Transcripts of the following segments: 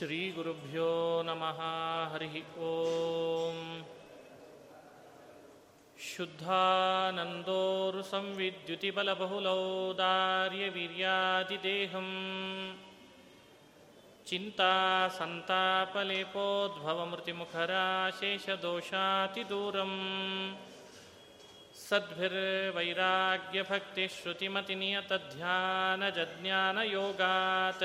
श्रीगुरुभ्यो नमः हरिः ॐ शुद्धानन्दोरुसंविद्युतिबलबहुलौदार्यवीर्यादिदेहम्। चिन्तासन्तापलेपोद्भवमृतिमुखराशेषदोषातिदूरम् सद्भिर्वैराग्यभक्तिश्रुतिमतिनियतध्यानजज्ञानयोगात्।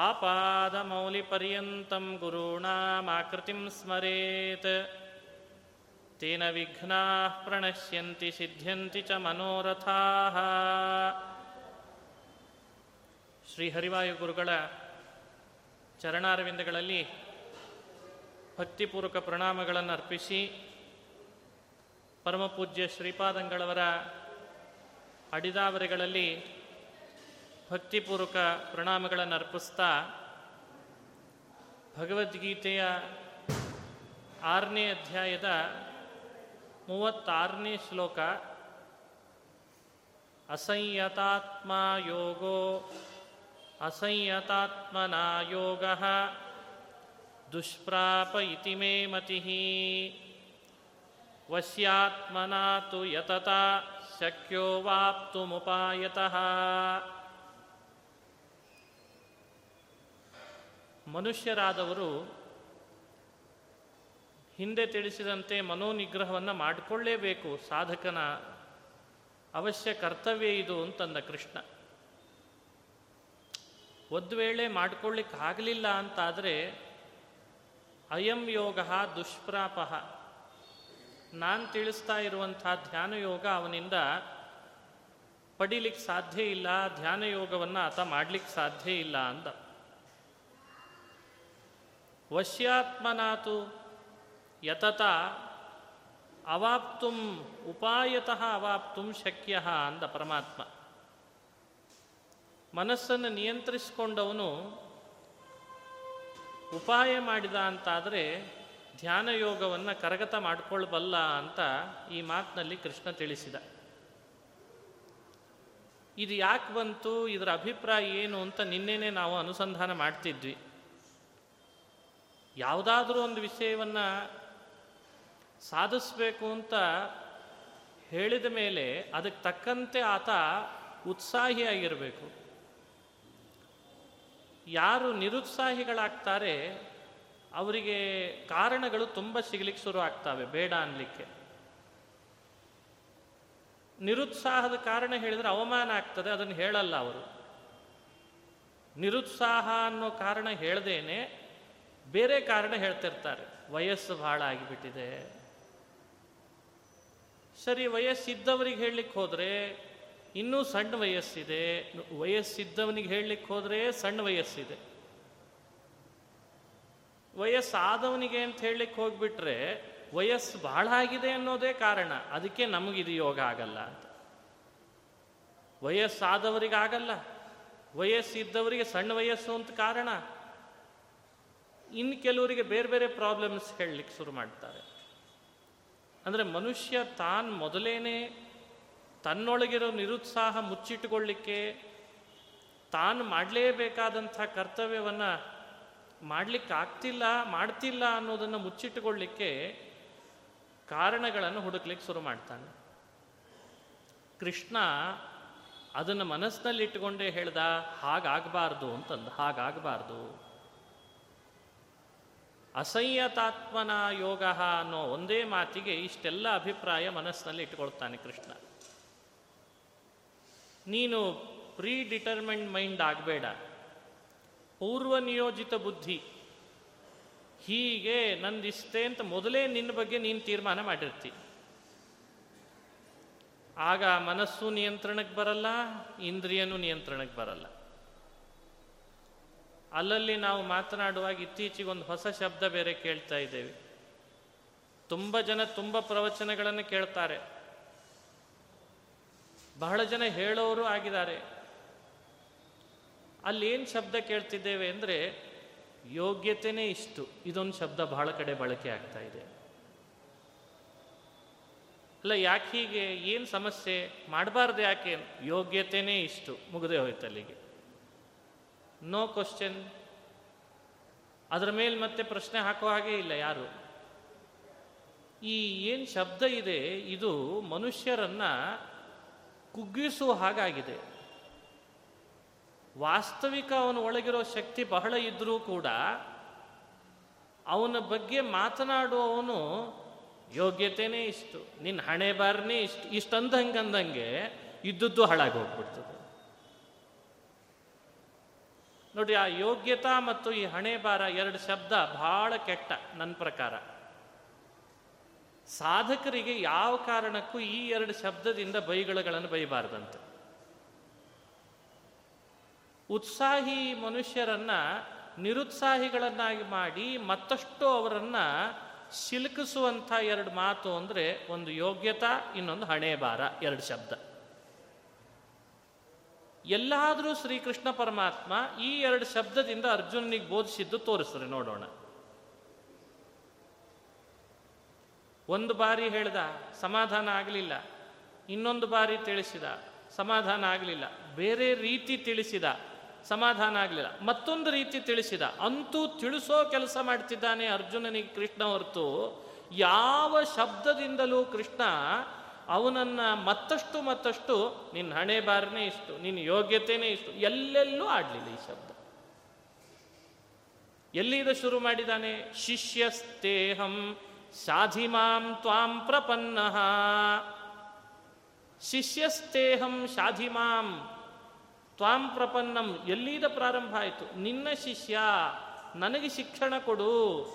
आपादमौलिपर्यन्तं गुरूणामाकृतिं स्मरेत् तेन विघ्नाः प्रणश्यन्ति सिद्ध्यन्ति च मनोरथाः ಶ್ರೀ ಹರಿವಾಯು ಗುರುಗಳ ಚರಣಾರವಿಂದಗಳಲ್ಲಿ ಭಕ್ತಿಪೂರ್ವಕ ಪ್ರಣಾಮಗಳನ್ನು ಅರ್ಪಿಸಿ ಪರಮಪೂಜ್ಯ ಶ್ರೀಪಾದಂಗಳವರ ಅಡಿದಾವರೆಗಳಲ್ಲಿ ಭಕ್ತಿಪೂರ್ವಕ ಪ್ರಣಾಮಗಳನ್ನು ಅರ್ಪಿಸ್ತಾ ಭಗವದ್ಗೀತೆಯ ಆರನೇ ಅಧ್ಯಾಯದ ಮೂವತ್ತಾರನೇ ಶ್ಲೋಕ, ಅಸಂಯತಾತ್ಮ ಯೋಗೋ ಅಸಂಯತಾತ್ಮನ ಯೋಗ ದುಷ್ಪ್ರಾಪ ಇತಿ ಮೇ ಮತಿ ವಶ್ಯಾತ್ಮನಾ ಯತತ ಶಕ್ಯೋ ವಾಪ್ತುಮುಪಾಯತಃ ಮನುಷ್ಯರಾದವರು ಹಿಂದೆ ತಿಳಿಸಿದಂತೆ ಮನೋನಿಗ್ರಹವನ್ನು ಮಾಡಿಕೊಳ್ಳೇಬೇಕು. ಸಾಧಕನ ಅವಶ್ಯ ಕರ್ತವ್ಯ ಇದು ಅಂತಂದ ಕೃಷ್ಣ. ಒಂದು ವೇಳೆ ಮಾಡ್ಕೊಳ್ಳಿಕ್ಕೆ ಆಗಲಿಲ್ಲ ಅಂತಾದರೆ ಅಯಂ ಯೋಗ ದುಷ್ಪ್ರಾಪ. ನಾನು ತಿಳಿಸ್ತಾ ಇರುವಂಥ ಧ್ಯಾನ ಯೋಗ ಅವನಿಂದ ಪಡಿಲಿಕ್ಕೆ ಸಾಧ್ಯ ಇಲ್ಲ, ಧ್ಯಾನ ಯೋಗವನ್ನು ಆತ ಮಾಡಲಿಕ್ಕೆ ಸಾಧ್ಯ ಇಲ್ಲ ಅಂದ ವಶ್ಯಾತ್ಮನಾತು ಯತತ ಅವಾಪ್ತುಂ ಉಪಾಯತಃ ಅವಾಪ್ತುಂ ಶಕ್ಯ ಅಂದ ಪರಮಾತ್ಮ. ಮನಸ್ಸನ್ನು ನಿಯಂತ್ರಿಸಿಕೊಂಡವನು ಉಪಾಯ ಮಾಡಿದ ಅಂತಾದರೆ ಧ್ಯಾನ ಯೋಗವನ್ನು ಕರಗತ ಮಾಡಿಕೊಳ್ಬಲ್ಲ ಅಂತ ಈ ಮಾತಿನಲ್ಲಿ ಕೃಷ್ಣ ತಿಳಿಸಿದ. ಇದು ಯಾಕೆ ಬಂತು, ಇದರ ಅಭಿಪ್ರಾಯ ಏನು ಅಂತ ನಿನ್ನೆನೆ ನಾವು ಅನುಸಂಧಾನ ಮಾಡ್ತಿದ್ವಿ. ಯಾವುದಾದ್ರೂ ಒಂದು ವಿಷಯವನ್ನು ಸಾಧಿಸಬೇಕು ಅಂತ ಹೇಳಿದ ಮೇಲೆ ಅದಕ್ಕೆ ತಕ್ಕಂತೆ ಆತ ಉತ್ಸಾಹಿಯಾಗಿರಬೇಕು. ಯಾರು ನಿರುತ್ಸಾಹಿಗಳಾಗ್ತಾರೆ, ಅವರಿಗೆ ಕಾರಣಗಳು ತುಂಬ ಸಿಗಲಿಕ್ಕೆ ಶುರು ಆಗ್ತವೆ, ಬೇಡ ಅನ್ಲಿಕ್ಕೆ. ನಿರುತ್ಸಾಹದ ಕಾರಣ ಹೇಳಿದರೆ ಅವಮಾನ ಆಗ್ತದೆ, ಅದನ್ನು ಹೇಳಲ್ಲ ಅವರು. ನಿರುತ್ಸಾಹ ಅನ್ನೋ ಕಾರಣ ಹೇಳ್ದೇನೆ ಬೇರೆ ಕಾರಣ ಹೇಳ್ತಿರ್ತಾರೆ. ವಯಸ್ಸು ಬಹಳ ಆಗಿಬಿಟ್ಟಿದೆ. ಸರಿ, ವಯಸ್ಸಿದ್ದವರಿಗೆ ಹೇಳಲಿಕ್ಕೆ ಹೋದರೆ ಇನ್ನೂ ಸಣ್ಣ ವಯಸ್ಸಿದೆ. ವಯಸ್ಸಿದ್ದವನಿಗೆ ಹೇಳಲಿಕ್ಕೆ ಹೋದರೆ ಸಣ್ಣ ವಯಸ್ಸಿದೆ. ವಯಸ್ಸಾದವನಿಗೆ ಅಂತ ಹೇಳಲಿಕ್ಕೆ ಹೋಗ್ಬಿಟ್ರೆ ವಯಸ್ಸು ಬಹಳ ಆಗಿದೆ ಅನ್ನೋದೇ ಕಾರಣ. ಅದಕ್ಕೆ ನಮಗಿದು ಯೋಗ ಆಗಲ್ಲ ಅಂತ. ವಯಸ್ಸಾದವರಿಗಾಗಲ್ಲ. ವಯಸ್ಸಿದ್ದವರಿಗೆ ಸಣ್ಣ ವಯಸ್ಸು ಅಂತ ಕಾರಣ. ಇನ್ನು ಕೆಲವರಿಗೆ ಬೇರೆ ಬೇರೆ ಪ್ರಾಬ್ಲಮ್ಸ್ ಹೇಳಲಿಕ್ಕೆ ಶುರು ಮಾಡ್ತಾರೆ. ಅಂದರೆ ಮನುಷ್ಯ ತಾನು ಮೊದಲೇನೆ ತನ್ನೊಳಗಿರೋ ನಿರುತ್ಸಾಹ ಮುಚ್ಚಿಟ್ಟುಕೊಳ್ಳಿಕ್ಕೆ ತಾನು ಮಾಡಲೇಬೇಕಾದಂಥ ಕರ್ತವ್ಯವನ್ನು ಮಾಡಲಿಕ್ಕೆ ಆಗ್ತಿಲ್ಲ ಮಾಡ್ತಿಲ್ಲ ಅನ್ನೋದನ್ನು ಮುಚ್ಚಿಟ್ಟುಕೊಳ್ಳಿಕ್ಕೆ ಕಾರಣಗಳನ್ನು ಹುಡುಕ್ಲಿಕ್ಕೆ ಶುರು ಮಾಡ್ತಾನೆ. ಕೃಷ್ಣ ಅದನ್ನು ಮನಸ್ಸಿನಲ್ಲಿ ಇಟ್ಟುಕೊಂಡೇ ಹೇಳ್ದ, ಹಾಗಾಗಬಾರ್ದು ಅಂತಂದು, ಹಾಗಾಗಬಾರ್ದು. ಅಸಂಯತಾತ್ಮನ ಯೋಗ ಅನ್ನೋ ಒಂದೇ ಮಾತಿಗೆ ಇಷ್ಟೆಲ್ಲ ಅಭಿಪ್ರಾಯ ಮನಸ್ಸಿನಲ್ಲಿ ಇಟ್ಕೊಳ್ತಾನೆ ಕೃಷ್ಣ. ನೀನು ಪ್ರೀ ಡಿಟರ್ಮೆಂಟ್ ಮೈಂಡ್ ಆಗಬೇಡ. ಪೂರ್ವ ನಿಯೋಜಿತ ಬುದ್ಧಿ. ಹೀಗೆ ನಂದಿಷ್ಟೇ ಅಂತ ಮೊದಲೇ ನಿನ್ನ ಬಗ್ಗೆ ನೀನು ತೀರ್ಮಾನ ಮಾಡಿರ್ತಿ. ಆಗ ಮನಸ್ಸು ನಿಯಂತ್ರಣಕ್ಕೆ ಬರಲ್ಲ, ಇಂದ್ರಿಯನೂ ನಿಯಂತ್ರಣಕ್ಕೆ ಬರಲ್ಲ. ಅಲ್ಲಲ್ಲಿ ನಾವು ಮಾತನಾಡುವಾಗ ಇತ್ತೀಚೆಗೆ ಒಂದು ಹೊಸ ಶಬ್ದ ಬೇರೆ ಕೇಳ್ತಾ ಇದ್ದೇವೆ. ತುಂಬ ಜನ ತುಂಬ ಪ್ರವಚನಗಳನ್ನು ಕೇಳ್ತಾರೆ. ಬಹಳ ಜನ ಹೇಳೋರು ಆಗಿದ್ದಾರೆ. ಅಲ್ಲೇನು ಶಬ್ದ ಕೇಳ್ತಿದ್ದೇವೆ ಅಂದರೆ ಯೋಗ್ಯತೆನೇ ಇಷ್ಟು. ಇದೊಂದು ಶಬ್ದ ಬಹಳ ಕಡೆ ಬಳಕೆ ಆಗ್ತಾ ಇದೆ. ಅಲ್ಲ, ಯಾಕೆ ಹೀಗೆ? ಏನು ಸಮಸ್ಯೆ? ಮಾಡಬಾರ್ದು ಯಾಕೆ? ಯೋಗ್ಯತೆನೇ ಇಷ್ಟು. ಮುಗದೆ ಹೋಯ್ತು ಅಲ್ಲಿಗೆ. ನೋ ಕ್ವಶನ್ ಅದರ ಮೇಲೆ ಮತ್ತೆ ಪ್ರಶ್ನೆ ಹಾಕೋ ಹಾಗೆ ಇಲ್ಲ ಯಾರು. ಈ ಏನು ಶಬ್ದ ಇದೆ, ಇದು ಮನುಷ್ಯರನ್ನ ಕುಗ್ಗಿಸುವ ಹಾಗಾಗಿದೆ. ವಾಸ್ತವಿಕ ಅವನ ಒಳಗಿರೋ ಶಕ್ತಿ ಬಹಳ ಇದ್ದರೂ ಕೂಡ ಅವನ ಬಗ್ಗೆ ಮಾತನಾಡುವವನು ಯೋಗ್ಯತೆನೇ ಇಷ್ಟು. ನಿನ್ನ ಹಣೆ ಬಾರನೇ ಇಷ್ಟು. ಇಷ್ಟಂದಂಗೆ ಅಂದಂಗೆ ಇದ್ದದ್ದು ಹಾಳಾಗಿ ಹೋಗ್ಬಿಡ್ತದೆ. ನೋಡಿ, ಆ ಯೋಗ್ಯತಾ ಮತ್ತು ಈ ಹಣೆ ಬಾರ ಎರಡು ಶಬ್ದ ಬಹಳ ಕೆಟ್ಟ ನನ್ನ ಪ್ರಕಾರ. ಸಾಧಕರಿಗೆ ಯಾವ ಕಾರಣಕ್ಕೂ ಈ ಎರಡು ಶಬ್ದದಿಂದ ಬೈಗಳಗಳನ್ನು ಬೈಬಾರ್ದಂತೆ. ಉತ್ಸಾಹಿ ಮನುಷ್ಯರನ್ನ ನಿರುತ್ಸಾಹಿಗಳನ್ನಾಗಿ ಮಾಡಿ ಮತ್ತಷ್ಟು ಅವರನ್ನು ಸಿಲುಕಿಸುವಂಥ ಎರಡು ಮಾತು ಅಂದರೆ ಒಂದು ಯೋಗ್ಯತಾ, ಇನ್ನೊಂದು ಹಣೆ ಬಾರ ಎರಡು ಶಬ್ದ. ಎಲ್ಲಾದರೂ ಶ್ರೀಕೃಷ್ಣ ಪರಮಾತ್ಮ ಈ ಎರಡು ಶಬ್ದದಿಂದ ಅರ್ಜುನನಿಗೆ ಬೋಧಿಸಿದ್ದು ತೋರಿಸ್ರಿ ನೋಡೋಣ. ಒಂದು ಬಾರಿ ಹೇಳ್ದ, ಸಮಾಧಾನ ಆಗಲಿಲ್ಲ. ಇನ್ನೊಂದು ಬಾರಿ ತಿಳಿಸಿದ, ಸಮಾಧಾನ ಆಗಲಿಲ್ಲ. ಬೇರೆ ರೀತಿ ತಿಳಿಸಿದ, ಸಮಾಧಾನ ಆಗಲಿಲ್ಲ. ಮತ್ತೊಂದು ರೀತಿ ತಿಳಿಸಿದ, ಅಂತೂ ತಿಳಿಸೋ ಕೆಲಸ ಮಾಡ್ತಿದ್ದಾನೆ ಅರ್ಜುನನಿಗೆ ಕೃಷ್ಣ ಹೊರತು. ಯಾವ ಶಬ್ದದಿಂದಲೂ ಕೃಷ್ಣ ಅವನನ್ನ ಮತ್ತಷ್ಟು ಮತ್ತಷ್ಟು ನಿನ್ನ ಹಣೆ ಬಾರನೇ ಇಷ್ಟು, ನಿನ್ನ ಯೋಗ್ಯತೆನೇ ಇಷ್ಟು, ಎಲ್ಲೆಲ್ಲೂ ಆಡಲಿಲ್ಲ ಈ ಶಬ್ದ. ಎಲ್ಲಿದ ಶುರು ಮಾಡಿದಾನೆ? ಶಿಷ್ಯಸ್ತೇಹಂ ಶಾಧಿಮಾಂ ತ್ವಾಂ ಪ್ರಪನ್ನ. ಶಿಷ್ಯಸ್ತೇಹಂ ಶಾಧಿಮಾಂ ತ್ವಾಂ ಪ್ರಪನ್ನಂ ಎಲ್ಲಿದ ಪ್ರಾರಂಭ ಆಯಿತು? ನಿನ್ನ ಶಿಷ್ಯ, ನನಗೆ ಶಿಕ್ಷಣ ಕೊಡು,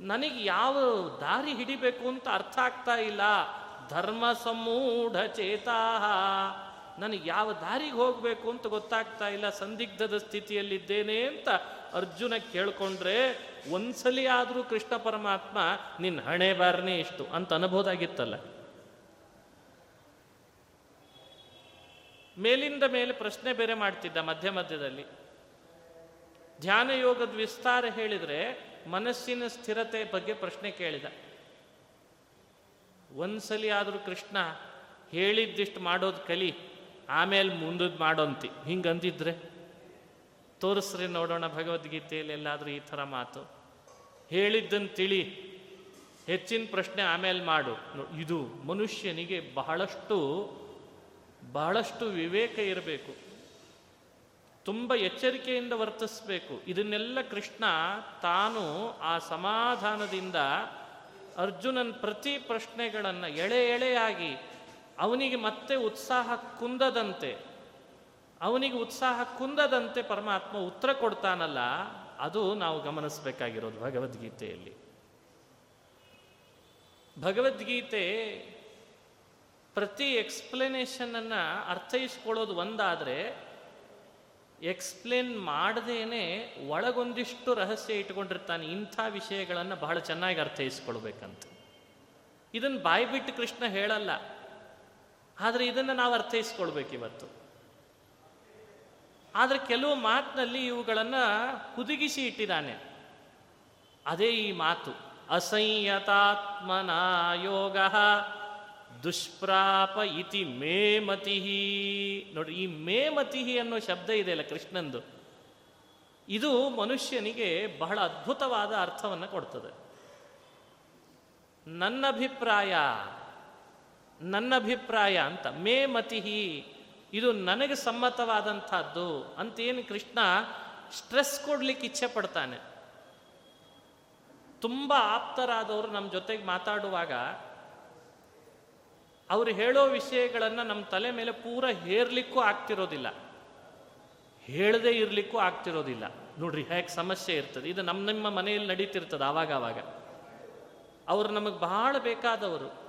ನನಗೆ ಯಾವ ದಾರಿ ಹಿಡಿಬೇಕು ಅಂತ ಅರ್ಥ ಆಗ್ತಾ ಇಲ್ಲ. ಧರ್ಮ ಸಮೂಢ ಚೇತಾ ನನಗೆ ಯಾವ ದಾರಿಗೆ ಹೋಗಬೇಕು ಅಂತ ಗೊತ್ತಾಗ್ತಾ ಇಲ್ಲ. ಸಂದಿಗ್ಧದ ಸ್ಥಿತಿಯಲ್ಲಿದ್ದೇನೆ ಅಂತ ಅರ್ಜುನ ಕೇಳ್ಕೊಂಡ್ರೆ, ಒಂದ್ಸಲಿ ಆದರೂ ಕೃಷ್ಣ ಪರಮಾತ್ಮ ನಿನ್ನ ಹಣೆ ಬಾರನೇ ಇಷ್ಟು ಅಂತ ಅನ್ಬೋದಾಗಿತ್ತಲ್ಲ. ಮೇಲಿಂದ ಮೇಲೆ ಪ್ರಶ್ನೆ ಬೇರೆ ಮಾಡ್ತಿದ್ದ ಮಧ್ಯ ಮಧ್ಯದಲ್ಲಿ. ಧ್ಯಾನ ಯೋಗದ ವಿಸ್ತಾರ ಹೇಳಿದರೆ ಮನಸ್ಸಿನ ಸ್ಥಿರತೆ ಬಗ್ಗೆ ಪ್ರಶ್ನೆ ಕೇಳಿದ. ಒಂದ್ಸಲಿ ಆದರೂ ಕೃಷ್ಣ ಹೇಳಿದ್ದಿಷ್ಟು ಮಾಡೋದು ಕಲಿ, ಆಮೇಲೆ ಮುಂದದ್ದು ಮಾಡೋಂತಿ. ಹಿಂಗಂದಿದ್ರೆ, ತೋರಿಸ್ರಿ ನೋಡೋಣ ಭಗವದ್ಗೀತೆಯಲ್ಲಿ ಎಲ್ಲಾದರೂ ಈ ಥರ ಮಾತು. ಹೇಳಿದ್ದನ್ನು ತಿಳಿ, ಹೆಚ್ಚಿನ ಪ್ರಶ್ನೆ ಆಮೇಲೆ ಮಾಡು. ಇದು ಮನುಷ್ಯನಿಗೆ ಬಹಳಷ್ಟು ಬಹಳಷ್ಟು ವಿವೇಕ ಇರಬೇಕು. ತುಂಬ ಎಚ್ಚರಿಕೆಯಿಂದ ವರ್ತಿಸಬೇಕು. ಇದನ್ನೆಲ್ಲ ಕೃಷ್ಣ ತಾನು ಆ ಸಮಾಧಾನದಿಂದ ಅರ್ಜುನನ್ ಪ್ರತಿ ಪ್ರಶ್ನೆಗಳನ್ನು ಎಳೆ ಎಳೆಯಾಗಿ ಅವನಿಗೆ ಮತ್ತೆ ಉತ್ಸಾಹ ಕುಂದದಂತೆ, ಅವನಿಗೆ ಉತ್ಸಾಹ ಕುಂದದಂತೆ ಪರಮಾತ್ಮ ಉತ್ತರ ಕೊಡ್ತಾನಲ್ಲ, ಅದು ನಾವು ಗಮನಿಸಬೇಕಾಗಿರೋದು ಭಗವದ್ಗೀತೆಯಲ್ಲಿ. ಭಗವದ್ಗೀತೆ ಪ್ರತಿ ಎಕ್ಸ್ಪ್ಲನೇಷನನ್ನು ಅರ್ಥೈಸ್ಕೊಳ್ಳೋದು ಒಂದಾದರೆ ಎಕ್ಸ್ಪ್ಲೇನ್ ಮಾಡದೇನೆ ಒಳಗೊಂದಿಷ್ಟು ರಹಸ್ಯ ಇಟ್ಕೊಂಡಿರ್ತಾನೆ ಇಂಥ ವಿಷಯಗಳನ್ನು ಬಹಳ ಚೆನ್ನಾಗಿ ಅರ್ಥೈಸ್ಕೊಳ್ಬೇಕಂತ. ಇದನ್ನು ಬಾಯ್ಬಿಟ್ಟು ಕೃಷ್ಣ ಹೇಳಲ್ಲ. ಆದರೆ ಇದನ್ನು ನಾವು ಅರ್ಥೈಸ್ಕೊಳ್ಬೇಕು ಇವತ್ತು. ಆದರೆ ಕೆಲವು ಮಾತಿನಲ್ಲಿ ಇವುಗಳನ್ನು ಹುದುಗಿಸಿ ಇಟ್ಟಿದ್ದಾನೆ. ಅದೇ ಈ ಮಾತು ಅಸಂಯತಾತ್ಮನ ಯೋಗ ದುಷ್ಪ್ರಾಪ ಇತಿ ಮೇಮತಿ ನೋಡಿ ಈ ಮೇಮತಿ ಅನ್ನೋ ಶಬ್ದ ಇದೆಯಲ್ಲ ಕೃಷ್ಣಂದು. ಇದು ಮನುಷ್ಯನಿಗೆ ಬಹಳ ಅದ್ಭುತವಾದ ಅರ್ಥವನ್ನು ಕೊಡ್ತದೆ. ನನ್ನ ಅಭಿಪ್ರಾಯ ನನ್ನ ಅಭಿಪ್ರಾಯ ಅಂತ, ಮೇ ಮತಿಹಿ, ಇದು ನನಗೆ ಸಮ್ಮತವಾದಂಥದ್ದು ಅಂತೇನು ಕೃಷ್ಣ ಸ್ಟ್ರೆಸ್ ಕೊಡ್ಲಿಕ್ಕೆ ಇಚ್ಛೆ ಪಡ್ತಾನೆ. ತುಂಬ ಆಪ್ತರಾದವರು ನಮ್ಮ ಜೊತೆಗೆ ಮಾತಾಡುವಾಗ ಅವರು ಹೇಳೋ ವಿಷಯಗಳನ್ನು ನಮ್ಮ ತಲೆ ಮೇಲೆ ಪೂರ ಹೇರ್ಲಿಕ್ಕೂ ಆಗ್ತಿರೋದಿಲ್ಲ. ಹೇಳದೇ ಇರಲಿಕ್ಕೂ ಆಗ್ತಿರೋದಿಲ್ಲ. ನೋಡ್ರಿ ಹೇಗೆ ಸಮಸ್ಯೆ ಇರ್ತದೆ. ಇದು ನಮ್ಮ ನಿಮ್ಮ ಮನೆಯಲ್ಲಿ ನಡೀತಿರ್ತದೆ ಆವಾಗ ಆವಾಗ ಅವರು ನಮಗೆ ಬಹಳ ಬೇಕಾದವರು.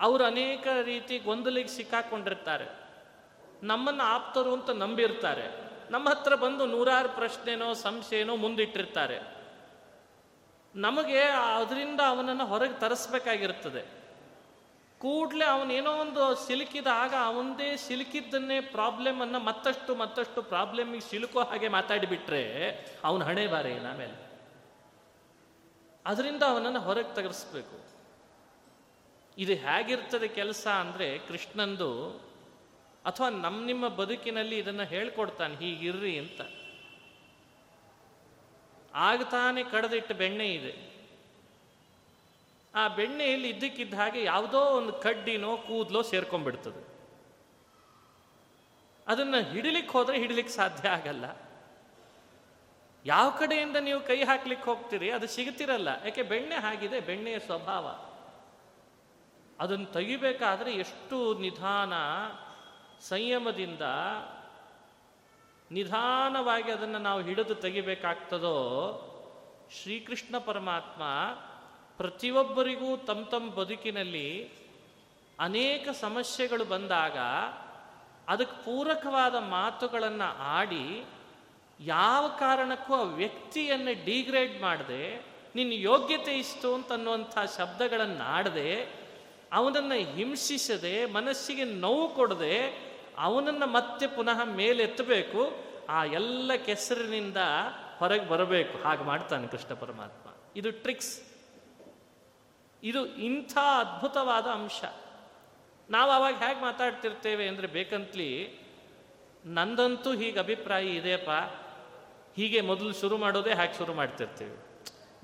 ಅವರು ಅನೇಕ ರೀತಿ ಗೊಂದಲಿಗೆ ಸಿಕ್ಕಾಕೊಂಡಿರ್ತಾರೆ. ನಮ್ಮನ್ನು ಆಪ್ತರು ಅಂತ ನಂಬಿರ್ತಾರೆ. ನಮ್ಮ ಹತ್ರ ಬಂದು ನೂರಾರು ಪ್ರಶ್ನೆನೋ, ಸಂಶಯನೋ ಮುಂದಿಟ್ಟಿರ್ತಾರೆ. ನಮಗೆ ಅದರಿಂದ ಅವನನ್ನು ಹೊರಗೆ ತರಿಸ್ಬೇಕಾಗಿರ್ತದೆ. ಕೂಡಲೇ ಅವನೇನೋ ಒಂದು ಸಿಲುಕಿದಾಗ ಅವಂದೇ ಸಿಲುಕಿದ್ದನ್ನೇ ಪ್ರಾಬ್ಲಮನ್ನು ಮತ್ತಷ್ಟು ಮತ್ತಷ್ಟು ಪ್ರಾಬ್ಲಮಿಗೆ ಸಿಲುಕೋ ಹಾಗೆ ಮಾತಾಡಿಬಿಟ್ರೆ ಅವನ ಹಣೆ ಬಾರೆ ಆಮೇಲೆ. ಅದರಿಂದ ಅವನನ್ನು ಹೊರಗೆ ತಗರಿಸ್ಬೇಕು. ಇದು ಹೇಗಿರ್ತದೆ ಕೆಲಸ ಅಂದರೆ ಕೃಷ್ಣಂದು ಅಥವಾ ನಮ್ಮ ನಿಮ್ಮ ಬದುಕಿನಲ್ಲಿ ಇದನ್ನು ಹೇಳ್ಕೊಡ್ತಾನೆ, ಹೀಗಿರ್ರಿ ಅಂತ. ಆಗ್ತಾನೆ ಕಡದಿಟ್ಟು ಬೆಣ್ಣೆ ಇದೆ. ಆ ಬೆಣ್ಣೆಯಲ್ಲಿ ಇದ್ದಕ್ಕಿದ್ದ ಹಾಗೆ ಯಾವುದೋ ಒಂದು ಕಡ್ಡಿನೋ ಕೂದಲೋ ಸೇರ್ಕೊಂಡ್ಬಿಡ್ತದೆ. ಅದನ್ನು ಹಿಡಿಲಿಕ್ಕೆ ಹೋದರೆ ಹಿಡಿಲಿಕ್ಕೆ ಸಾಧ್ಯ ಆಗಲ್ಲ. ಯಾವ ಕಡೆಯಿಂದ ನೀವು ಕೈ ಹಾಕ್ಲಿಕ್ಕೆ ಹೋಗ್ತೀರಿ ಅದು ಸಿಗುತ್ತಿರಲ್ಲ. ಯಾಕೆ ಬೆಣ್ಣೆ ಆಗಿದೆ ಬೆಣ್ಣೆಯ ಸ್ವಭಾವ. ಅದನ್ನು ತೆಗಿಬೇಕಾದ್ರೆ ಎಷ್ಟು ನಿಧಾನ, ಸಂಯಮದಿಂದ ನಿಧಾನವಾಗಿ ಅದನ್ನು ನಾವು ಹಿಡಿದು ತೆಗಿಬೇಕಾಗ್ತದೋ ಶ್ರೀಕೃಷ್ಣ ಪರಮಾತ್ಮ ಪ್ರತಿಯೊಬ್ಬರಿಗೂ ತಮ್ಮ ತಮ್ಮ ಬದುಕಿನಲ್ಲಿ ಅನೇಕ ಸಮಸ್ಯೆಗಳು ಬಂದಾಗ ಅದಕ್ಕೆ ಪೂರಕವಾದ ಮಾತುಗಳನ್ನು ಆಡಿ ಯಾವ ಕಾರಣಕ್ಕೂ ಆ ವ್ಯಕ್ತಿಯನ್ನು ಡಿಗ್ರೇಡ್ ಮಾಡದೆ, ನಿನ್ನ ಯೋಗ್ಯತೆ ಇಷ್ಟು ಅಂತನ್ನುವಂಥ ಶಬ್ದಗಳನ್ನು ಆಡದೆ, ಅವನನ್ನು ಹಿಂಸಿಸದೆ, ಮನಸ್ಸಿಗೆ ನೋವು ಕೊಡದೆ, ಅವನನ್ನು ಮತ್ತೆ ಪುನಃ ಮೇಲೆತ್ತಬೇಕು, ಆ ಎಲ್ಲ ಕೆಸರಿನಿಂದ ಹೊರಗೆ ಬರಬೇಕು. ಹಾಗೆ ಮಾಡ್ತಾನೆ ಕೃಷ್ಣ ಪರಮಾತ್ಮ. ಇದು ಟ್ರಿಕ್ಸ್ ಇದು ಇಂಥ ಅದ್ಭುತವಾದ ಅಂಶ. ನಾವು ಅವಾಗ ಹೇಗೆ ಮಾತಾಡ್ತಿರ್ತೇವೆ ಅಂದರೆ ಬೇಕಂತಲಿ, ನಂದಂತೂ ಹೀಗೆ ಅಭಿಪ್ರಾಯ ಇದೆಯಪ್ಪ. ಹೀಗೆ ಮೊದಲು ಶುರು ಮಾಡೋದೇ ಹಾಗೆ ಶುರು ಮಾಡ್ತಿರ್ತೀವಿ.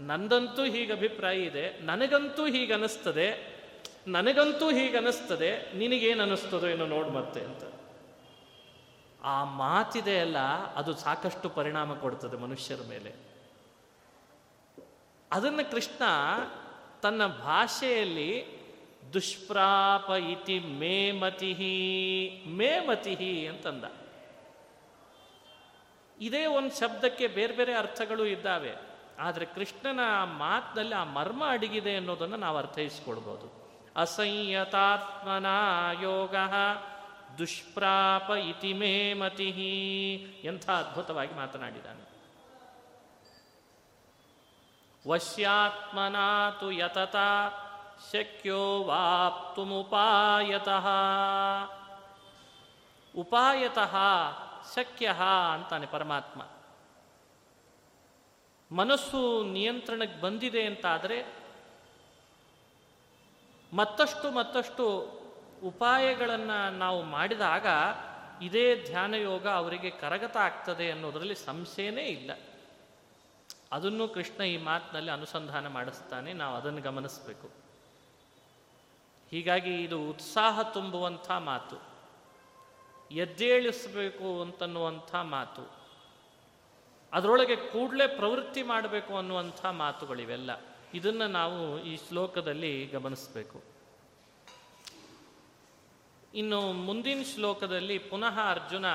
ನಂದಂತೂ ಹೀಗೆ ಅಭಿಪ್ರಾಯ ಇದೆ. ನನಗಂತೂ ಹೀಗೆ ಅನಿಸ್ತದೆ. ನನಗಂತೂ ಹೀಗೆ ಅನಿಸ್ತದೆ. ನಿನಗೇನು ಅನ್ನಿಸ್ತದೋ ಏನೋ ನೋಡು ಮತ್ತೆ ಅಂತ. ಆ ಮಾತಿದೆ ಅಲ್ಲ, ಅದು ಸಾಕಷ್ಟು ಪರಿಣಾಮ ಕೊಡ್ತದೆ ಮನುಷ್ಯರ ಮೇಲೆ. ಅದನ್ನು ಕೃಷ್ಣ ತನ್ನ ಭಾಷೆಯಲ್ಲಿ ದುಷ್ಪ್ರಾಪ ಇತಿ ಮೇಮತಿ ಮೇಮತಿ ಅಂತಂದ. ಇದೇ ಒಂದು ಶಬ್ದಕ್ಕೆ ಬೇರೆ ಬೇರೆ ಅರ್ಥಗಳು ಇದ್ದಾವೆ. ಆದರೆ ಕೃಷ್ಣನ ಮಾತಿನಲ್ಲಿ ಆ ಮರ್ಮ ಅಡಗಿದೆ ಅನ್ನೋದನ್ನು ನಾವು ಅರ್ಥೈಸ್ಕೊಳ್ಬೋದು. ಅಸಂಯತಾತ್ಮನ ಯೋಗ ದುಷ್ಪ್ರಾಪ ಇತಿ ಮೇ ಮತಿ ಎಂಥ ಅದ್ಭುತವಾಗಿ ಮಾತನಾಡಿದ್ದಾನೆ. ವಶ್ಯಾತ್ಮನಾತು ಯತತ, ಶಕ್ಯೋ ವಾಪ್ತುಮುಪಾಯತಃ. ಉಪಾಯತಃ, ಶಕ್ಯ ಅಂತಾನೆ ಪರಮಾತ್ಮ. ಮನಸ್ಸು ನಿಯಂತ್ರಣಕ್ಕೆ ಬಂದಿದೆ ಅಂತಾದರೆ, ಮತ್ತಷ್ಟು ಮತ್ತಷ್ಟು ಉಪಾಯಗಳನ್ನು ನಾವು ಮಾಡಿದಾಗ, ಇದೇ ಧ್ಯಾನಯೋಗ ಅವರಿಗೆ ಕರಗತ ಆಗ್ತದೆ ಅನ್ನೋದರಲ್ಲಿ ಸಂಶಯನೇ ಇಲ್ಲ. ಅದನ್ನು ಕೃಷ್ಣ ಈ ಮಾತಿನಲ್ಲಿ ಅನುಸಂಧಾನ ಮಾಡಿಸ್ತಾನೆ. ನಾವು ಅದನ್ನು ಗಮನಿಸಬೇಕು. ಹೀಗಾಗಿ ಇದು ಉತ್ಸಾಹ ತುಂಬುವಂಥ ಮಾತು. ಎದ್ದೇಳಿಸಬೇಕು ಅಂತನ್ನುವಂಥ ಮಾತು. ಅದರೊಳಗೆ ಕೂಡಲೇ ಪ್ರವೃತ್ತಿ ಮಾಡಬೇಕು ಅನ್ನುವಂಥ ಮಾತುಗಳಿವೆಲ್ಲ. ಇದನ್ನು ನಾವು ಈ ಶ್ಲೋಕದಲ್ಲಿ ಗಮನಿಸಬೇಕು. ಇನ್ನು ಮುಂದಿನ ಶ್ಲೋಕದಲ್ಲಿ ಪುನಃ ಅರ್ಜುನ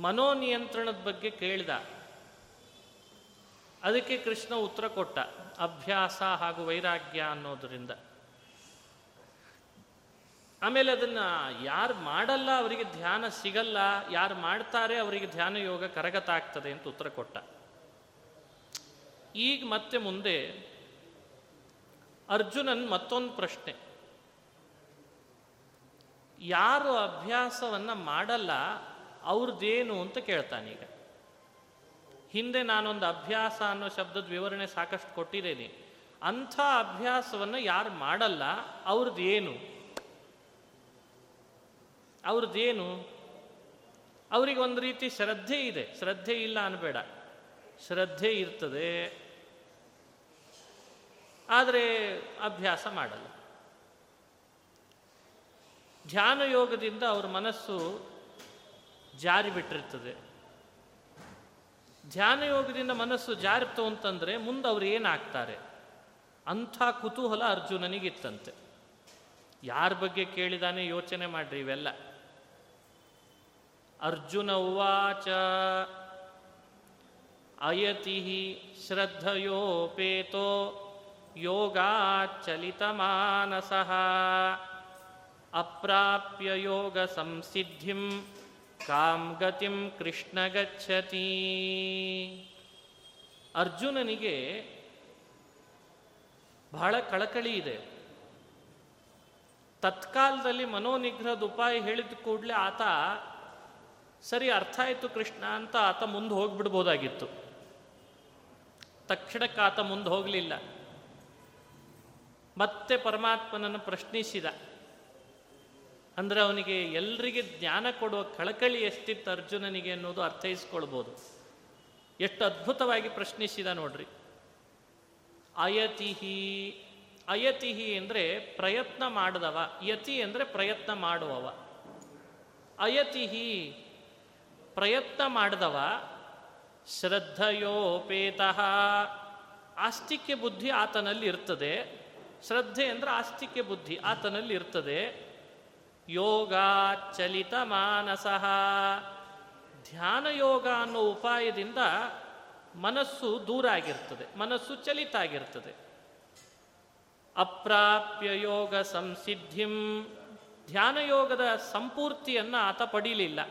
ಮನೋನಿಯಂತ್ರಣದ ಬಗ್ಗೆ ಕೇಳಿದ. ಅದಕ್ಕೆ ಕೃಷ್ಣ ಉತ್ತರ ಕೊಟ್ಟ, ಅಭ್ಯಾಸ ಹಾಗೂ ವೈರಾಗ್ಯ ಅನ್ನೋದರಿಂದ. ಆಮೇಲೆ ಅದನ್ನ ಯಾರು ಮಾಡಲ್ಲ ಅವರಿಗೆ ಧ್ಯಾನ ಸಿಗಲ್ಲ, ಯಾರು ಮಾಡ್ತಾರೆ ಅವರಿಗೆ ಧ್ಯಾನ ಯೋಗ ಕರಗತ ಆಗ್ತದೆ ಅಂತ ಉತ್ತರ ಕೊಟ್ಟ. ಈಗ ಮತ್ತೆ ಮುಂದೆ ಅರ್ಜುನನ್ ಮತ್ತೊಂದು ಪ್ರಶ್ನೆ. ಯಾರು ಅಭ್ಯಾಸವನ್ನ ಮಾಡಲ್ಲ, ಅವ್ರದ್ದೇನು ಅಂತ ಕೇಳ್ತಾನೀಗ. ಹಿಂದೆ ನಾನೊಂದು ಅಭ್ಯಾಸ ಅನ್ನೋ ಶಬ್ದದ ವಿವರಣೆ ಸಾಕಷ್ಟು ಕೊಟ್ಟಿದ್ದೇನೆ. ಅಂಥ ಅಭ್ಯಾಸವನ್ನು ಯಾರು ಮಾಡಲ್ಲ ಅವ್ರದ್ದೇನು ಅವ್ರದ್ದೇನು ಅವ್ರಿಗೆ ಒಂದು ರೀತಿ ಶ್ರದ್ಧೆ ಇದೆ. ಶ್ರದ್ಧೆ ಇಲ್ಲ ಅನ್ಬೇಡ. ಶ್ರದ್ಧೆ ಇರ್ತದೆ. ಆದರೆ ಅಭ್ಯಾಸ ಮಾಡಲ್ಲ. ಧ್ಯಾನ ಯೋಗದಿಂದ ಅವ್ರ ಮನಸ್ಸು ಜಾರಿ ಬಿಟ್ಟಿರ್ತದೆ ಧ್ಯಾನ ಯೋಗದಿಂದ ಮನಸ್ಸು ಜಾರಿತು ಅಂತಂದರೆ ಮುಂದೆ ಅವ್ರು ಏನಾಗ್ತಾರೆ? ಅಂಥ ಕುತೂಹಲ ಅರ್ಜುನನಿಗಿತ್ತಂತೆ. ಯಾರ ಬಗ್ಗೆ ಕೇಳಿದಾನೆ ಯೋಚನೆ ಮಾಡ್ರಿ ಇವೆಲ್ಲ. ಅರ್ಜುನ ಉವಾಚ ಅಯತಿ ಶ್ರದ್ಧಯೋಪೇತೋ ಮಾನಸ ಅಪ್ರಾಪ್ಯ ಯೋಗ ಸಂಸಿದ್ಧಿಂ ಕಾಂ ಗತಿಂ ಕೃಷ್ಣ ಗಚ್ಚತಿ. ಅರ್ಜುನನಿಗೆ ಬಹಳ ಕಳಕಳಿ ಇದೆ. ತತ್ಕಾಲದಲ್ಲಿ ಮನೋನಿಗ್ರಹದ ಉಪಾಯ ಹೇಳಿದ ಕೂಡಲೇ ಆತ, ಸರಿ ಅರ್ಥ ಆಯಿತು ಕೃಷ್ಣ ಅಂತ ಆತ ಮುಂದೆ ಹೋಗ್ಬಿಡ್ಬೋದಾಗಿತ್ತು. ತಕ್ಷಣಕ್ಕೆ ಆತ ಮುಂದೆ ಹೋಗಲಿಲ್ಲ. ಮತ್ತೆ ಪರಮಾತ್ಮನನ್ನು ಪ್ರಶ್ನಿಸಿದ. ಅಂದರೆ ಅವನಿಗೆ ಎಲ್ರಿಗೆ ಜ್ಞಾನ ಕೊಡುವ ಕಳಕಳಿ ಎಷ್ಟಿತ್ತು ಅರ್ಜುನನಿಗೆ ಅನ್ನೋದು ಅರ್ಥೈಸ್ಕೊಳ್ಬೋದು. ಎಷ್ಟು ಅದ್ಭುತವಾಗಿ ಪ್ರಶ್ನಿಸಿದ ನೋಡ್ರಿ. ಅಯತಿಹಿ ಅಯತಿಹಿ ಅಂದರೆ ಪ್ರಯತ್ನ ಮಾಡಿದವ, ಯತಿ ಅಂದರೆ ಪ್ರಯತ್ನ ಮಾಡುವವ. ಅಯತಿಹಿ, ಪ್ರಯತ್ನ ಮಾಡಿದವ, ಶ್ರದ್ಧೆಯೋಪೇತಃ. ಆಸ್ತಿಕ್ಯ ಬುದ್ಧಿ ಆತನಲ್ಲಿ ಇರ್ತದೆ. ಶ್ರದ್ಧೆ ಅಂದರೆ ಆಸ್ತಿಕ್ಯ ಬುದ್ಧಿ ಆತನಲ್ಲಿ ಇರ್ತದೆ. ಯೋಗ ಚಲಿತ ಮಾನಸಃ ಧ್ಯಾನ ಯೋಗ ಅನ್ನೋ ಉಪಾಯದಿಂದ ಮನಸ್ಸು ದೂರ ಆಗಿರ್ತದೆ ಮನಸ್ಸು ಚಲಿತ ಆಗಿರ್ತದೆ ಅಪ್ರಾಪ್ಯ ಯೋಗ ಸಂಸಿದ್ಧಿಂ. ಧ್ಯಾನಯೋಗದ ಸಂಪೂರ್ತಿಯನ್ನು ಆತ ಪಡೀಲಿಲ್ಲ.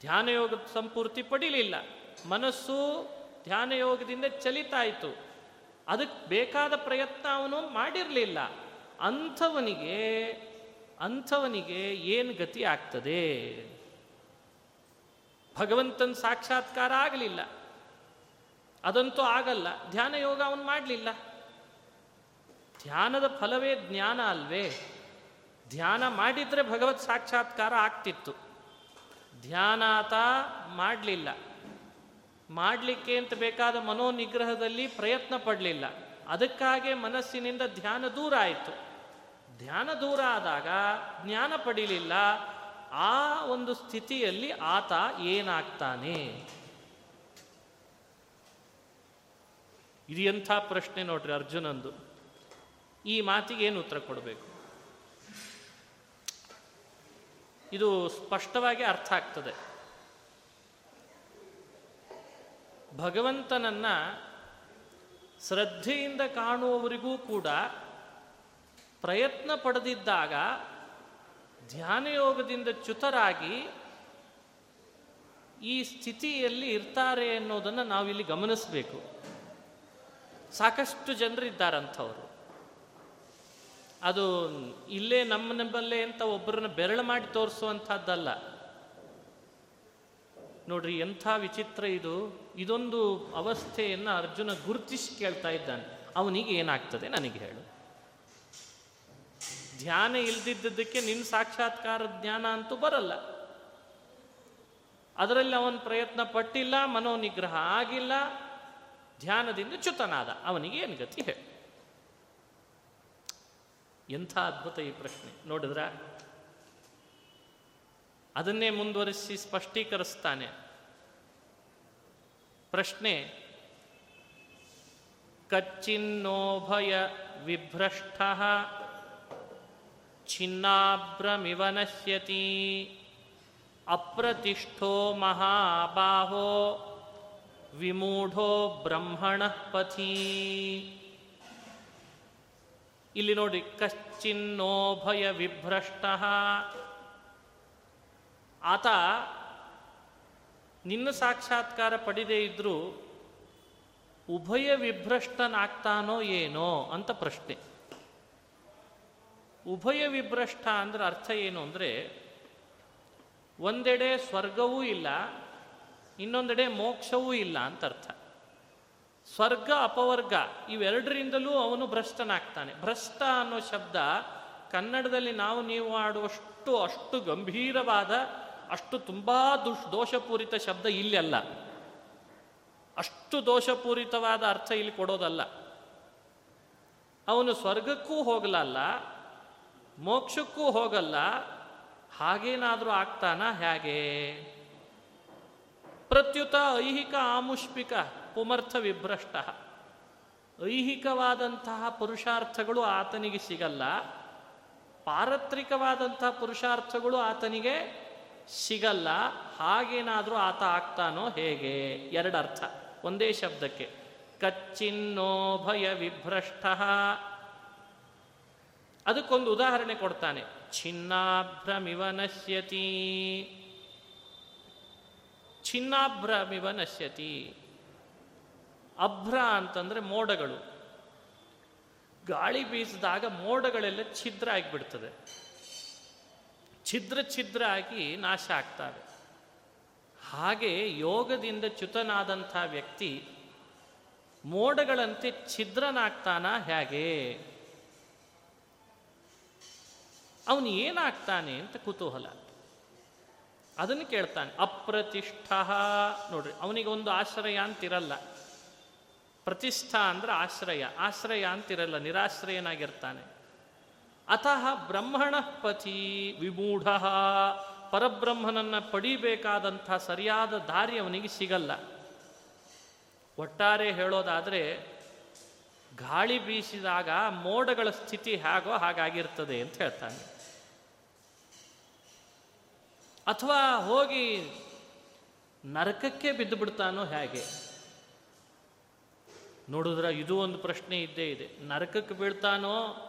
ಧ್ಯಾನಯೋಗದ ಸಂಪೂರ್ತಿ ಪಡೀಲಿಲ್ಲ. ಮನಸ್ಸು ಧ್ಯಾನಯೋಗದಿಂದ ಚಲಿತಾಯಿತು. ಅದಕ್ಕೆ ಬೇಕಾದ ಪ್ರಯತ್ನ ಅವನು ಮಾಡಿರಲಿಲ್ಲ. ಅಂಥವನಿಗೆ ಅಂಥವನಿಗೆ ಏನು ಗತಿ ಆಗ್ತದೆ? ಭಗವಂತನ ಸಾಕ್ಷಾತ್ಕಾರ ಆಗಲಿಲ್ಲ. ಅದಂತೂ ಆಗಲ್ಲ. ಧ್ಯಾನ ಯೋಗ ಅವನು ಮಾಡಲಿಲ್ಲ. ಧ್ಯಾನದ ಫಲವೇ ಜ್ಞಾನ ಅಲ್ವೇ? ಧ್ಯಾನ ಮಾಡಿದರೆ ಭಗವತ್ ಸಾಕ್ಷಾತ್ಕಾರ ಆಗ್ತಿತ್ತು. ಧ್ಯಾನಾತ ಮಾಡಲಿಲ್ಲ. ಮಾಡಲಿಕ್ಕೆ ಅಂತ ಬೇಕಾದ ಮನೋನಿಗ್ರಹದಲ್ಲಿ ಪ್ರಯತ್ನ ಪಡಲಿಲ್ಲ. ಅದಕ್ಕಾಗೆ ಮನಸ್ಸಿನಿಂದ ಧ್ಯಾನ ದೂರ ಆಯಿತು. ಧ್ಯಾನ ದೂರ ಆದಾಗ, ಜ್ಞಾನ ಪಡೀಲಿಲ್ಲ, ಆ ಒಂದು ಸ್ಥಿತಿಯಲ್ಲಿ ಆತ ಏನಾಗ್ತಾನೆ? ಇದು ಎಂಥ ಪ್ರಶ್ನೆ ನೋಡ್ರಿ ಅರ್ಜುನಂದು. ಈ ಮಾತಿಗೆ ಏನು ಉತ್ತರ ಕೊಡಬೇಕು? ಇದು ಸ್ಪಷ್ಟವಾಗಿ ಅರ್ಥ ಆಗ್ತದೆ. ಭಗವಂತನನ್ನ ಶ್ರದ್ಧೆಯಿಂದ ಕಾಣುವವರಿಗೂ ಕೂಡ ಪ್ರಯತ್ನ ಪಡೆದಿದ್ದಾಗ ಧ್ಯಾನಯೋಗದಿಂದ ಚ್ಯುತರಾಗಿ ಈ ಸ್ಥಿತಿಯಲ್ಲಿ ಇರ್ತಾರೆ ಅನ್ನೋದನ್ನು ನಾವಿಲ್ಲಿ ಗಮನಿಸಬೇಕು. ಸಾಕಷ್ಟು ಜನರಿದ್ದಾರಂಥವ್ರು. ಅದು ಇಲ್ಲೇ ನಮ್ಮ ನಮ್ಮಲ್ಲೇ ಅಂತ ಒಬ್ಬರನ್ನ ಬೆರಳು ಮಾಡಿ ತೋರಿಸುವಂಥದ್ದಲ್ಲ. ನೋಡ್ರಿ, ಎಂಥ ವಿಚಿತ್ರ ಇದು. ಇದೊಂದು ಅವಸ್ಥೆಯನ್ನು ಅರ್ಜುನ ಗುರುತಿಸಿ ಕೇಳ್ತಾ ಇದ್ದಾನೆ. ಅವನಿಗೆ ಏನಾಗ್ತದೆ ನನಗೆ ಹೇಳು. ಧ್ಯಾನ ಇಲ್ದಿದ್ದಕ್ಕೆ ನಿನ್ನ ಸಾಕ್ಷಾತ್ಕಾರ ಜ್ಞಾನ ಅಂತೂ ಬರಲ್ಲ. ಅದರಲ್ಲಿ ಅವನ ಪ್ರಯತ್ನ ಪಟ್ಟಿಲ್ಲ, ಮನೋನಿಗ್ರಹ ಆಗಿಲ್ಲ, ಧ್ಯಾನದಿಂದ ಚ್ಯುತನಾದ. ಅವನಿಗೆ ಏನು ಗತಿ ಹೇಳಿ? ಎಂಥ ಅದ್ಭುತ ಈ ಪ್ರಶ್ನೆ. ನೋಡಿದ್ರ? ಅದನ್ನೇ ಮುಂದುವರಿಸಿ ಸ್ಪಷ್ಟೀಕರಿಸ್ತಾನೆ. ಪ್ರಶ್ನೆ, ಕಚ್ಚಿನ್ನೋಭಯ ವಿಭ್ರಷ್ಟ ಛಿನ್ನಾಭ್ರಮಿವ ನಶ್ಯತಿ. ಅಪ್ರತಿಷ್ಠೋ ಮಹಾಬಾಹೋ ವಿಮೂಢೋ ಬ್ರಹ್ಮಣ ಪಥಿ. ಇಲ್ಲಿ ನೋಡಿ ಕಶ್ಚಿನ್ನೋಭಯ ವಿಭ್ರಷ್ಟ. ಆತ ನಿನ್ನ ಸಾಕ್ಷಾತ್ಕಾರ ಪಡೆದೇ ಇದ್ರೂ ಉಭಯ ವಿಭ್ರಷ್ಟನಾಗ್ತಾನೋ ಏನೋ ಅಂತ ಪ್ರಶ್ನೆ. ಉಭಯ ವಿಭ್ರಷ್ಟ ಅಂದ್ರೆ ಅರ್ಥ ಏನು ಅಂದರೆ ಒಂದೆಡೆ ಸ್ವರ್ಗವೂ ಇಲ್ಲ, ಇನ್ನೊಂದೆಡೆ ಮೋಕ್ಷವೂ ಇಲ್ಲ ಅಂತ ಅರ್ಥ. ಸ್ವರ್ಗ, ಅಪವರ್ಗ ಇವೆರಡರಿಂದಲೂ ಅವನು ಭ್ರಷ್ಟನಾಗ್ತಾನೆ. ಭ್ರಷ್ಟ ಅನ್ನೋ ಶಬ್ದ ಕನ್ನಡದಲ್ಲಿ ನಾವು ನೀವು ಆಡುವಷ್ಟು ಅಷ್ಟು ಗಂಭೀರವಾದ, ಅಷ್ಟು ತುಂಬ ದುಷ್ ದೋಷಪೂರಿತ ಶಬ್ದ ಇಲ್ಲಿ ಅಲ್ಲ. ಅಷ್ಟು ದೋಷಪೂರಿತವಾದ ಅರ್ಥ ಇಲ್ಲಿ ಕೊಡೋದಲ್ಲ. ಅವನು ಸ್ವರ್ಗಕ್ಕೂ ಹೋಗಲಲ್ಲ ಮೋಕ್ಷಕ್ಕೂ ಹೋಗಲ್ಲ, ಹಾಗೇನಾದರೂ ಆಗ್ತಾನ? ಹೇಗೆ? ಪ್ರತ್ಯುತ ಐಹಿಕ ಆಮುಷ್ಪಿಕ ಪುಮರ್ಥ ವಿಭ್ರಷ್ಟ. ಐಹಿಕವಾದಂತಹ ಪುರುಷಾರ್ಥಗಳು ಆತನಿಗೆ ಸಿಗಲ್ಲ, ಪಾರತ್ರಿಕವಾದಂತಹ ಪುರುಷಾರ್ಥಗಳು ಆತನಿಗೆ ಸಿಗಲ್ಲ, ಹಾಗೇನಾದರೂ ಆತ ಆಗ್ತಾನೋ ಹೇಗೆ? ಎರಡರ್ಥ. ಒಂದೇ ಶಬ್ದಕ್ಕೆ. ಕಚ್ಚಿನ್ನೋ ಭಯ ವಿಭ್ರಷ್ಟ. ಅದಕ್ಕೊಂದು ಉದಾಹರಣೆ ಕೊಡ್ತಾನೆ. ಛಿನ್ನಾಭ್ರಮಿವ ನಶ್ಯತಿ ಛಿನ್ನಾಭ್ರಮಿವ ನಶ್ಯತಿ ಅಭ್ರ ಅಂತಂದ್ರೆ ಮೋಡಗಳು. ಗಾಳಿ ಬೀಸಿದಾಗ ಮೋಡಗಳೆಲ್ಲ ಛಿದ್ರ ಆಗಿಬಿಡ್ತದೆ. ಛಿದ್ರ ಛಿದ್ರ ಆಗಿ ನಾಶ ಆಗ್ತವೆ. ಹಾಗೆ ಯೋಗದಿಂದ ಚ್ಯುತನಾದಂಥ ವ್ಯಕ್ತಿ ಮೋಡಗಳಂತೆ ಛಿದ್ರನಾಗ್ತಾನ ಹೇಗೆ? ಅವನು ಏನಾಗ್ತಾನೆ ಅಂತ ಕುತೂಹಲ. ಅದನ್ನು ಕೇಳ್ತಾನೆ, ಅಪ್ರತಿಷ್ಠ. ನೋಡ್ರಿ, ಅವನಿಗೆ ಒಂದು ಆಶ್ರಯ ಅಂತಿರಲ್ಲ. ಪ್ರತಿಷ್ಠಾ ಅಂದ್ರೆ ಆಶ್ರಯ ಆಶ್ರಯ ಅಂತಿರಲ್ಲ, ನಿರಾಶ್ರಯನಾಗಿರ್ತಾನೆ. ಅತಃ ಬ್ರಹ್ಮಣ ಪತಿ ವಿಮೂಢ. ಪರಬ್ರಹ್ಮನನ್ನ ಪಡಿಬೇಕಾದಂಥ ಸರಿಯಾದ ದಾರಿ ಅವನಿಗೆ ಸಿಗಲ್ಲ. ಒಟ್ಟಾರೆ ಹೇಳೋದಾದರೆ, ಗಾಳಿ ಬೀಸಿದಾಗ ಮೋಡಗಳ ಸ್ಥಿತಿ ಹೇಗೋ ಹಾಗಾಗಿರ್ತದೆ ಅಂತ ಹೇಳ್ತಾನೆ. ಅಥವಾ ಹೋಗಿ ನರಕಕ್ಕೆ ಬಿದ್ದು ಬಿಡ್ತಾನೋ ಹೇಗೆ? ನೋಡಿದ್ರ ಇದು ಒಂದು ಪ್ರಶ್ನೆ ಇದ್ದೇ ಇದೆ. ನರಕಕ್ಕೆ ಬೀಳ್ತಾನೋ,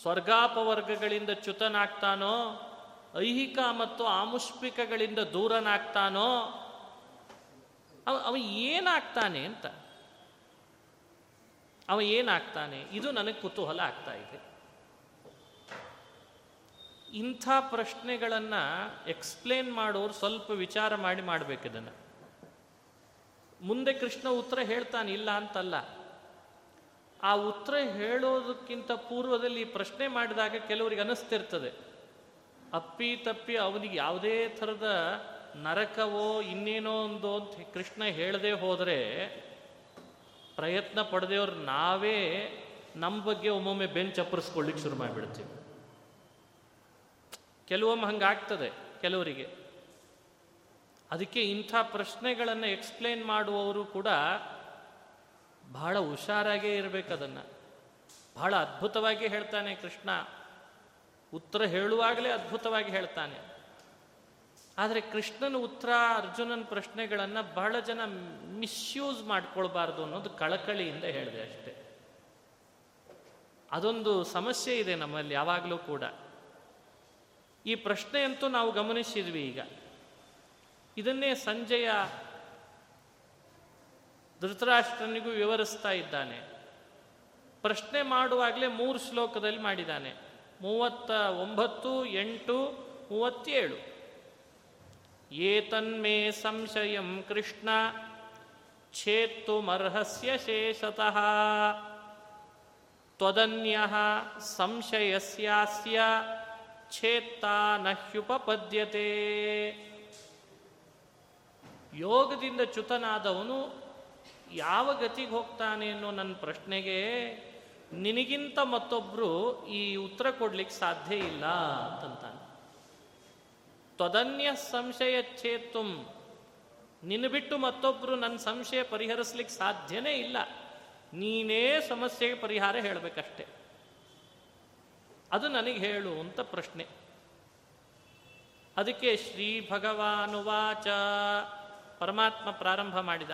ಸ್ವರ್ಗಾಪವರ್ಗಗಳಿಂದ ಚ್ಯುತನಾಗ್ತಾನೋ, ಐಹಿಕ ಮತ್ತು ಆಮುಷ್ಪಿಕಗಳಿಂದ ದೂರನಾಗ್ತಾನೋ, ಅವ ಅವ ಏನಾಗ್ತಾನೆ ಅಂತ. ಅವ ಏನಾಗ್ತಾನೆ? ಇದು ನನಗೆ ಕುತೂಹಲ ಆಗ್ತಾ ಇದೆ. ಇಂಥ ಪ್ರಶ್ನೆಗಳನ್ನು ಎಕ್ಸ್ಪ್ಲೇನ್ ಮಾಡೋರು ಸ್ವಲ್ಪ ವಿಚಾರ ಮಾಡಿ ಮಾಡಬೇಕಿದನ್ನು ಮುಂದೆ ಕೃಷ್ಣ ಉತ್ತರ ಹೇಳ್ತಾನೆ, ಇಲ್ಲ ಅಂತಲ್ಲ. ಆ ಉತ್ತರ ಹೇಳೋದಕ್ಕಿಂತ ಪೂರ್ವದಲ್ಲಿ ಪ್ರಶ್ನೆ ಮಾಡಿದಾಗ ಕೆಲವರಿಗೆ ಅನಿಸ್ತಿರ್ತದೆ. ಅಪ್ಪಿ ತಪ್ಪಿ ಅವನಿಗೆ ಯಾವುದೇ ಥರದ ನರಕವೋ ಇನ್ನೇನೋ ಒಂದು ಅಂತ ಕೃಷ್ಣ ಹೇಳದೆ ಹೋದರೆ ಪ್ರಯತ್ನ ಪಡೆದೇವ್ರು ನಾವೇ ನಮ್ಮ ಬಗ್ಗೆ ಒಮ್ಮೊಮ್ಮೆ ಬೆಂಚ್ ಅಪ್ಪರಿಸ್ಕೊಳ್ಳಿಕ್ಕೆ ಶುರು ಮಾಡಿಬಿಡ್ತೀವಿ. ಕೆಲವೊಮ್ಮೆ ಹಂಗಾಗ್ತದೆ ಕೆಲವರಿಗೆ. ಅದಕ್ಕೆ ಇಂಥ ಪ್ರಶ್ನೆಗಳನ್ನು ಎಕ್ಸ್ಪ್ಲೇನ್ ಮಾಡುವವರು ಕೂಡ ಬಹಳ ಹುಷಾರಾಗೇ ಇರಬೇಕು ಅದನ್ನು. ಬಹಳ ಅದ್ಭುತವಾಗಿ ಹೇಳ್ತಾನೆ ಕೃಷ್ಣ. ಉತ್ತರ ಹೇಳುವಾಗಲೇ ಅದ್ಭುತವಾಗಿ ಹೇಳ್ತಾನೆ. ಆದರೆ ಕೃಷ್ಣನ ಉತ್ತರ, ಅರ್ಜುನನ ಪ್ರಶ್ನೆಗಳನ್ನು ಬಹಳ ಜನ ಮಿಸ್ಯೂಸ್ ಮಾಡ್ಕೊಳ್ಬಾರ್ದು ಅನ್ನೋದು ಕಳಕಳಿಯಿಂದ ಹೇಳಿದೆ ಅಷ್ಟೆ. ಅದೊಂದು ಸಮಸ್ಯೆ ಇದೆ ನಮ್ಮಲ್ಲಿ ಯಾವಾಗಲೂ ಕೂಡ. ಈ ಪ್ರಶ್ನೆಯಂತೂ ನಾವು ಗಮನಿಸಿದ್ವಿ ಈಗ. ಇದನ್ನೇ ಸಂಜೆಯ ಧೃತರಾಷ್ಟ್ರನಿಗೂ ವಿವರಿಸ್ತಾ ಇದ್ದಾನೆ. ಪ್ರಶ್ನೆ ಮಾಡುವಾಗಲೇ ಮೂರು ಶ್ಲೋಕದಲ್ಲಿ ಮಾಡಿದ್ದಾನೆ. ಮೂವತ್ತ ಒಂಬತ್ತು, ಎಂಟು, ಮೂವತ್ತೇಳು. ಏತನ್ಮೇ ಸಂಶಯಂ ಕೃಷ್ಣ, ಛೇತ್ತುಮರ್ಹಸ್ಯ ಶೇಷತಃ. ತ್ವದನ್ಯ ಸಂಶಯಸ್ಯಾಸ್ಯ ಛೇತ್ತಾ ನಹ್ಯುಪಪದ್ಯತೆ. ಯೋಗದಿಂದ ಚ್ಯುತನಾದವನು ಯಾವ ಗತಿಗೆ ಹೋಗ್ತಾನೆ ಅನ್ನೋ ನನ್ನ ಪ್ರಶ್ನೆಗೆ ನಿನಗಿಂತ ಮತ್ತೊಬ್ಬರು ಈ ಉತ್ತರ ಕೊಡ್ಲಿಕ್ಕೆ ಸಾಧ್ಯ ಇಲ್ಲ ಅಂತಂತಾನೆ. ತ್ವದನ್ಯ ಸಂಶಯ ಛೇತ್ತು ನಿನ್ನ ಬಿಟ್ಟು ಮತ್ತೊಬ್ಬರು ನನ್ನ ಸಂಶಯ ಪರಿಹರಿಸ್ಲಿಕ್ಕೆ ಸಾಧ್ಯನೇ ಇಲ್ಲ. ನೀನೇ ಸಮಸ್ಯೆಗೆ ಪರಿಹಾರ ಹೇಳಬೇಕಷ್ಟೆ. ಅದು ನನಗೆ ಹೇಳು ಅಂತ ಪ್ರಶ್ನೆ. ಅದಕ್ಕೆ ಶ್ರೀ ಭಗವಾನುವಾಚ ಪರಮಾತ್ಮ ಪ್ರಾರಂಭ ಮಾಡಿದ.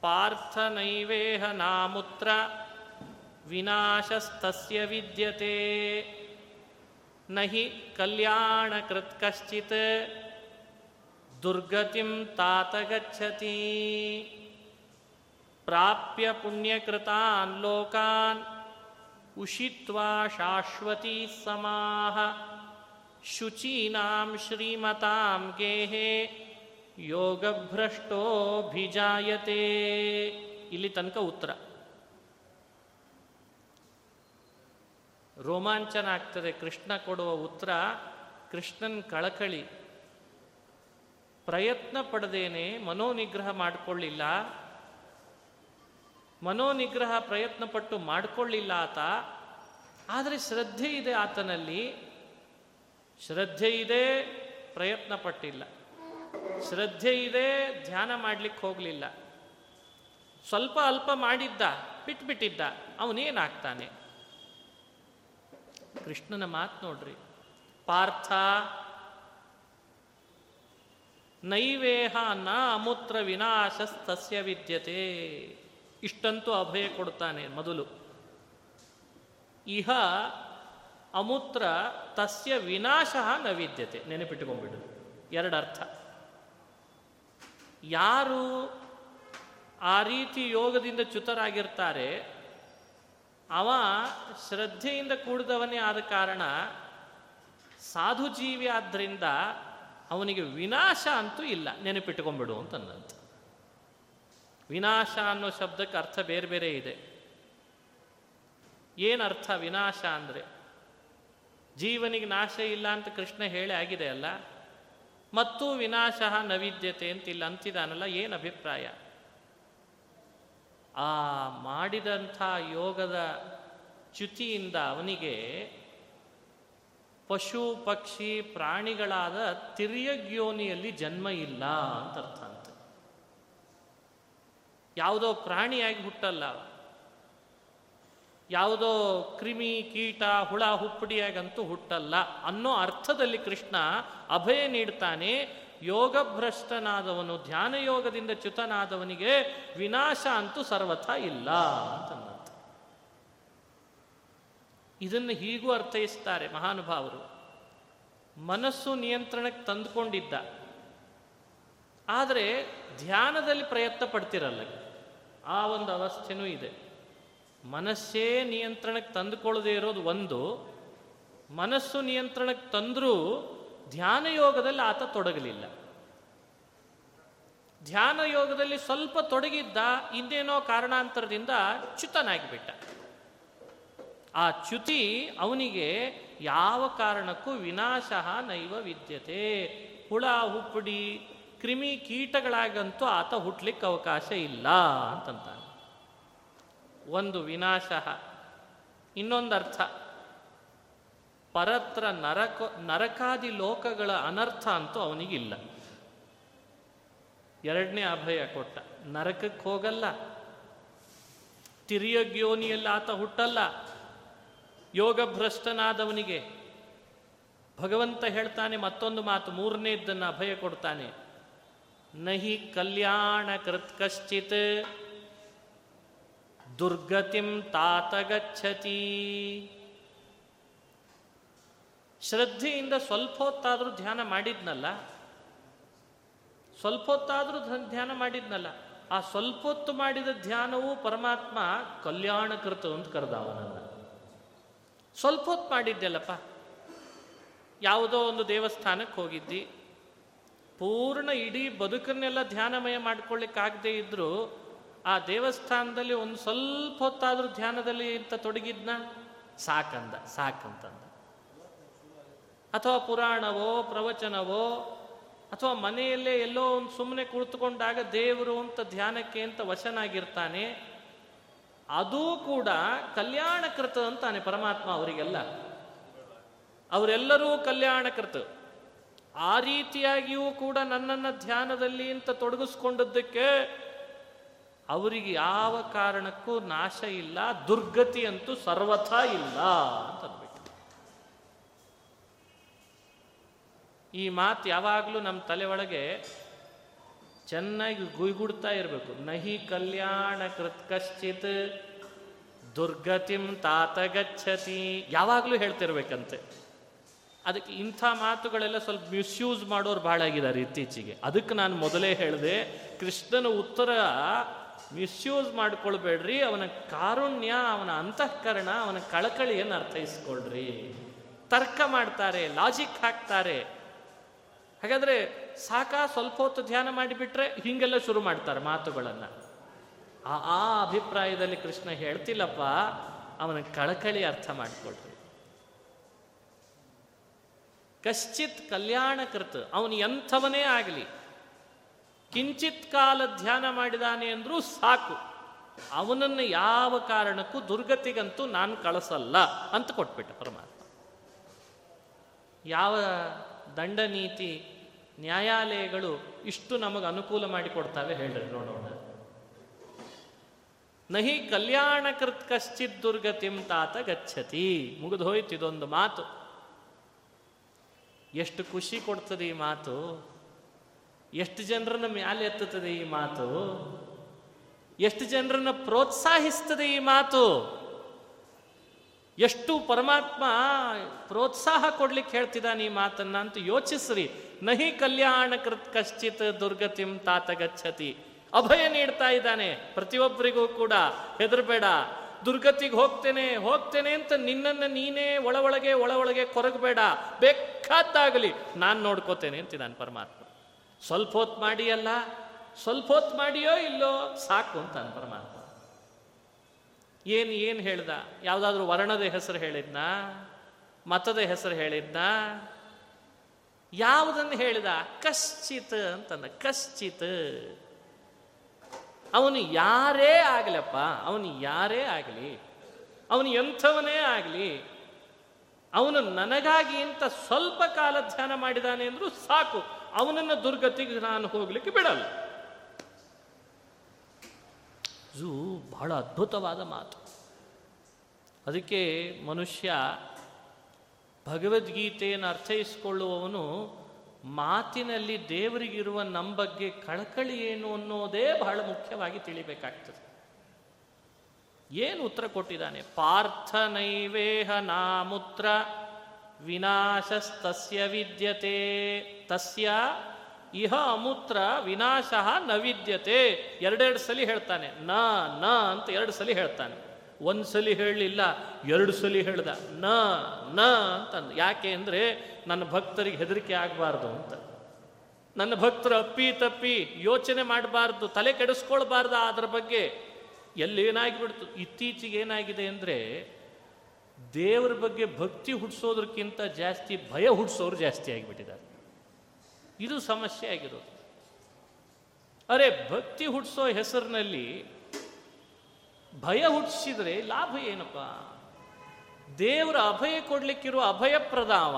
ಪಾರ್ಥ ನೈವೇಹ ನಾಮುತ್ರ ವಿನಾಶಸ್ತಸ್ಯ ವಿದ್ಯತೆ. ನಹಿ ಕಲ್ಯಾಣಕೃತ್ ಕಶ್ಚಿತ್ ದುರ್ಗತಿಂ ತಾತ ಗಚ್ಚತಿ. ಪ್ರಾಪ್ಯ ಪುಣ್ಯಕೃತಾನ್ ಲೋಕಾನ್ ಉಷಿತ್ವಾ ಶಾಶ್ವತಿ ಸಮಾಹ ಶುಚೀನಾಂ ಶ್ರೀಮತಾಂ ಯೋಗಭ್ರಷ್ಟೋ ಬಿಜಾಯತೇ ಇಲ್ಲಿ ತನಕ ಉತ್ತರ. ರೋಮಾಂಚನ ಆಗ್ತದೆ ಕೃಷ್ಣ ಕೊಡುವ ಉತ್ತರ, ಕೃಷ್ಣನ್ ಕಳಕಳಿ. ಪ್ರಯತ್ನ ಪಡೆದೇನೆ ಮನೋನಿಗ್ರಹ ಮಾಡಿಕೊಳ್ಳಿಲ್ಲ. ಮನೋನಿಗ್ರಹ ಪ್ರಯತ್ನ ಪಟ್ಟು ಮಾಡಿಕೊಳ್ಳಿಲ್ಲ ಆತ, ಆದರೆ ಶ್ರದ್ಧೆ ಇದೆ ಆತನಲ್ಲಿ. ಶ್ರದ್ಧೆ ಇದೆ ಪ್ರಯತ್ನ ಪಟ್ಟಿಲ್ಲ ಶ್ರದ್ಧೆ ಇದೆ, ಧ್ಯಾನ ಮಾಡಲಿಕ್ಕೆ ಹೋಗಲಿಲ್ಲ. ಸ್ವಲ್ಪ ಅಲ್ಪ ಮಾಡಿದ್ದ, ಬಿಟ್ಬಿಟ್ಟಿದ್ದ, ಅವನೇನಾಗ್ತಾನೆ? ಕೃಷ್ಣನ ಮಾತು ನೋಡ್ರಿ. ಪಾರ್ಥ, ನೈವೇಹ ನ ಅಮೂತ್ರ ವಿನಾಶಸ್ತಸ್ಯ ವಿದ್ಯತೆ. ಇಷ್ಟಂತೂ ಅಭಯ ಕೊಡ್ತಾನೆ ಮೊದಲು. ಇಹ ಅಮೂತ್ರ ತಸ್ಯ ವಿನಾಶ ನ ವಿದ್ಯತೆ ನೆನಪಿಟ್ಟುಕೊಂಡ್ಬಿಡು. ಎರಡು ಅರ್ಥ ಯಾರು ಆ ರೀತಿ ಯೋಗದಿಂದ ಚ್ಯುತರಾಗಿರ್ತಾರೆ, ಅವ ಶ್ರದ್ಧೆಯಿಂದ ಕೂಡಿದವನೇ ಆದ ಕಾರಣ ಸಾಧು ಜೀವಿ ಆದ್ದರಿಂದ ಅವನಿಗೆ ವಿನಾಶ ಅಂತೂ ಇಲ್ಲ. ನೆನಪಿಟ್ಟುಕೊಂಡ್ಬಿಡು ಅಂತಂದಂತ. ವಿನಾಶ ಅನ್ನೋ ಶಬ್ದಕ್ಕೆ ಅರ್ಥ ಬೇರೆ ಬೇರೆ ಇದೆ. ಏನು ಅರ್ಥ ವಿನಾಶ ಅಂದರೆ? ಜೀವನಿಗೆ ನಾಶ ಇಲ್ಲ ಅಂತ ಕೃಷ್ಣ ಹೇಳಿ ಆಗಿದೆ ಅಲ್ಲ? ಮತ್ತು ವಿನಾಶ ನವಿದ್ಯತೆ ಅಂತ ಇಲ್ಲಿ ಅಂತಿದಾನಲ್ಲ, ಏನು ಅಭಿಪ್ರಾಯ? ಆ ಮಾಡಿದಂಥ ಯೋಗದ ಚ್ಯುತಿಯಿಂದ ಅವನಿಗೆ ಪಶು, ಪಕ್ಷಿ, ಪ್ರಾಣಿಗಳಾದ ತಿರ್ಯಗ್ಯೋನಿಯಲ್ಲಿ ಜನ್ಮ ಇಲ್ಲ ಅಂತ ಅರ್ಥ ಅಂತ. ಯಾವುದೋ ಪ್ರಾಣಿಯಾಗಿ ಹುಟ್ಟಲ್ಲ. ಯಾವುದೋ ಕ್ರಿಮಿ ಕೀಟ, ಹುಳ, ಹುಪ್ಪಡಿಯಾಗಂತೂ ಹುಟ್ಟಲ್ಲ. ಅನ್ನೋ ಅರ್ಥದಲ್ಲಿ ಕೃಷ್ಣ ಅಭಯ ನೀಡ್ತಾನೆ. ಯೋಗಭ್ರಷ್ಟನಾದವನು, ಧ್ಯಾನ ಯೋಗದಿಂದ ಚ್ಯುತನಾದವನಿಗೆ ವಿನಾಶ ಅಂತೂ ಸರ್ವಥ ಇಲ್ಲ ಅಂತಂದ ಇದನ್ನು ಹೀಗೂ ಅರ್ಥೈಸ್ತಾರೆ ಮಹಾನುಭಾವರು. ಮನಸ್ಸು ನಿಯಂತ್ರಣಕ್ಕೆ ತಂದುಕೊಂಡಿದ್ದ. ಆದರೆ ಧ್ಯಾನದಲ್ಲಿ ಪ್ರಯತ್ನ ಪಡ್ತಿರಲ್ಲ. ಆ ಒಂದು ಅವಸ್ಥೆನೂ ಇದೆ. ಮನಸ್ಸೇ ನಿಯಂತ್ರಣಕ್ಕೆ ತಂದುಕೊಳ್ಳದೇ ಇರೋದು ಒಂದು. ಮನಸ್ಸು ನಿಯಂತ್ರಣಕ್ಕೆ ತಂದರೂ ಧ್ಯಾನ ಯೋಗದಲ್ಲಿ ಆತ ತೊಡಗಲಿಲ್ಲ. ಧ್ಯಾನ ಯೋಗದಲ್ಲಿ ಸ್ವಲ್ಪ ತೊಡಗಿದ್ದ ಇನ್ನೇನೋ ಕಾರಣಾಂತರದಿಂದ ಚ್ಯುತನಾಗಿಬಿಟ್ಟ. ಆ ಚ್ಯುತಿ ಅವನಿಗೆ ಯಾವ ಕಾರಣಕ್ಕೂ ವಿನಾಶ ನೈವ ವಿದ್ಯತೆ. ಹುಳ ಹುಪ್ಪಡಿ ಕ್ರಿಮಿ ಕೀಟಗಳಾಗಂತೂ ಆತ ಹುಟ್ಲಿಕ್ಕೆ ಅವಕಾಶ ಇಲ್ಲ ಅಂತಂತಾನೆ. ಒಂದು ವಿನಾಶ, ಇನ್ನೊಂದು ಅರ್ಥ. ಪರತ್ರ ನರಕ, ನರಕಾದಿ ಲೋಕಗಳ ಅನರ್ಥ ಅಂತೂ ಅವನಿಗಿಲ್ಲ. ಎರಡನೇ ಅಭಯ ಕೊಟ್ಟ, ನರಕಕ್ಕೆ ಹೋಗಲ್ಲ. ತಿರಿಯಗ್ಯೋನಿಯಲ್ಲಿ ಆತ ಹುಟ್ಟಲ್ಲ. ಯೋಗಭ್ರಷ್ಟನಾದವನಿಗೆ ಭಗವಂತ ಹೇಳ್ತಾನೆ ಮತ್ತೊಂದು ಮಾತು ಮೂರನೇದ್ದನ್ನು ಅಭಯ ಕೊಡ್ತಾನೆ. ನಹಿ ಕಲ್ಯಾಣ ಕೃತ್ ಕಶ್ಚಿತ್. ದುರ್ಗತಿಂ ತಾತ ಗಚ್ಚತಿ. ಶ್ರದ್ಧೆಯಿಂದ ಸ್ವಲ್ಪ ಹೊತ್ತಾದರೂ ಧ್ಯಾನ ಮಾಡಿದ್ನಲ್ಲ? ಸ್ವಲ್ಪ ಹೊತ್ತಾದರೂ ಧ್ಯಾನ ಮಾಡಿದ್ನಲ್ಲ? ಆ ಸ್ವಲ್ಪ ಹೊತ್ತು ಮಾಡಿದ ಧ್ಯಾನವು ಪರಮಾತ್ಮ ಕಲ್ಯಾಣಕೃತ ಅಂತ ಕರೆದ ಸ್ವಲ್ಪ ಹೊತ್ತು ಮಾಡಿದ್ದೆಲ್ಲಪ್ಪ ಯಾವುದೋ ಒಂದು ದೇವಸ್ಥಾನಕ್ಕೆ ಹೋಗಿದ್ದಿ. ಪೂರ್ಣ ಇಡೀ ಬದುಕನ್ನೆಲ್ಲ ಧ್ಯಾನಮಯ ಮಾಡ್ಕೊಳ್ಳಿಕ್ಕಾಗದೇ ಇದ್ದರೂ ಆ ದೇವಸ್ಥಾನದಲ್ಲಿ ಒಂದು ಸ್ವಲ್ಪ ಹೊತ್ತಾದರೂ ಧ್ಯಾನದಲ್ಲಿ ಅಂತ ತೊಡಗಿದ್ನ? ಸಾಕಂದ, ಸಾಕಂತಂದ. ಅಥವಾ ಪುರಾಣವೋ, ಪ್ರವಚನವೋ, ಅಥವಾ ಮನೆಯಲ್ಲೇ ಎಲ್ಲೋ ಒಂದು ಸುಮ್ಮನೆ ಕುಳಿತುಕೊಂಡಾಗ ದೇವರು ಅಂತ ಧ್ಯಾನಕ್ಕೆ ಅಂತ ವಶನಾಗಿರ್ತಾನೆ, ಅದೂ ಕೂಡ ಕಲ್ಯಾಣಕೃತ ಅಂತಾನೆ ಪರಮಾತ್ಮ ಅವರಿಗೆಲ್ಲ. ಅವರೆಲ್ಲರೂ ಕಲ್ಯಾಣಕೃತ. ಆ ರೀತಿಯಾಗಿಯೂ ಕೂಡ ನನ್ನನ್ನು ಧ್ಯಾನದಲ್ಲಿ ಅಂತ ತೊಡಗಿಸ್ಕೊಂಡದ್ದಕ್ಕೆ ಅವರಿಗೆ ಯಾವ ಕಾರಣಕ್ಕೂ ನಾಶ ಇಲ್ಲ, ದುರ್ಗತಿ ಅಂತೂ ಸರ್ವಥಾ ಇಲ್ಲ ಅಂತ ಈ ಮಾತು ಯಾವಾಗಲೂ ನಮ್ಮ ತಲೆ ಒಳಗೆ ಚೆನ್ನಾಗಿ ಗುಯ್ಗುಡ್ತಾ ಇರಬೇಕು. ನಹಿ ಕಲ್ಯಾಣ ಕೃತ್ ಕಶ್ಚಿತ್, ದುರ್ಗತಿಂ ತಾತಗಚ್ಚತಿ ಯಾವಾಗಲೂ ಹೇಳ್ತಿರ್ಬೇಕಂತೆ. ಅದಕ್ಕೆ ಇಂಥ ಮಾತುಗಳೆಲ್ಲ ಸ್ವಲ್ಪ ಮಿಸ್ಯೂಸ್ ಮಾಡೋರು ಭಾಳ ಆಗಿದ್ದಾರೆ ಇತ್ತೀಚೆಗೆ. ಅದಕ್ಕೆ ನಾನು ಮೊದಲೇ ಹೇಳಿದೆ, ಕೃಷ್ಣನ ಉತ್ತರ ಮಿಸ್ಯೂಸ್ ಮಾಡ್ಕೊಳ್ಬೇಡ್ರಿ, ಅವನ ಕಾರುಣ್ಯ, ಅವನ ಅಂತಃಕರಣ, ಅವನ ಕಳಕಳಿಯನ್ನು ಅರ್ಥೈಸ್ಕೊಳ್ರಿ. ತರ್ಕ ಮಾಡ್ತಾರೆ ಲಾಜಿಕ್ ಹಾಕ್ತಾರೆ. ಹಾಗಾದ್ರೆ ಸಾಕಾ ಸ್ವಲ್ಪ ಹೊತ್ತು ಧ್ಯಾನ ಮಾಡಿಬಿಟ್ರೆ ಹಿಂಗೆಲ್ಲ ಶುರು ಮಾಡ್ತಾರೆ ಮಾತುಗಳನ್ನು. ಆ ಆ ಅಭಿಪ್ರಾಯದಲ್ಲಿ ಕೃಷ್ಣ ಹೇಳ್ತಿಲ್ಲಪ್ಪ, ಅವನ ಕಳಕಳಿ ಅರ್ಥ ಮಾಡಿಕೊಳ್ರಿ. ಕಶ್ಚಿತ್ ಕಲ್ಯಾಣಕೃತ ಅವನು ಎಂಥವನೇ ಆಗಲಿ, ಕಿಂಚಿತ್ ಕಾಲ ಧ್ಯಾನ ಮಾಡಿದಾನೆ ಅಂದ್ರೂ ಸಾಕು. ಅವನನ್ನು ಯಾವ ಕಾರಣಕ್ಕೂ ದುರ್ಗತಿಗಂತೂ ನಾನು ಕಳಿಸಲ್ಲ ಅಂತ ಕೊಟ್ಬಿಟ್ಟ ಪರಮಾತ್ಮ. ಯಾವ ದಂಡ ನೀತಿ ನ್ಯಾಯಾಲಯಗಳು ಇಷ್ಟು ನಮಗೆ ಅನುಕೂಲ ಮಾಡಿಕೊಡ್ತಾವೆ ಹೇಳ್ರಿ ನೋಡೋಣ. ನಹಿ ಕಲ್ಯಾಣಕೃತ್ ಕಶ್ಚಿತ್ ದುರ್ಗತಿಂ ತಾತ ಗಚ್ಚತಿ. ಮುಗಿದು ಹೋಯ್ತು ಇದೊಂದು ಮಾತು. ಎಷ್ಟು ಖುಷಿ ಕೊಡ್ತದೆ ಈ ಮಾತು? ಎಷ್ಟು ಜನರನ್ನ ಮ್ಯಾಲೆ ಎತ್ತುತ್ತದೆ ಈ ಮಾತು? ಎಷ್ಟು ಜನರನ್ನ ಪ್ರೋತ್ಸಾಹಿಸ್ತದೆ ಈ ಮಾತು? ಎಷ್ಟು ಪರಮಾತ್ಮ ಪ್ರೋತ್ಸಾಹ ಕೊಡ್ಲಿಕ್ಕೆ ಹೇಳ್ತಿದ್ದಾನೆ ಈ ಮಾತನ್ನ ಅಂತ ಯೋಚಿಸ್ರಿ. ನಹಿ ಕಲ್ಯಾಣ ಕೃತ್ ಕಶ್ಚಿತ್ ದುರ್ಗತಿಂ ತಾತ ಗಚ್ಚತಿ ಅಭಯ ನೀಡ್ತಾ ಇದ್ದಾನೆ ಪ್ರತಿಯೊಬ್ಬರಿಗೂ ಕೂಡ. ಹೆದರ್ಬೇಡ. ದುರ್ಗತಿಗೆ ಹೋಗ್ತೇನೆ ಹೋಗ್ತೇನೆ ಅಂತ ನಿನ್ನನ್ನು ನೀನೇ ಒಳ ಒಳಗೆ ಒಳ ಒಳಗೆ ಕೊರಗಬೇಡ. ಬೇಕಾದ್ದಾಗಲಿ ನಾನು ನೋಡ್ಕೋತೇನೆ ಅಂತಿದ್ದಾನೆ ಪರಮಾತ್ಮ. ಸ್ವಲ್ಪ ಹೊತ್ತು ಮಾಡಿಯಲ್ಲ, ಸ್ವಲ್ಪ ಹೊತ್ತು ಮಾಡಿಯೋ ಇಲ್ಲೋ, ಸಾಕು ಅಂತಾನೆ ಪರಮಾತ್ಮ. ಏನು ಏನು ಹೇಳ್ದ? ಯಾವುದಾದ್ರೂ ವರ್ಣದ ಹೆಸರು ಹೇಳಿದ್ನ? ಮತದ ಹೆಸರು ಹೇಳಿದ್ನ? ಯಾವುದನ್ನು ಹೇಳಿದ? ಕಶ್ಚಿತ್ ಅಂತಂದ, ಕಶ್ಚಿತ್. ಅವನು ಯಾರೇ ಆಗಲಪ್ಪ, ಅವನು ಯಾರೇ ಆಗಲಿ, ಅವನು ಎಂಥವನೇ ಆಗಲಿ, ಅವನು ನನಗಾಗಿ ಇಂಥ ಸ್ವಲ್ಪ ಕಾಲ ಧ್ಯಾನ ಮಾಡಿದಾನೆ ಅಂದರೂ ಸಾಕು, ಅವನನ್ನು ದುರ್ಗತಿಗೆ ನಾನು ಹೋಗ್ಲಿಕ್ಕೆ ಬಿಡಲ್ಲ. ಇದು ಬಹಳ ಅದ್ಭುತವಾದ ಮಾತು. ಅದಕ್ಕೆ ಮನುಷ್ಯ ಭಗವದ್ಗೀತೆಯನ್ನು ಅರ್ಥೈಸಿಕೊಳ್ಳುವವನು ಮಾತಿನಲ್ಲಿ ದೇವರಿಗಿರುವ ನಮ್ಮ ಬಗ್ಗೆ ಕಳಕಳಿ ಏನು ಅನ್ನೋದೇ ಬಹಳ ಮುಖ್ಯವಾಗಿ ತಿಳಿಬೇಕಾಗ್ತದೆ. ಏನು ಉತ್ತರ ಕೊಟ್ಟಿದ್ದಾನೆ? ಪಾರ್ಥ ನೈವೇಹ ನಾಮುತ್ರ ವಿನಾಶಸ್ತಸ್ಯ ವಿದ್ಯತೆ. ತಸ್ಯ ಇಹ ಅಮೂತ್ರ ವಿನಾಶ ನ ವಿದ್ಯತೆ. ಎರಡೆರಡು ಸಲ ಹೇಳ್ತಾನೆ, ನ ನ ಅಂತ ಎರಡು ಸಲ ಹೇಳ್ತಾನೆ. ಒಂದು ಸಲ ಹೇಳಲಿಲ್ಲ, ಎರಡು ಸಲ ಹೇಳ್ದ. ನ ನ ಅಂತಂದು. ಯಾಕೆ ಅಂದರೆ ನನ್ನ ಭಕ್ತರಿಗೆ ಹೆದರಿಕೆ ಆಗಬಾರ್ದು ಅಂತ. ನನ್ನ ಭಕ್ತರು ಅಪ್ಪಿ ತಪ್ಪಿ ಯೋಚನೆ ಮಾಡಬಾರ್ದು, ತಲೆ ಕೆಡಿಸ್ಕೊಳ್ಬಾರ್ದ ಅದರ ಬಗ್ಗೆ ಎಲ್ಲೇನಾಗಿಬಿಡ್ತು? ಇತ್ತೀಚೆಗೆ ಏನಾಗಿದೆ ಅಂದರೆ ದೇವರ ಬಗ್ಗೆ ಭಕ್ತಿ ಹುಟ್ಟಿಸೋದ್ರಕ್ಕಿಂತ ಜಾಸ್ತಿ ಭಯ ಹುಟ್ಟಿಸೋರು ಜಾಸ್ತಿ ಆಗಿಬಿಟ್ಟಿದ್ದಾರೆ. ಇದು ಸಮಸ್ಯೆ ಆಗಿರೋದು. ಅರೆ ಭಕ್ತಿ ಹುಟ್ಟಿಸೋ ಹೆಸರಿನಲ್ಲಿ ಭಯ ಹುಟ್ಟಿಸಿದರೆ ಲಾಭ ಏನಪ್ಪ? ದೇವರ ಅಭಯ ಕೊಡ್ಲಿಕ್ಕಿರುವ ಅಭಯ ಪ್ರದಾವ,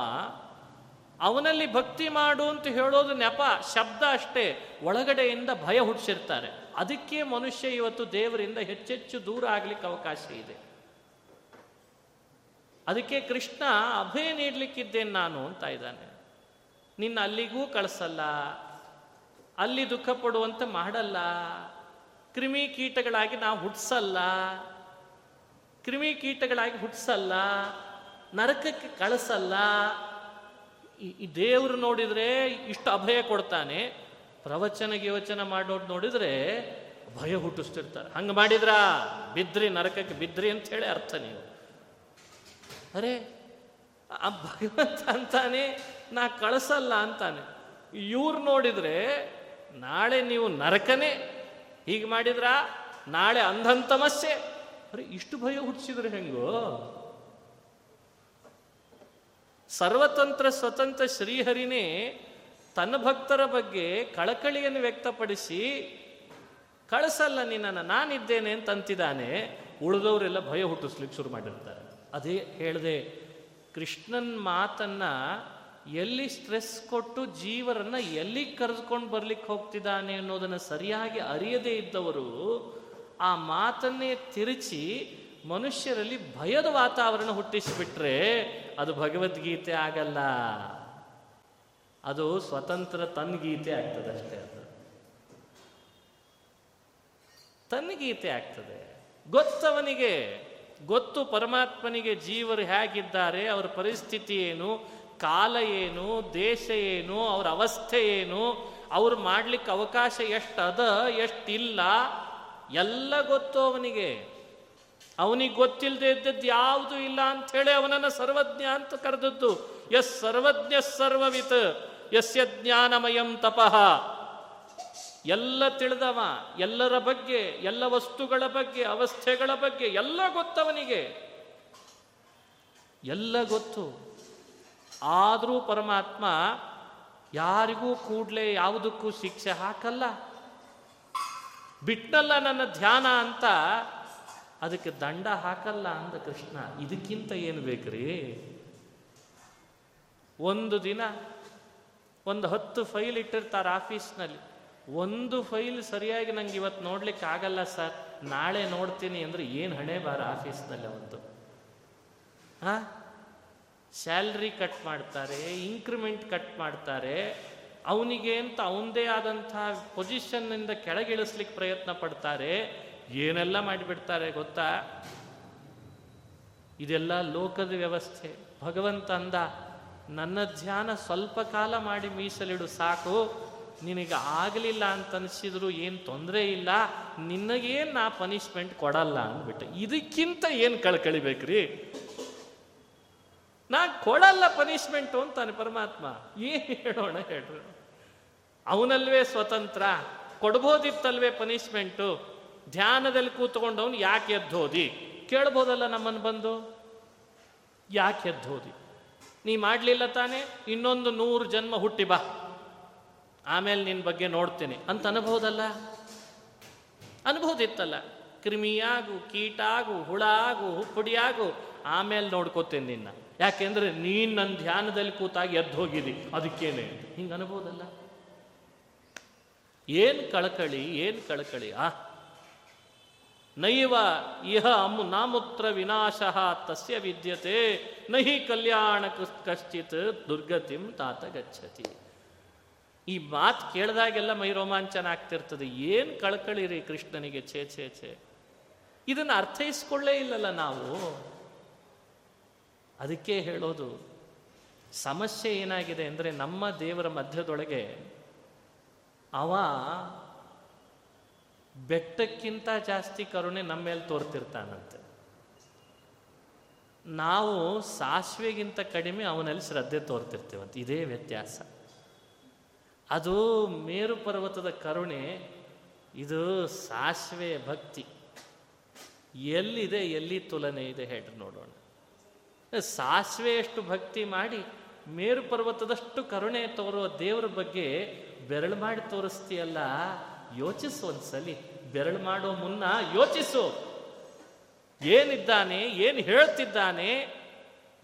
ಅವನಲ್ಲಿ ಭಕ್ತಿ ಮಾಡು ಅಂತ ಹೇಳೋದು ನೆಪ, ಶಬ್ದ ಅಷ್ಟೇ. ಒಳಗಡೆಯಿಂದ ಭಯ ಹುಟ್ಟಿಸಿರ್ತಾರೆ. ಅದಕ್ಕೆ ಮನುಷ್ಯ ಇವತ್ತು ದೇವರಿಂದ ಹೆಚ್ಚೆಚ್ಚು ದೂರ ಆಗ್ಲಿಕ್ಕೆ ಅವಕಾಶ ಇದೆ. ಅದಕ್ಕೆ ಕೃಷ್ಣ ಅಭಯ ನೀಡಲಿಕ್ಕಿದ್ದೇನೆ ನಾನು ಅಂತ ಇದ್ದಾನೆ. ನಿನ್ನ ಅಲ್ಲಿಗೂ ಕಳಿಸಲ್ಲ, ಅಲ್ಲಿ ದುಃಖ ಪಡುವಂತೆ ಮಾಡಲ್ಲ. ಕ್ರಿಮಿ ಕೀಟಗಳಾಗಿ ನಾವು ಹುಟ್ಟಿಸಲ್ಲ ಕ್ರಿಮಿ ಕೀಟಗಳಾಗಿ ಹುಟ್ಟಿಸಲ್ಲ ನರಕಕ್ಕೆ ಕಳಿಸಲ್ಲ. ಈ- ದೇವರು ನೋಡಿದರೆ ಇಷ್ಟು ಅಭಯ ಕೊಡ್ತಾನೆ. ಪ್ರವಚನ ಗಿವಚನ ಮಾಡೋದು ನೋಡಿದರೆ ಭಯ ಹುಟ್ಟಿಸ್ತಿರ್ತಾರೆ. ಹಂಗೆ ಮಾಡಿದ್ರ? ಬಿದ್ರಿ, ನರಕಕ್ಕೆ ಬಿದ್ರಿ ಅಂತ ಹೇಳಿ ಅರ್ಥ ನೀವು. ಅರೆ, ಆ ಭಗವಂತ ಅಂತಾನೆ, ನಾ ಕಳಿಸಲ್ಲ ಅಂತಾನೆ. ಇವ್ರು ನೋಡಿದರೆ ನಾಳೆ ನೀವು ನರಕನೇ ಹೀಗೆ ಮಾಡಿದ್ರ ನಾಳೆ ಅಂಧಂತಮಸ್ಯೆ ಅರೆ, ಇಷ್ಟು ಭಯ ಹುಟ್ಟಿಸಿದ್ರೆ ಹೆಂಗೋ? ಸರ್ವತಂತ್ರ ಸ್ವತಂತ್ರ ಶ್ರೀಹರಿನೇ ತನ್ನ ಭಕ್ತರ ಬಗ್ಗೆ ಕಳಕಳಿಯನ್ನು ವ್ಯಕ್ತಪಡಿಸಿ, ಕಳಿಸಲ್ಲ ನಿನ್ನನ್ನು, ನಾನಿದ್ದೇನೆ ಅಂತ ಅಂತಿದ್ದಾನೆ. ಉಳಿದವರೆಲ್ಲ ಭಯ ಹುಟ್ಟಿಸ್ಲಿಕ್ಕೆ ಶುರು ಮಾಡಿರ್ತಾರೆ. ಅದೇ ಹೇಳಿದೆ, ಕೃಷ್ಣನ್ ಮಾತನ್ನ ಎಲ್ಲಿ ಸ್ಟ್ರೆಸ್ ಕೊಟ್ಟು ಜೀವರನ್ನ ಎಲ್ಲಿ ಕರೆದುಕೊಂಡು ಬರ್ಲಿಕ್ಕೆ ಹೋಗ್ತಿದ್ದಾನೆ ಅನ್ನೋದನ್ನ ಸರಿಯಾಗಿ ಅರಿಯದೇ ಇದ್ದವರು ಆ ಮಾತನ್ನೇ ತಿರುಚಿ ಮನುಷ್ಯರಲ್ಲಿ ಭಯದ ವಾತಾವರಣ ಹುಟ್ಟಿಸಿಬಿಟ್ರೆ ಅದು ಭಗವದ್ಗೀತೆ ಆಗಲ್ಲ. ಅದು ಸ್ವತಂತ್ರ ತನ್ಗೀತೆ ಆಗ್ತದೆ ಅಷ್ಟೇ ಅದು. ತನ್ಗೀತೆ ಆಗ್ತದೆ. ಗೊತ್ತವನಿಗೆ, ಗೊತ್ತು ಪರಮಾತ್ಮನಿಗೆ ಜೀವರು ಹೇಗಿದ್ದಾರೆ, ಅವರ ಪರಿಸ್ಥಿತಿ ಏನು ಕಾಲ ಏನು, ದೇಶ ಏನು, ಅವ್ರ ಅವಸ್ಥೆ ಏನು, ಅವ್ರು ಮಾಡ್ಲಿಕ್ಕೆ ಅವಕಾಶ ಎಷ್ಟು ಅದ ಎಷ್ಟಿಲ್ಲ, ಎಲ್ಲ ಗೊತ್ತು ಅವನಿಗೆ. ಅವನಿಗೆ ಗೊತ್ತಿಲ್ಲದೆ ಇದ್ದದ್ದು ಯಾವುದು ಇಲ್ಲ ಅಂಥೇಳಿ ಅವನನ್ನು ಸರ್ವಜ್ಞ ಅಂತ ಕರೆದದ್ದು. ಎಸ್ ಸರ್ವಜ್ಞ ಸರ್ವವಿತ್, ಯಸ್ಯ ಜ್ಞಾನಮಯಂ ತಪಃ. ಎಲ್ಲ ತಿಳಿದವ, ಎಲ್ಲರ ಬಗ್ಗೆ, ಎಲ್ಲ ವಸ್ತುಗಳ ಬಗ್ಗೆ, ಅವಸ್ಥೆಗಳ ಬಗ್ಗೆ ಎಲ್ಲ ಗೊತ್ತವನಿಗೆ. ಎಲ್ಲ ಗೊತ್ತು. ಆದರೂ ಪರಮಾತ್ಮ ಯಾರಿಗೂ ಕೂಡಲೇ ಯಾವುದಕ್ಕೂ ಶಿಕ್ಷೆ ಹಾಕಲ್ಲ. ಬಿಟ್ಟಲ್ಲ ನನ್ನ ಧ್ಯಾನ ಅಂತ ಅದಕ್ಕೆ ದಂಡ ಹಾಕಲ್ಲ ಅಂದ ಕೃಷ್ಣ. ಇದಕ್ಕಿಂತ ಏನು ಬೇಕ್ರಿ? ಒಂದು ದಿನ ಒಂದು ಹತ್ತು ಫೈಲ್ ಇಟ್ಟಿರ್ತಾರೆ ಆಫೀಸ್ನಲ್ಲಿ. ಒಂದು ಫೈಲ್ ಸರಿಯಾಗಿ ನಂಗೆ ಇವತ್ತು ನೋಡ್ಲಿಕ್ಕೆ ಆಗಲ್ಲ ಸರ್. ನಾಳೆ ನೋಡ್ತೀನಿ ಅಂದ್ರೆ ಏನು ಹಣೆ ಬಾರ ಆಫೀಸ್ನಲ್ಲಿ ಅವತ್ತು ಹಾ ಸ್ಯಾಲ್ರಿ ಕಟ್ ಮಾಡ್ತಾರೆ ಇನ್ಕ್ರಿಮೆಂಟ್ ಕಟ್ ಮಾಡ್ತಾರೆ, ಅವನಿಗೆ ಅಂತ ಅವನದೇ ಆದಂಥ ಪೊಸಿಷನ್ನಿಂದ ಕೆಳಗಿಳಿಸ್ಲಿಕ್ಕೆ ಪ್ರಯತ್ನ ಪಡ್ತಾರೆ, ಏನೆಲ್ಲ ಮಾಡಿಬಿಡ್ತಾರೆ ಗೊತ್ತಾ? ಇದೆಲ್ಲ ಲೋಕದ ವ್ಯವಸ್ಥೆ. ಭಗವಂತ ಅಂದ, ನನ್ನ ಧ್ಯಾನ ಸ್ವಲ್ಪ ಕಾಲ ಮಾಡಿ ಮೀಸಲಿಡು, ಸಾಕು. ನಿನಗೆ ಆಗಲಿಲ್ಲ ಅಂತ ಅನಿಸಿದ್ರು ಏನು ತೊಂದರೆ ಇಲ್ಲ, ನಿನಗೇನು ನಾ ಪನಿಷ್ಮೆಂಟ್ ಕೊಡಲ್ಲ ಅಂದ್ಬಿಟ್ಟು. ಇದಕ್ಕಿಂತ ಏನು ಕಳ್ಕಳಿಬೇಕ್ರಿ? ನಾ ಕೊಡಲ್ಲ ಪನಿಷ್ಮೆಂಟು ಅಂತಾನೆ ಪರಮಾತ್ಮ. ಏನು ಹೇಳೋಣ ಹೇಳ್ರು. ಅವನಲ್ವೇ ಸ್ವತಂತ್ರ. ಕೊಡ್ಬೋದಿತ್ತಲ್ವೇ ಪನಿಷ್ಮೆಂಟು ಧ್ಯಾನದಲ್ಲಿ ಕೂತ್ಕೊಂಡವನು ಯಾಕೆ ಎದ್ದೋದಿ? ಕೇಳ್ಬೋದಲ್ಲ ನಮ್ಮನ್ನು ಬಂದು? ಯಾಕೆ ಎದ್ದೋದಿ? ನೀ ಮಾಡಲಿಲ್ಲ ತಾನೆ, ಇನ್ನೊಂದು ನೂರು ಜನ್ಮ ಹುಟ್ಟಿ ಬಾ. ಆಮೇಲೆ ನಿನ್ನ ಬಗ್ಗೆ ನೋಡ್ತೇನೆ. ಅಂತ ಅನ್ಬೋದಲ್ಲ? ಅನ್ಬೋದಿತ್ತಲ್ಲ. ಕ್ರಿಮಿಯಾಗು, ಕೀಟಾಗು, ಹುಳಾಗು ಹುಪ್ಪುಡಿಯಾಗು ಆಮೇಲೆ ನೋಡ್ಕೋತೇನೆ ನಿನ್ನ. ಯಾಕೆಂದ್ರೆ ನೀನು ನನ್ನ ಧ್ಯಾನದಲ್ಲಿ ಕೂತಾಗಿ ಎದ್ದು ಹೋಗಿದ್ದಿ ಅದಕ್ಕೇನೆ? ಹಿಂಗೆ ಅನ್ಬೋದಲ್ಲ? ಏನು ಕಳಕಳಿ ಏನು ಕಳಕಳಿ, ಆ? ನೈವ ಇಹ ಅಮು ನಾಮುತ್ರ ವಿನಾಶ ತಸ್ಯ ವಿದ್ಯತೆ, ನಹಿ ಕಲ್ಯಾಣ ಕಶ್ಚಿತ್ ದುರ್ಗತಿಂ ತಾತ ಗಚ್ಚತಿ. ಈ ಮಾತು ಕೇಳಿದಾಗೆಲ್ಲ ಮೈ ರೋಮಾಂಚನ ಆಗ್ತಿರ್ತದೆ. ಏನು ಕಳ್ಕಳಿರಿ ಕೃಷ್ಣನಿಗೆ ಛೇ ಛೇ ಛೇ. ಇದನ್ನು ಅರ್ಥೈಸ್ಕೊಳ್ಳೇ ಇಲ್ಲಲ್ಲ ನಾವು. ಅದಕ್ಕೆ ಹೇಳೋದು, ಸಮಸ್ಯೆ ಏನಾಗಿದೆ ಅಂದರೆ ನಮ್ಮ ದೇವರ ಮಧ್ಯದೊಳಗೆ ಅವ ಬೆಟ್ಟಕ್ಕಿಂತ ಜಾಸ್ತಿ ಕರುಣೆ ನಮ್ಮ ಮೇಲೆ ತೋರ್ತಿರ್ತಾನಂತೆ. ನಾವು ಸಾಸಿವೆಗಿಂತ ಕಡಿಮೆ ಅವನಲ್ಲಿ ಶ್ರದ್ಧೆ ತೋರ್ತಿರ್ತೇವಂತೆ, ಇದೇ ವ್ಯತ್ಯಾಸ. ಅದು ಮೇರು ಪರ್ವತದ ಕರುಣೆ, ಇದು ಸಾಸಿವೆ ಭಕ್ತಿ. ಎಲ್ಲಿದೆ, ಎಲ್ಲಿ ತುಲನೆ ಇದೆ ಹೇಳಿ ನೋಡೋಣ. ಸಾಸಿವೆಯಷ್ಟು ಭಕ್ತಿ ಮಾಡಿ ಮೇರು ಪರ್ವತದಷ್ಟು ಕರುಣೆ ತೋರುವ ದೇವರ ಬಗ್ಗೆ ಬೆರಳು ಮಾಡಿ ತೋರಿಸ್ತೀಯಲ್ಲ? ಯೋಚಿಸು ಒಂದ್ಸಲಿ. ಬೆರಳು ಮಾಡೋ ಮುನ್ನ ಯೋಚಿಸು. ಏನಿದ್ದಾನೆ, ಏನು ಹೇಳ್ತಿದ್ದಾನೆ,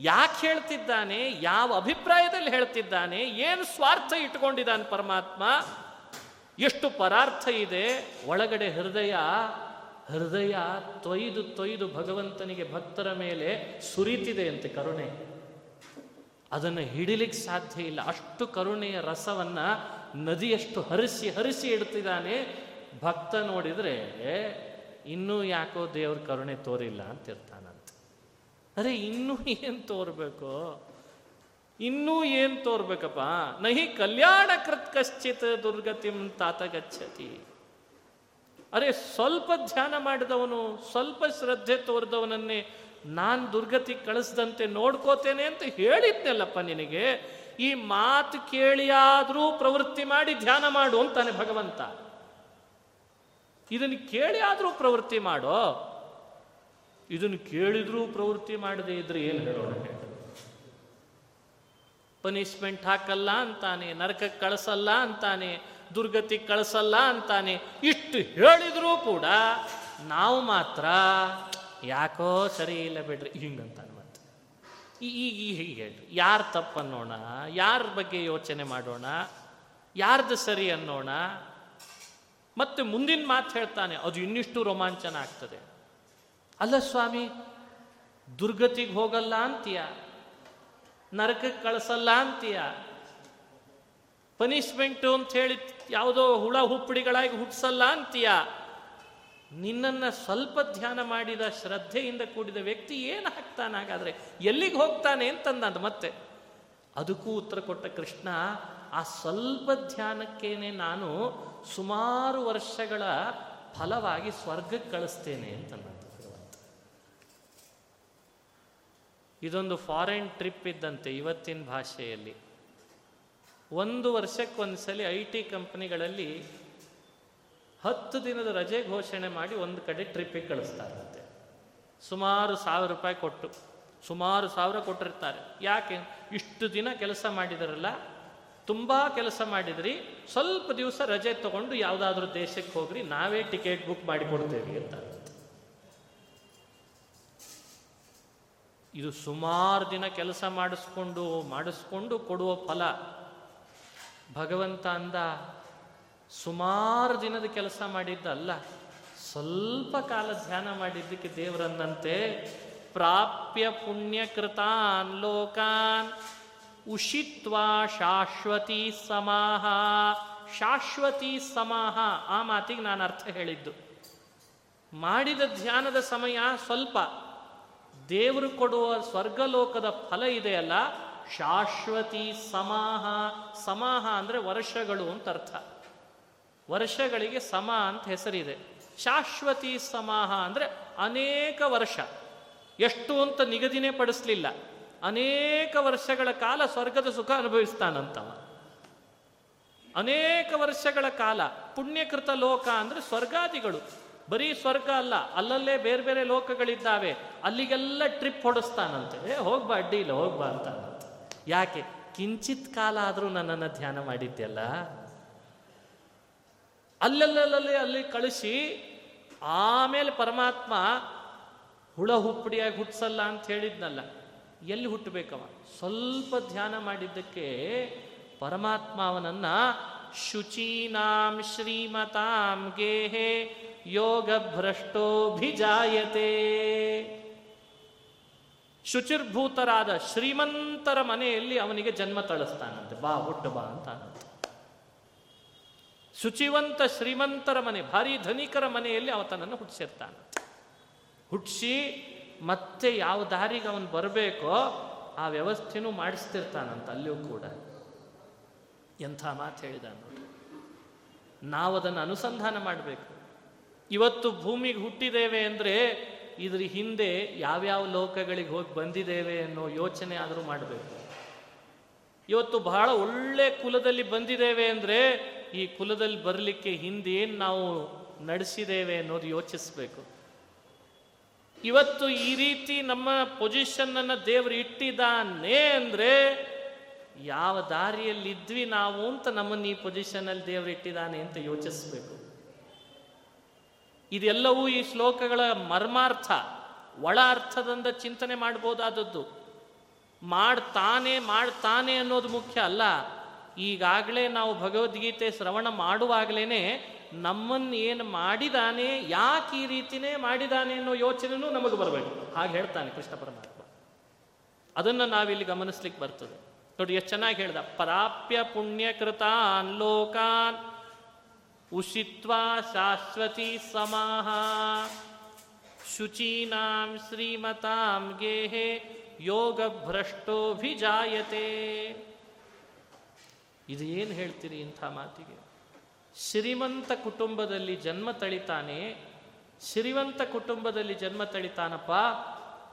ಯಾಕೆ ಹೇಳ್ತಿದ್ದಾನೆ, ಯಾವ ಅಭಿಪ್ರಾಯದಲ್ಲಿ ಹೇಳ್ತಿದ್ದಾನೆ, ಏನು ಸ್ವಾರ್ಥ ಇಟ್ಕೊಂಡಿದ್ದಾನೆ ಪರಮಾತ್ಮ? ಎಷ್ಟು ಪರಾರ್ಥ ಇದೆ. ಒಳಗಡೆ ಹೃದಯ ಹೃದಯ ತೊಯ್ದು ತೊಯ್ದು ಭಗವಂತನಿಗೆ ಭಕ್ತರ ಮೇಲೆ ಸುರಿತಿದೆ ಅಂತೆ ಕರುಣೆ. ಅದನ್ನು ಹಿಡಿಲಿಕ್ಕೆ ಸಾಧ್ಯ ಇಲ್ಲ. ಅಷ್ಟು ಕರುಣೆಯ ರಸವನ್ನು ನದಿಯಷ್ಟು ಹರಿಸಿ ಹರಿಸಿ ಇಡ್ತಿದ್ದಾನೆ. ಭಕ್ತ ನೋಡಿದರೆ ಇನ್ನೂ ಯಾಕೋ ದೇವ್ರ ಕರುಣೆ ತೋರಿಲ್ಲ ಅಂತ ಇರ್ತಾನಂತ ಅರೆ, ಇನ್ನೂ ಏನು ತೋರಬೇಕು? ಇನ್ನೂ ಏನು ತೋರ್ಬೇಕಪ್ಪ? ನಹಿ ಕಲ್ಯಾಣ ಕೃತ್ ಕಶ್ಚಿತ್ ದುರ್ಗತಿಂ ತಾತ ಗಚ್ಚತಿ ಅರೆ ಸ್ವಲ್ಪ ಧ್ಯಾನ ಮಾಡಿದವನು, ಸ್ವಲ್ಪ ಶ್ರದ್ಧೆ ತೋರಿದವನನ್ನೇ ನಾನು ದುರ್ಗತಿ ಕಳಿಸ್ದಂತೆ ನೋಡ್ಕೋತೇನೆ ಅಂತ ಹೇಳಿದ್ನಲ್ಲಪ್ಪ ನಿನಗೆ. ಈ ಮಾತು ಕೇಳಿಯಾದರೂ ಪ್ರವೃತ್ತಿ ಮಾಡಿ ಧ್ಯಾನ ಮಾಡು ಅಂತಾನೆ ಭಗವಂತ. ಇದನ್ನು ಕೇಳಿ ಆದರೂ ಪ್ರವೃತ್ತಿ ಮಾಡೋ? ಇದನ್ನು ಕೇಳಿದ್ರೂ ಪ್ರವೃತ್ತಿ ಮಾಡದೆ ಇದ್ರೆ ಏನು ಹೇಳೋಣ ಪನಿಷ್ಮೆಂಟ್ ಹಾಕಲ್ಲ ಅಂತಾನೆ ನರಕಕ್ಕೆ ಕಳಿಸಲ್ಲ ಅಂತಾನೆ ದುರ್ಗತಿಗೆ ಕಳಿಸಲ್ಲ ಅಂತಾನೆ. ಇಷ್ಟು ಹೇಳಿದರೂ ಕೂಡ ನಾವು ಮಾತ್ರ ಯಾಕೋ ಸರಿ ಇಲ್ಲ ಬಿಡ್ರಿ ಹಿಂಗಂತಾನೆ ಮತ್ತೆ ಈಗ ಹೀಗೆ ಹೇಳ್ರಿ. ಯಾರು ತಪ್ಪನ್ನೋಣ ಯಾರ ಬಗ್ಗೆ ಯೋಚನೆ ಮಾಡೋಣ, ಯಾರ್ದು ಸರಿ ಅನ್ನೋಣ. ಮತ್ತೆ ಮುಂದಿನ ಮಾತು ಹೇಳ್ತಾನೆ, ಅದು ಇನ್ನಿಷ್ಟು ರೋಮಾಂಚನ ಆಗ್ತದೆ. ಅಲ್ಲ ಸ್ವಾಮಿ, ದುರ್ಗತಿಗೆ ಹೋಗಲ್ಲ ಅಂತೀಯ? ನರಕಕ್ಕೆ ಕಳಿಸಲ್ಲ ಅಂತೀಯ? ಪನಿಷ್ಮೆಂಟು ಅಂತ ಹೇಳಿ ಯಾವುದೋ ಹುಳ ಹುಪ್ಪಡಿಗಳಾಗಿ ಹುಟ್ಟಿಸಲ್ಲ ಅಂತೀಯ? ನಿನ್ನನ್ನು ಸ್ವಲ್ಪ ಧ್ಯಾನ ಮಾಡಿದ ಶ್ರದ್ಧೆಯಿಂದ ಕೂಡಿದ ವ್ಯಕ್ತಿ ಏನು ಹಾಕ್ತಾನೆ ಹಾಗಾದರೆ ಎಲ್ಲಿಗೆ ಹೋಗ್ತಾನೆ ಅಂತಂದ ಮತ್ತೆ. ಅದಕ್ಕೂ ಉತ್ತರ ಕೊಟ್ಟ ಕೃಷ್ಣ, ಆ ಸ್ವಲ್ಪ ಧ್ಯಾನಕ್ಕೇನೆ ನಾನು ಸುಮಾರು ವರ್ಷಗಳ ಫಲವಾಗಿ ಸ್ವರ್ಗಕ್ಕೆ ಕಳಿಸ್ತೇನೆ ಅಂತಂದ ಇದೊಂದು ಫಾರಿನ್ ಟ್ರಿಪ್ ಇದ್ದಂತೆ ಇವತ್ತಿನ ಭಾಷೆಯಲ್ಲಿ. ಒಂದು ವರ್ಷಕ್ಕೊಂದ್ಸಲಿ ಐ ಟಿ ಕಂಪ್ನಿಗಳಲ್ಲಿ ಹತ್ತು ದಿನದ ರಜೆ ಘೋಷಣೆ ಮಾಡಿ ಒಂದು ಕಡೆ ಟ್ರಿಪ್ಪಿಗೆ ಕಳಿಸ್ತಾರಂತೆ. ಸುಮಾರು ಸಾವಿರ ರೂಪಾಯಿ ಕೊಟ್ಟು, ಸುಮಾರು ಸಾವಿರ ಕೊಟ್ಟಿರ್ತಾರೆ. ಯಾಕೆ? ಇಷ್ಟು ದಿನ ಕೆಲಸ ಮಾಡಿದರಲ್ಲ? ತುಂಬ ಕೆಲಸ ಮಾಡಿದ್ರಿ. ಸ್ವಲ್ಪ ದಿವಸ ರಜೆ ತಗೊಂಡು ಯಾವುದಾದ್ರೂ ದೇಶಕ್ಕೆ ಹೋಗ್ರಿ, ನಾವೇ ಟಿಕೆಟ್ ಬುಕ್ ಮಾಡಿ ಕೊಡ್ತೇವೆ ಅಂತ ಇದು ಸುಮಾರು ದಿನ ಕೆಲಸ ಮಾಡಿಸ್ಕೊಂಡು ಮಾಡಿಸ್ಕೊಂಡು ಕೊಡುವ ಫಲ. ಭಗವಂತ ಅಂದ, ಸುಮಾರು ದಿನದ ಕೆಲಸ ಮಾಡಿದ್ದಲ್ಲ, ಸ್ವಲ್ಪ ಕಾಲ ಧ್ಯಾನ ಮಾಡಿದ್ದಕ್ಕೆ ದೇವರನ್ನಂತೆ, ಪ್ರಾಪ್ಯ ಪುಣ್ಯಕೃತಾನ್ ಲೋಕಾನ್ ಉಷಿತ್ವ ಶಾಶ್ವತಿ ಸಮಾಹ. ಶಾಶ್ವತಿ ಸಮಾಹ, ಆ ಮಾತಿಗೆ ನಾನು ಅರ್ಥ ಹೇಳಿದ್ದು. ಮಾಡಿದ ಧ್ಯಾನದ ಸಮಯ ಸ್ವಲ್ಪ. ದೇವರು ಕೊಡುವ ಸ್ವರ್ಗಲೋಕದ ಫಲ ಇದೆಯಲ್ಲ ಶಾಶ್ವತಿ ಸಮಾಹ ಸಮಾಹ ಅಂದರೆ ವರ್ಷಗಳು ಅಂತ ಅರ್ಥ. ವರ್ಷಗಳಿಗೆ ಸಮ ಅಂತ ಹೆಸರಿದೆ. ಶಾಶ್ವತಿ ಸಮಾಹ ಅಂದರೆ ಅನೇಕ ವರ್ಷ. ಎಷ್ಟು ಅಂತ ನಿಗದಿನೇ ಪಡಿಸ್ಲಿಲ್ಲ. ಅನೇಕ ವರ್ಷಗಳ ಕಾಲ ಸ್ವರ್ಗದ ಸುಖ ಅನುಭವಿಸ್ತಾನಂತವ. ಅನೇಕ ವರ್ಷಗಳ ಕಾಲ ಪುಣ್ಯಕೃತ ಲೋಕ ಅಂದರೆ ಸ್ವರ್ಗಾದಿಗಳು. ಬರೀ ಸ್ವರ್ಗ ಅಲ್ಲ, ಅಲ್ಲಲ್ಲೇ ಬೇರೆ ಬೇರೆ ಲೋಕಗಳಿದ್ದಾವೆ. ಅಲ್ಲಿಗೆಲ್ಲ ಟ್ರಿಪ್ ಹೊಡಿಸ್ತಾನಂತೆ. ಹೋಗ್ಬಾ ಅಡ್ಡಿ ಇಲ್ಲ, ಹೋಗ್ಬಾ ಅಂತಾನಂತೆ ಯಾಕೆ? ಕಿಂಚಿತ್ ಕಾಲ ಆದರೂ ನನ್ನನ್ನು ಧ್ಯಾನ ಮಾಡಿದ್ದೆಲ್ಲ ಅಲ್ಲಲ್ಲಲ್ಲಿ ಅಲ್ಲಿ ಕಳಿಸಿ ಆಮೇಲೆ ಪರಮಾತ್ಮ ಹುಳ ಹುಪ್ಪಡಿಯಾಗಿ ಹುಟ್ಟಿಸಲ್ಲ ಅಂತ ಹೇಳಿದ್ನಲ್ಲ, ಎಲ್ಲಿ ಹುಟ್ಟಬೇಕವ? ಸ್ವಲ್ಪ ಧ್ಯಾನ ಮಾಡಿದ್ದಕ್ಕೆ ಪರಮಾತ್ಮ ಅವನನ್ನ ಶುಚೀನಾಂ ಶ್ರೀಮತಾಂ ಗೇಹೇ ಯೋಗ ಭ್ರಷ್ಟೋಭಿಜಾಯತೆ ಶುಚಿರ್ಭೂತರಾದ ಶ್ರೀಮಂತರ ಮನೆಯಲ್ಲಿ ಅವನಿಗೆ ಜನ್ಮ ತಳಿಸ್ತಾನಂತೆ. ಬಾ, ಹುಟ್ಟು ಬಾ ಅಂತ ಶುಚಿವಂತ ಶ್ರೀಮಂತರ ಮನೆ, ಭಾರಿ ಧನಿಕರ ಮನೆಯಲ್ಲಿ ಅವತನನ್ನು ಹುಟ್ಟಿಸಿರ್ತಾನೆ. ಹುಟ್ಟಿಸಿ ಮತ್ತೆ ಯಾವ ದಾರಿಗೆ ಅವನು ಬರಬೇಕೋ ಆ ವ್ಯವಸ್ಥೆನೂ ಮಾಡಿಸ್ತಿರ್ತಾನಂತ ಅಲ್ಲಿಯೂ ಕೂಡ. ಎಂಥ ಮಾತು ಹೇಳಿದ ನೋಡಿ. ನಾವು ಅದನ್ನು ಅನುಸಂಧಾನ ಮಾಡಬೇಕು. ಇವತ್ತು ಭೂಮಿಗೆ ಹುಟ್ಟಿದ್ದೇವೆ ಅಂದರೆ ಇದ್ರ ಹಿಂದೆ ಯಾವ್ಯಾವ ಲೋಕಗಳಿಗೆ ಹೋಗಿ ಬಂದಿದ್ದೇವೆ ಅನ್ನೋ ಯೋಚನೆ ಆದರೂ ಮಾಡಬೇಕು. ಇವತ್ತು ಬಹಳ ಒಳ್ಳೆ ಕುಲದಲ್ಲಿ ಬಂದಿದ್ದೇವೆ ಅಂದರೆ ಈ ಕುಲದಲ್ಲಿ ಬರಲಿಕ್ಕೆ ಹಿಂದೆ ಏನು ನಾವು ನಡೆಸಿದ್ದೇವೆ ಅನ್ನೋದು ಯೋಚಿಸಬೇಕು. ಇವತ್ತು ಈ ರೀತಿ ನಮ್ಮ ಪೊಸಿಷನ್ನನ್ನು ದೇವರು ಇಟ್ಟಿದ್ದಾನೆ ಅಂದರೆ ಯಾವ ದಾರಿಯಲ್ಲಿ ಇದ್ವಿ ನಾವು ಅಂತ ನಮ್ಮನ್ನು ಈ ಪೊಸಿಷನಲ್ಲಿ ದೇವರು ಇಟ್ಟಿದ್ದಾನೆ ಅಂತ ಯೋಚಿಸ್ಬೇಕು. ಇದೆಲ್ಲವೂ ಈ ಶ್ಲೋಕಗಳ ಮರ್ಮಾರ್ಥ ಒಳ ಅರ್ಥದಿಂದ ಚಿಂತನೆ ಮಾಡ್ಬೋದಾದದ್ದು. ಮಾಡ್ತಾನೆ ಮಾಡ್ತಾನೆ ಅನ್ನೋದು ಮುಖ್ಯ ಅಲ್ಲ. ಈಗಾಗಲೇ ನಾವು ಭಗವದ್ಗೀತೆ ಶ್ರವಣ ಮಾಡುವಾಗಲೇ ನಮ್ಮನ್ನು ಏನು ಮಾಡಿದಾನೆ, ಯಾಕೆ ಈ ರೀತಿನೇ ಮಾಡಿದಾನೆ ಅನ್ನೋ ಯೋಚನೆನೂ ನಮಗೆ ಬರಬೇಕು ಹಾಗೆ ಹೇಳ್ತಾನೆ ಕೃಷ್ಣ ಪರಮಾತ್ಮ. ಅದನ್ನು ನಾವಿಲ್ಲಿ ಗಮನಿಸ್ಲಿಕ್ಕೆ ಬರ್ತದೆ. ನೋಡಿ, ಎಷ್ಟು ಚೆನ್ನಾಗಿ ಹೇಳ್ದ. ಪ್ರಾಪ್ಯ ಪುಣ್ಯಕೃತಾನ್ ಲೋಕಾನ್. ಉಷಿತ್ವಾ ಶಾಶ್ವತಿ ಸಮಾಹ ಶುಚೀನಾಂ ಶ್ರೀಮತಾಂ ಗೇಹೆ ಯೋಗ ಭ್ರಷ್ಟೋಭಿಜಾಯತೆ ಇದು ಏನು ಹೇಳ್ತೀರಿ ಇಂಥ ಮಾತಿಗೆ? ಶ್ರೀಮಂತ ಕುಟುಂಬದಲ್ಲಿ ಜನ್ಮ ತಳಿತಾನೆ, ಶ್ರೀಮಂತ ಕುಟುಂಬದಲ್ಲಿ ಜನ್ಮ ತಳಿತಾನಪ್ಪ,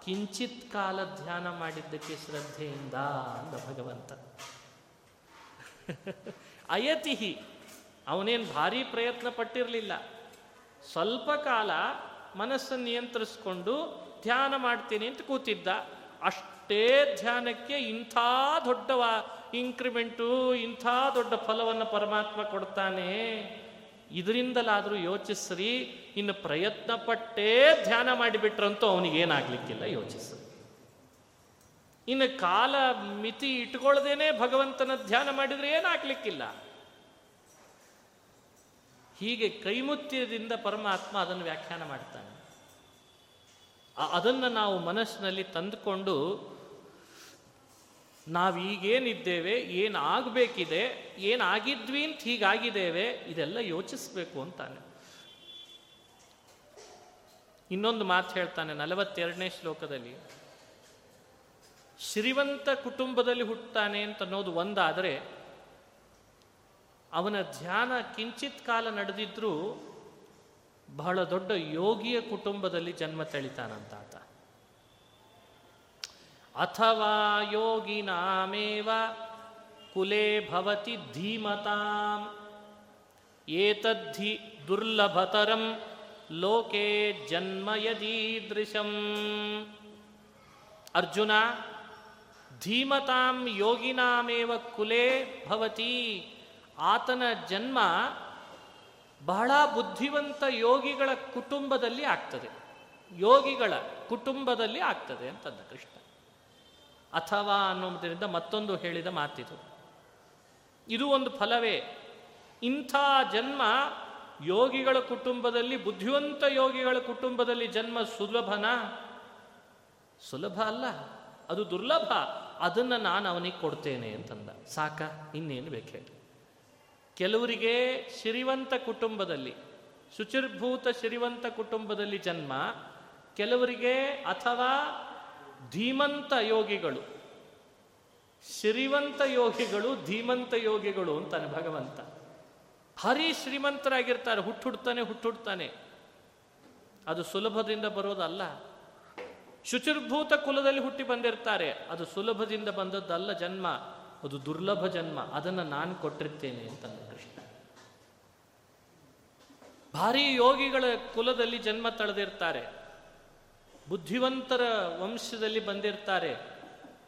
ಕಿಂಚಿತ್ ಕಾಲ ಧ್ಯಾನ ಮಾಡಿದ್ದಕ್ಕೆ ಶ್ರದ್ಧೆಯಿಂದ ಅಂದ ಭಗವಂತ. ಅಯತಿಹಿ. ಅವನೇನು ಭಾರಿ ಪ್ರಯತ್ನ ಪಟ್ಟಿರಲಿಲ್ಲ. ಸ್ವಲ್ಪ ಕಾಲ ಮನಸ್ಸನ್ನು ನಿಯಂತ್ರಿಸ್ಕೊಂಡು ಧ್ಯಾನ ಮಾಡ್ತೀನಿ ಅಂತ ಕೂತಿದ್ದ. ಅಷ್ಟೇ ಧ್ಯಾನಕ್ಕೆ ಇಂಥ ದೊಡ್ಡವ ಇಂಕ್ರಿಮೆಂಟು ಇಂಥ ದೊಡ್ಡ ಫಲವನ್ನು ಪರಮಾತ್ಮ ಕೊಡ್ತಾನೆ. ಇದರಿಂದಲಾದರೂ ಯೋಚಿಸ್ರಿ, ಇನ್ನು ಪ್ರಯತ್ನ ಪಟ್ಟೇ ಧ್ಯಾನ ಮಾಡಿಬಿಟ್ರಂತೂ ಅವನಿಗೇನಾಗ್ಲಿಕ್ಕಿಲ್ಲ, ಯೋಚಿಸ್ರಿ. ಇನ್ನು ಕಾಲ ಮಿತಿ ಇಟ್ಕೊಳ್ದೇನೆ ಭಗವಂತನ ಧ್ಯಾನ ಮಾಡಿದರೆ ಏನಾಗ್ಲಿಕ್ಕಿಲ್ಲ. ಹೀಗೆ ಕೈಮುತ್ಯದಿಂದ ಪರಮಾತ್ಮ ಅದನ್ನು ವ್ಯಾಖ್ಯಾನ ಮಾಡ್ತಾನೆ. ಅದನ್ನು ನಾವು ಮನಸ್ಸಿನಲ್ಲಿ ತಂದುಕೊಂಡು ನಾವೀಗೇನಿದ್ದೇವೆ ಏನು ಆಗಬೇಕಿದೆ ಏನಾಗಿದ್ವಿ ಅಂತ ಹೀಗಾಗಿದ್ದೇವೆ, ಇದೆಲ್ಲ ಯೋಚಿಸ್ಬೇಕು ಅಂತಾನೆ. ಇನ್ನೊಂದು ಮಾತು ಹೇಳ್ತಾನೆ ನಲವತ್ತೆರಡನೇ ಶ್ಲೋಕದಲ್ಲಿ. ಶ್ರೀವಂತ ಕುಟುಂಬದಲ್ಲಿ ಹುಟ್ಟುತ್ತಾನೆ ಅಂತ ಅನ್ನೋದು ಒಂದಾದರೆ ಅವನ ಧ್ಯಾನ ಕಿಂಚಿತ್ ಕಾಲ ನಡೆದಿದ್ರೂ ಬಹಳ ದೊಡ್ಡ ಯೋಗಿಯ ಕುಟುಂಬದಲ್ಲಿ ಜನ್ಮ ತಳಿತಾನಂತ ಆತ ಅಥವಾ ಯೋಗಿನಾಮೇವ ಕುಲೇ ಭವತಿ ಧೀಮತಾಂ. ಏತದ್ಧಿ ದುರ್ಲಭತರಂ ಲೋಕೆ ಜನ್ಮ ಯದೀದೃಶಂ ಅರ್ಜುನ, ಧೀಮತಾಂ ಯೋಗಿನಾಮೇವ ಕುಲೇ ಭವತಿ ಆತನ ಜನ್ಮ ಬಹಳ ಬುದ್ಧಿವಂತ ಯೋಗಿಗಳ ಕುಟುಂಬದಲ್ಲಿ ಆಗ್ತದೆ. ಯೋಗಿಗಳ ಕುಟುಂಬದಲ್ಲಿ ಆಗ್ತದೆ ಅಂತಂದ ಕೃಷ್ಣ. ಅಥವಾ ಅನ್ನೋದರಿಂದ ಮತ್ತೊಂದು ಹೇಳಿದ ಮಾತಿದು. ಇದು ಒಂದು ಫಲವೇ. ಇಂಥ ಜನ್ಮ ಯೋಗಿಗಳ ಕುಟುಂಬದಲ್ಲಿ, ಬುದ್ಧಿವಂತ ಯೋಗಿಗಳ ಕುಟುಂಬದಲ್ಲಿ ಜನ್ಮ ಸುಲಭನ? ಸುಲಭ ಅಲ್ಲ, ಅದು ದುರ್ಲಭ. ಅದನ್ನು ನಾನು ಅವನಿಗೆ ಕೊಡ್ತೇನೆ ಅಂತಂದ. ಸಾಕ, ಇನ್ನೇನು ಬೇಕು ಹೇಳಿ. ಕೆಲವರಿಗೆ ಶ್ರೀವಂತ ಕುಟುಂಬದಲ್ಲಿ, ಶುಚಿರ್ಭೂತ ಶ್ರೀವಂತ ಕುಟುಂಬದಲ್ಲಿ ಜನ್ಮ, ಕೆಲವರಿಗೆ ಅಥವಾ ಧೀಮಂತ ಯೋಗಿಗಳು ಶ್ರೀವಂತ ಯೋಗಿಗಳು ಧೀಮಂತ ಯೋಗಿಗಳು ಅಂತಾನೆ ಭಗವಂತ. ಹರಿ ಶ್ರೀಮಂತರಾಗಿರ್ತಾರೆ, ಹುಟ್ಟುಡ್ತಾನೆ ಹುಟ್ಟುಡ್ತಾನೆ. ಅದು ಸುಲಭದಿಂದ ಬರೋದಲ್ಲ. ಶುಚಿರ್ಭೂತ ಕುಲದಲ್ಲಿ ಹುಟ್ಟಿ ಬಂದಿರ್ತಾರೆ, ಅದು ಸುಲಭದಿಂದ ಬಂದದ್ದಲ್ಲ ಜನ್ಮ. ಅದು ದುರ್ಲಭ ಜನ್ಮ, ಅದನ್ನು ನಾನು ಕೊಟ್ಟಿರ್ತೇನೆ ಅಂತಂದ ಕೃಷ್ಣ. ಭಾರಿ ಯೋಗಿಗಳ ಕುಲದಲ್ಲಿ ಜನ್ಮ ತಳೆದಿರ್ತಾರೆ. ಬುದ್ಧಿವಂತರ ವಂಶದಲ್ಲಿ ಬಂದಿರ್ತಾರೆ.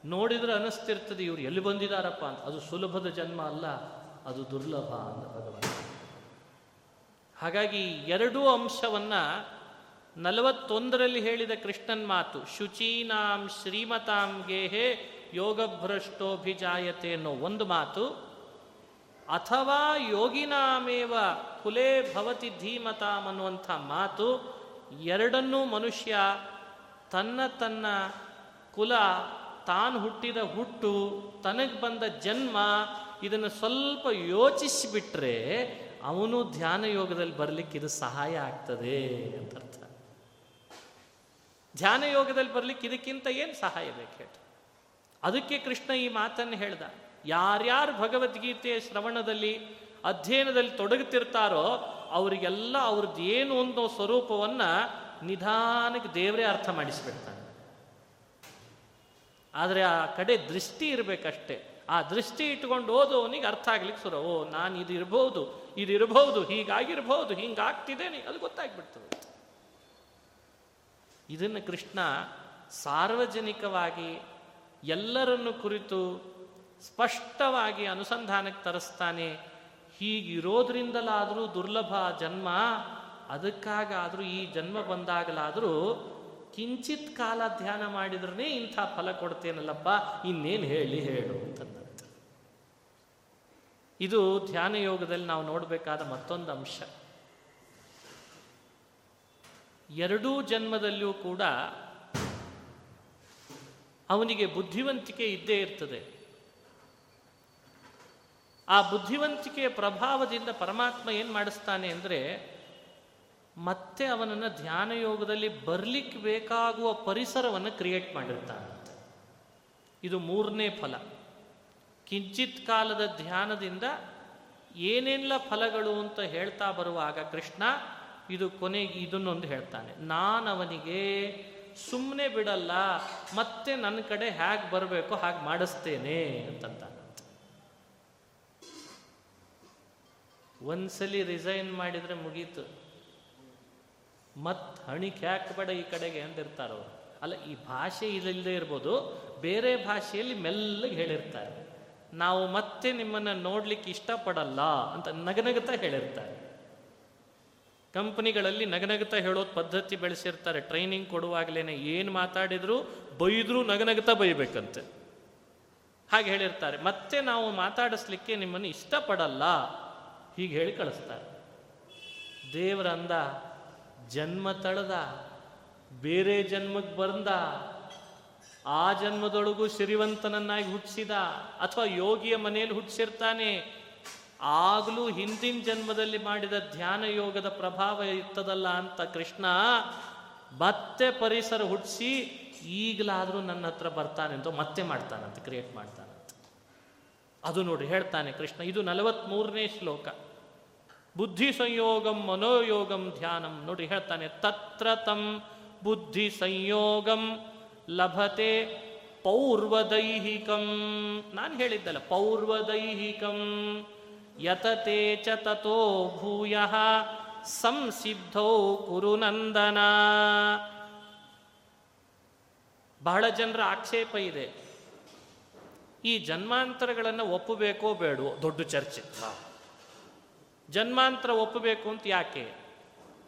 ನೋಡಿದ್ರೆ ಅನಿಸ್ತಿರ್ತದೆ, ಇವ್ರು ಎಲ್ಲಿ ಬಂದಿದಾರಪ್ಪ ಅಂತ. ಅದು ಸುಲಭದ ಜನ್ಮ ಅಲ್ಲ, ಅದು ದುರ್ಲಭ ಅಂತ ಭಗವಂತ. ಹಾಗಾಗಿ ಎರಡೂ ಅಂಶವನ್ನ ನಲವತ್ತೊಂದರಲ್ಲಿ ಹೇಳಿದ ಕೃಷ್ಣನ್ ಮಾತು, ಶುಚೀನಾಂ ಶ್ರೀಮತಾಂ ಗೇಹೆ ಯೋಗಭ್ರಷ್ಟೋಭಿಜಾಯತೆ ಅನ್ನೋ ಒಂದು ಮಾತು, ಅಥವಾ ಯೋಗಿನಾಮೇವ ಕುಲೇ ಭವತಿ ಧೀಮತಾಂ ಅನ್ನುವಂಥ ಮಾತು, ಎರಡನ್ನೂ ಮನುಷ್ಯ ತನ್ನ ತನ್ನ ಕುಲ ತಾನು ಹುಟ್ಟಿದ ಹುಟ್ಟು, ತನಗೆ ಬಂದ ಜನ್ಮ ಇದನ್ನು ಸ್ವಲ್ಪ ಯೋಚಿಸಿಬಿಟ್ರೆ ಅವನು ಧ್ಯಾನ ಯೋಗದಲ್ಲಿ ಬರಲಿಕ್ಕೆ ಇದು ಸಹಾಯ ಆಗ್ತದೆ ಅಂತ ಅರ್ಥ ಧ್ಯಾನ ಯೋಗದಲ್ಲಿ ಬರಲಿಕ್ಕೆ ಇದಕ್ಕಿಂತ ಏನು ಸಹಾಯ ಬೇಕು ಹೇಳಿ ಅದಕ್ಕೆ ಕೃಷ್ಣ ಈ ಮಾತನ್ನು ಹೇಳ್ದ, ಯಾರ್ಯಾರು ಭಗವದ್ಗೀತೆಯ ಶ್ರವಣದಲ್ಲಿ, ಅಧ್ಯಯನದಲ್ಲಿ ತೊಡಗುತ್ತಿರ್ತಾರೋ, ಅವರಿಗೆಲ್ಲ ಅವ್ರದ್ದು ಏನು ಒಂದು ಸ್ವರೂಪವನ್ನ ನಿಧಾನಕ್ಕೆ ದೇವರೇ ಅರ್ಥ ಮಾಡಿಸ್ಬಿಡ್ತಾನೆ. ಆದರೆ ಆ ಕಡೆ ದೃಷ್ಟಿ ಇರಬೇಕಷ್ಟೇ. ಆ ದೃಷ್ಟಿ ಇಟ್ಕೊಂಡು ಓದೋವನಿಗೆ ಅರ್ಥ ಆಗ್ಲಿಕ್ಕೆ ಸುರ ಓ, ನಾನು ಇದು ಇದಿರಬಹುದು ಇದು ಇರಬಹುದು ಹಿಂಗಾಗ್ತಿದ್ದೇನೆ ಅದು ಗೊತ್ತಾಗ್ಬಿಡ್ತದೆ ಇದನ್ನು ಕೃಷ್ಣ ಸಾರ್ವಜನಿಕವಾಗಿ ಎಲ್ಲರನ್ನು ಕುರಿತು ಸ್ಪಷ್ಟವಾಗಿ ಅನುಸಂಧಾನಕ್ಕೆ ತರಿಸ್ತಾನೆ. ಹೀಗಿರೋದ್ರಿಂದಲಾದರೂ ದುರ್ಲಭ ಜನ್ಮ, ಅದಕ್ಕಾಗಾದರೂ ಈ ಜನ್ಮ ಬಂದಾಗಲಾದರೂ ಕಿಂಚಿತ್ ಕಾಲ ಧ್ಯಾನ ಮಾಡಿದ್ರೇ ಇಂಥ ಫಲ ಕೊಡ್ತೇನಲ್ಲಪ್ಪ, ಇನ್ನೇನು ಹೇಳಿ ಹೇಳು ಅಂತ ಇದು ಧ್ಯಾನ ಯೋಗದಲ್ಲಿ ನಾವು ನೋಡಬೇಕಾದ ಮತ್ತೊಂದು ಅಂಶ. ಎರಡೂ ಜನ್ಮದಲ್ಲಿಯೂ ಕೂಡ ಅವನಿಗೆ ಬುದ್ಧಿವಂತಿಕೆ ಇದ್ದೇ ಇರ್ತದೆ. ಆ ಬುದ್ಧಿವಂತಿಕೆಯ ಪ್ರಭಾವದಿಂದ ಪರಮಾತ್ಮ ಏನು ಮಾಡಿಸ್ತಾನೆ ಅಂದರೆ, ಮತ್ತೆ ಅವನನ್ನು ಧ್ಯಾನ ಯೋಗದಲ್ಲಿ ಬರ್ಲಿಕ್ಕೆ ಬೇಕಾಗುವ ಪರಿಸರವನ್ನು ಕ್ರಿಯೇಟ್ ಮಾಡಿರ್ತಾನೆ ಇದು ಮೂರನೇ ಫಲ. ಕಿಂಚಿತ್ ಕಾಲದ ಧ್ಯಾನದಿಂದ ಏನೆಲ್ಲ ಫಲಗಳು ಅಂತ ಹೇಳ್ತಾ ಬರುವಾಗ ಕೃಷ್ಣ ಇದು ಕೊನೆಗೆ ಇದನ್ನೊಂದು ಹೇಳ್ತಾನೆ. ನಾನು ಅವನಿಗೆ ಸುಮ್ಮನೆ ಬಿಡಲ್ಲ, ಮತ್ತೆ ನನ್ನ ಕಡೆ ಹೇಗೆ ಬರಬೇಕು ಹಾಗೆ ಮಾಡಿಸ್ತೇನೆ ಅಂತಂತ. ಒಂದ್ಸಲಿ ರಿಸೈನ್ ಮಾಡಿದ್ರೆ ಮುಗೀತು. ಮತ್ ಹಣಿಕೆ ಹಾಕಬೇಡ ಈ ಕಡೆಗೆ ಅಂದಿರ್ತಾರವ್ರು ಅಲ್ಲ, ಈ ಭಾಷೆ ಇಲ್ಲದೆ ಇರ್ಬೋದು, ಬೇರೆ ಭಾಷೆಯಲ್ಲಿ ಮೆಲ್ಲಗೆ ಹೇಳಿರ್ತಾರೆ. ನಾವು ಮತ್ತೆ ನಿಮ್ಮನ್ನು ನೋಡ್ಲಿಕ್ಕೆ ಇಷ್ಟಪಡಲ್ಲ ಅಂತ ನಗನಗತಾ ಹೇಳಿರ್ತಾರೆ. ಕಂಪನಿಗಳಲ್ಲಿ ನಗನಗತ ಹೇಳೋದು ಪದ್ಧತಿ ಬೆಳೆಸಿರ್ತಾರೆ. ಟ್ರೈನಿಂಗ್ ಕೊಡುವಾಗಲೇ ಏನು ಮಾತಾಡಿದ್ರು ಬೈದರೂ ನಗನಗತ ಬೈಬೇಕಂತೆ. ಹಾಗೆ ಹೇಳಿರ್ತಾರೆ. ಮತ್ತೆ ನಾವು ಮಾತಾಡಿಸ್ಲಿಕ್ಕೆ ನಿಮ್ಮನ್ನು ಇಷ್ಟಪಡಲ್ಲ. ಹೀಗೆ ಹೇಳಿ ಕಳಿಸ್ತಾರೆ. ದೇವರ ಅಂದ, ಜನ್ಮ ತಳೆದ, ಬೇರೆ ಜನ್ಮಕ್ಕೆ ಬಂದ, ಆ ಜನ್ಮದೊಳಗೂ ಶ್ರೀವಂತನನ್ನಾಗಿ ಹುಟ್ಟಿಸಿದ ಅಥವಾ ಯೋಗಿಯ ಮನೆಯಲ್ಲಿ ಹುಟ್ಟಿಸಿರ್ತಾನೆ ಆಗಲೂ ಹಿಂದಿನ ಜನ್ಮದಲ್ಲಿ ಮಾಡಿದ ಧ್ಯಾನ ಯೋಗದ ಪ್ರಭಾವ ಇರ್ತದಲ್ಲ ಅಂತ ಕೃಷ್ಣ ಮತ್ತೆ ಪರಿಸರ ಹುಟ್ಟಿಸಿ ಈಗಲಾದರೂ ನನ್ನ ಹತ್ರ ಬರ್ತಾನೆ ಅಂತ ಮತ್ತೆ ಮಾಡ್ತಾನಂತೆ ಕ್ರಿಯೇಟ್ ಮಾಡ್ತಾನಂತ. ಅದು ನೋಡಿ ಹೇಳ್ತಾನೆ ಕೃಷ್ಣ, ಇದು ನಲವತ್ಮೂರನೇ ಶ್ಲೋಕ. ಬುದ್ಧಿ ಸಂಯೋಗಂ ಮನೋಯೋಗಂ ಧ್ಯಾನಂ. ನೋಡಿ ಹೇಳ್ತಾನೆ, ತತ್ರ ತಂ ಬುದ್ಧಿ ಸಂಯೋಗಂ ಲಭತೆ ಪೌರ್ವದೈಹಿಕಂ. ನಾನು ಹೇಳಿದ್ದಲ್ಲ, ಪೌರ್ವದೈಹಿಕಂ. ಯತತೆ ಚ ತಥೋ ಭೂಯ ಸಂಸಿದ್ಧೋ ಕುರುನಂದನ ಬಹಳ ಜನರ ಆಕ್ಷೇಪ ಇದೆ. ಈ ಜನ್ಮಾಂತರಗಳನ್ನು ಒಪ್ಪಬೇಕೋ ಬೇಡವೋ? ದೊಡ್ಡ ಚರ್ಚೆ. ಜನ್ಮಾಂತರ ಒಪ್ಪಬೇಕು ಅಂತ ಯಾಕೆ?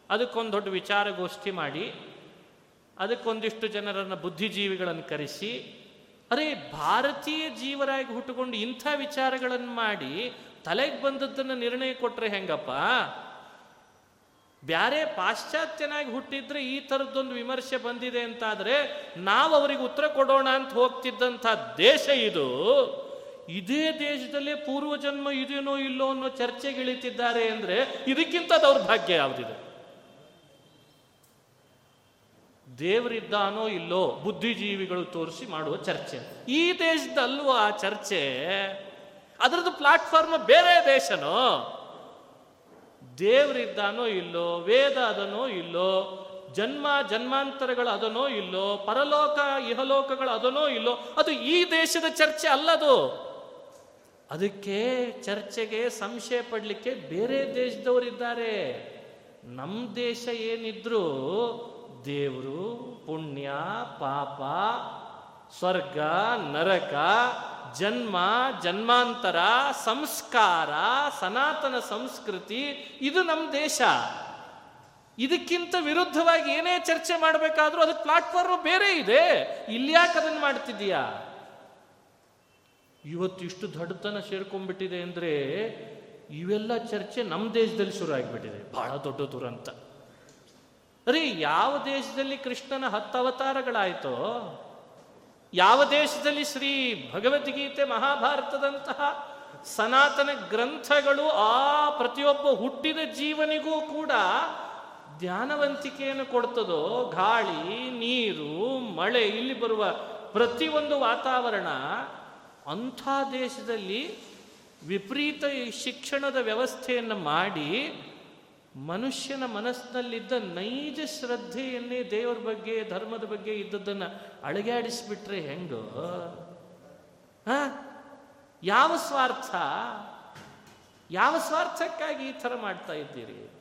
ಅದಕ್ಕೊಂದು ದೊಡ್ಡ ವಿಚಾರಗೋಷ್ಠಿ ಮಾಡಿ ಅದಕ್ಕೊಂದಿಷ್ಟು ಜನರನ್ನು ಬುದ್ಧಿಜೀವಿಗಳನ್ನು ಕರೆಸಿ ಅರೆ ಭಾರತೀಯ ಜೀವರಾಗಿ ಹುಟ್ಟುಕೊಂಡು ಇಂಥ ವಿಚಾರಗಳನ್ನು ಮಾಡಿ ತಲೆಗೆ ಬಂದದ್ದನ್ನು ನಿರ್ಣಯ ಕೊಟ್ಟರೆ ಹೆಂಗಪ್ಪ? ಬ್ಯಾರೆ ಪಾಶ್ಚಾತ್ಯನಾಗಿ ಹುಟ್ಟಿದ್ರೆ ಈ ಥರದ್ದೊಂದು ವಿಮರ್ಶೆ ಬಂದಿದೆ ಅಂತಾದರೆ ನಾವು ಅವರಿಗೆ ಉತ್ತರ ಕೊಡೋಣ ಅಂತ ಹೋಗ್ತಿದ್ದಂಥ ದೇಶ ಇದು. ಇದೇ ದೇಶದಲ್ಲೇ ಪೂರ್ವಜನ್ಮ ಇದೇನೋ ಇಲ್ಲೋ ಅನ್ನೋ ಚರ್ಚೆಗಿಳಿತಿದ್ದಾರೆ ಅಂದರೆ ಇದಕ್ಕಿಂತ ಭಾಗ್ಯ ಯಾವುದಿದೆ? ದೇವರಿದ್ದಾನೋ ಇಲ್ಲೋ ಬುದ್ಧಿಜೀವಿಗಳು ತೋರಿಸಿ ಮಾಡುವ ಚರ್ಚೆ. ಈ ದೇಶದಲ್ಲೂ ಆ ಚರ್ಚೆ? ಅದರದ್ದು ಪ್ಲಾಟ್ಫಾರ್ಮ್ ಬೇರೆ ದೇಶನೋ? ದೇವರಿದ್ದಾನೋ ಇಲ್ಲೋ, ವೇದ ಅದನೋ ಇಲ್ಲೋ, ಜನ್ಮ, ಜನ್ಮಾಂತರಗಳು ಅದನೋ ಇಲ್ಲೋ, ಪರಲೋಕ, ಇಹಲೋಕಗಳು ಅದನೋ ಇಲ್ಲೋ, ಅದು ಈ ದೇಶದ ಚರ್ಚೆ ಅಲ್ಲದು. ಅದಕ್ಕೆ ಚರ್ಚೆಗೆ ಸಂಶಯ ಪಡಲಿಕ್ಕೆ ಬೇರೆ ದೇಶದವರಿದ್ದಾರೆ. ನಮ್ಮ ದೇಶ ಏನಿದ್ರು ದೇವರು, ಪುಣ್ಯ, ಪಾಪ, ಸ್ವರ್ಗ, ನರಕ ಜನ್ಮ, ಜನ್ಮಾಂತರ, ಸಂಸ್ಕಾರ, ಸನಾತನ ಸಂಸ್ಕೃತಿ, ಇದು ನಮ್ಮ ದೇಶ. ಇದಕ್ಕಿಂತ ವಿರುದ್ಧವಾಗಿ ಏನೇ ಚರ್ಚೆ ಮಾಡಬೇಕಾದ್ರೂ ಅದಕ್ಕೆ ಪ್ಲಾಟ್ಫಾರ್ಮ್ ಬೇರೆ ಇದೆ. ಇಲ್ಯಾಕೆ ಅದನ್ನು ಮಾಡ್ತಿದ್ದೀಯಾ? ಇವತ್ತು ಇಷ್ಟು ದೊಡ್ಡತನ ಸೇರ್ಕೊಂಡ್ಬಿಟ್ಟಿದೆ ಅಂದ್ರೆ ಇವೆಲ್ಲ ಚರ್ಚೆ ನಮ್ಮ ದೇಶದಲ್ಲಿ ಶುರು ಆಗಿಬಿಟ್ಟಿದೆ. ಬಹಳ ದೊಡ್ಡ ದುರಂತ. ಅರೆ, ಯಾವ ದೇಶದಲ್ಲಿ ಕೃಷ್ಣನ ಹತ್ತು ಅವತಾರಗಳಾಯ್ತೋ? ಯಾವ ದೇಶದಲ್ಲಿ ಶ್ರೀ ಭಗವದ್ಗೀತೆ ಮಹಾಭಾರತದಂತಹ ಸನಾತನ ಗ್ರಂಥಗಳು ಆ ಪ್ರತಿಯೊಬ್ಬ ಹುಟ್ಟಿದ ಜೀವನಿಗೂ ಕೂಡ ಧ್ಯಾನವಂತಿಕೆಯನ್ನು ಕೊಡ್ತದೋ, ಗಾಳಿ, ನೀರು, ಮಳೆ, ಇಲ್ಲಿ ಬರುವ ಪ್ರತಿಯೊಂದು ವಾತಾವರಣ ಅಂಥ ದೇಶದಲ್ಲಿ ವಿಪರೀತ ಶಿಕ್ಷಣದ ವ್ಯವಸ್ಥೆಯನ್ನು ಮಾಡಿ ಮನುಷ್ಯನ ಮನಸ್ಸಿನಲ್ಲಿದ್ದ ನೈಜ ಶ್ರದ್ಧೆಯನ್ನೇ ದೇವರ ಬಗ್ಗೆ, ಧರ್ಮದ ಬಗ್ಗೆ ಇದ್ದದ್ದನ್ನು ಅಳಗಾಡಿಸ್ಬಿಟ್ರೆ ಹೆಂಗೋ? ಹ? ಯಾವ ಸ್ವಾರ್ಥ? ಯಾವ ಸ್ವಾರ್ಥಕ್ಕಾಗಿ ಈ ಥರ ಮಾಡ್ತಾ ಇದ್ದೀರಿ?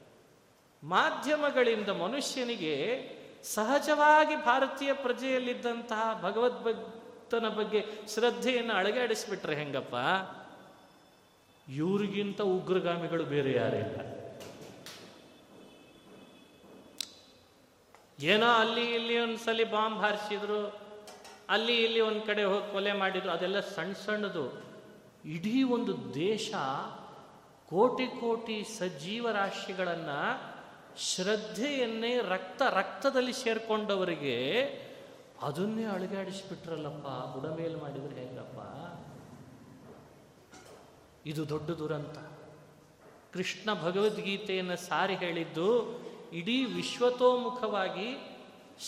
ಮಾಧ್ಯಮಗಳಿಂದ ಮನುಷ್ಯನಿಗೆ ಸಹಜವಾಗಿ ಭಾರತೀಯ ಪ್ರಜೆಯಲ್ಲಿದ್ದಂತಹ ಭಗವದ್ಭಕ್ತನ ಬಗ್ಗೆ ಶ್ರದ್ಧೆಯನ್ನು ಅಳಗಾಡಿಸ್ಬಿಟ್ರೆ ಹೆಂಗಪ್ಪ? ಇವ್ರಿಗಿಂತ ಉಗ್ರಗಾಮಿಗಳು ಬೇರೆ ಯಾರಿಲ್ಲ ಏನೋ ಅಲ್ಲಿ ಇಲ್ಲಿ ಒಂದ್ಸಲಿ ಬಾಂಬ್ ಹಾರಿಸಿದ್ರು, ಅಲ್ಲಿ ಇಲ್ಲಿ ಒಂದು ಕಡೆ ಹೋಗಿ ಕೊಲೆ ಮಾಡಿದ್ರು, ಅದೆಲ್ಲ ಸಣ್ಣ ಸಣ್ಣದು. ಇಡೀ ಒಂದು ದೇಶ ಕೋಟಿ ಕೋಟಿ ಸಜೀವ ರಾಶಿಗಳನ್ನ ಶ್ರದ್ಧೆಯನ್ನೇ ರಕ್ತ, ರಕ್ತದಲ್ಲಿ ಸೇರ್ಕೊಂಡವರಿಗೆ ಅದನ್ನೇ ಅಳಗಾಡಿಸ್ಬಿಟ್ರಲ್ಲಪ್ಪ ಬುಡಮೇಲು ಮಾಡಿದ್ರೆ ಹೇಗಪ್ಪ? ಇದು ದೊಡ್ಡ ದುರಂತ. ಕೃಷ್ಣ ಭಗವದ್ಗೀತೆಯನ್ನು ಸಾರಿ ಹೇಳಿದ್ದು ಇಡೀ ವಿಶ್ವತೋಮುಖವಾಗಿ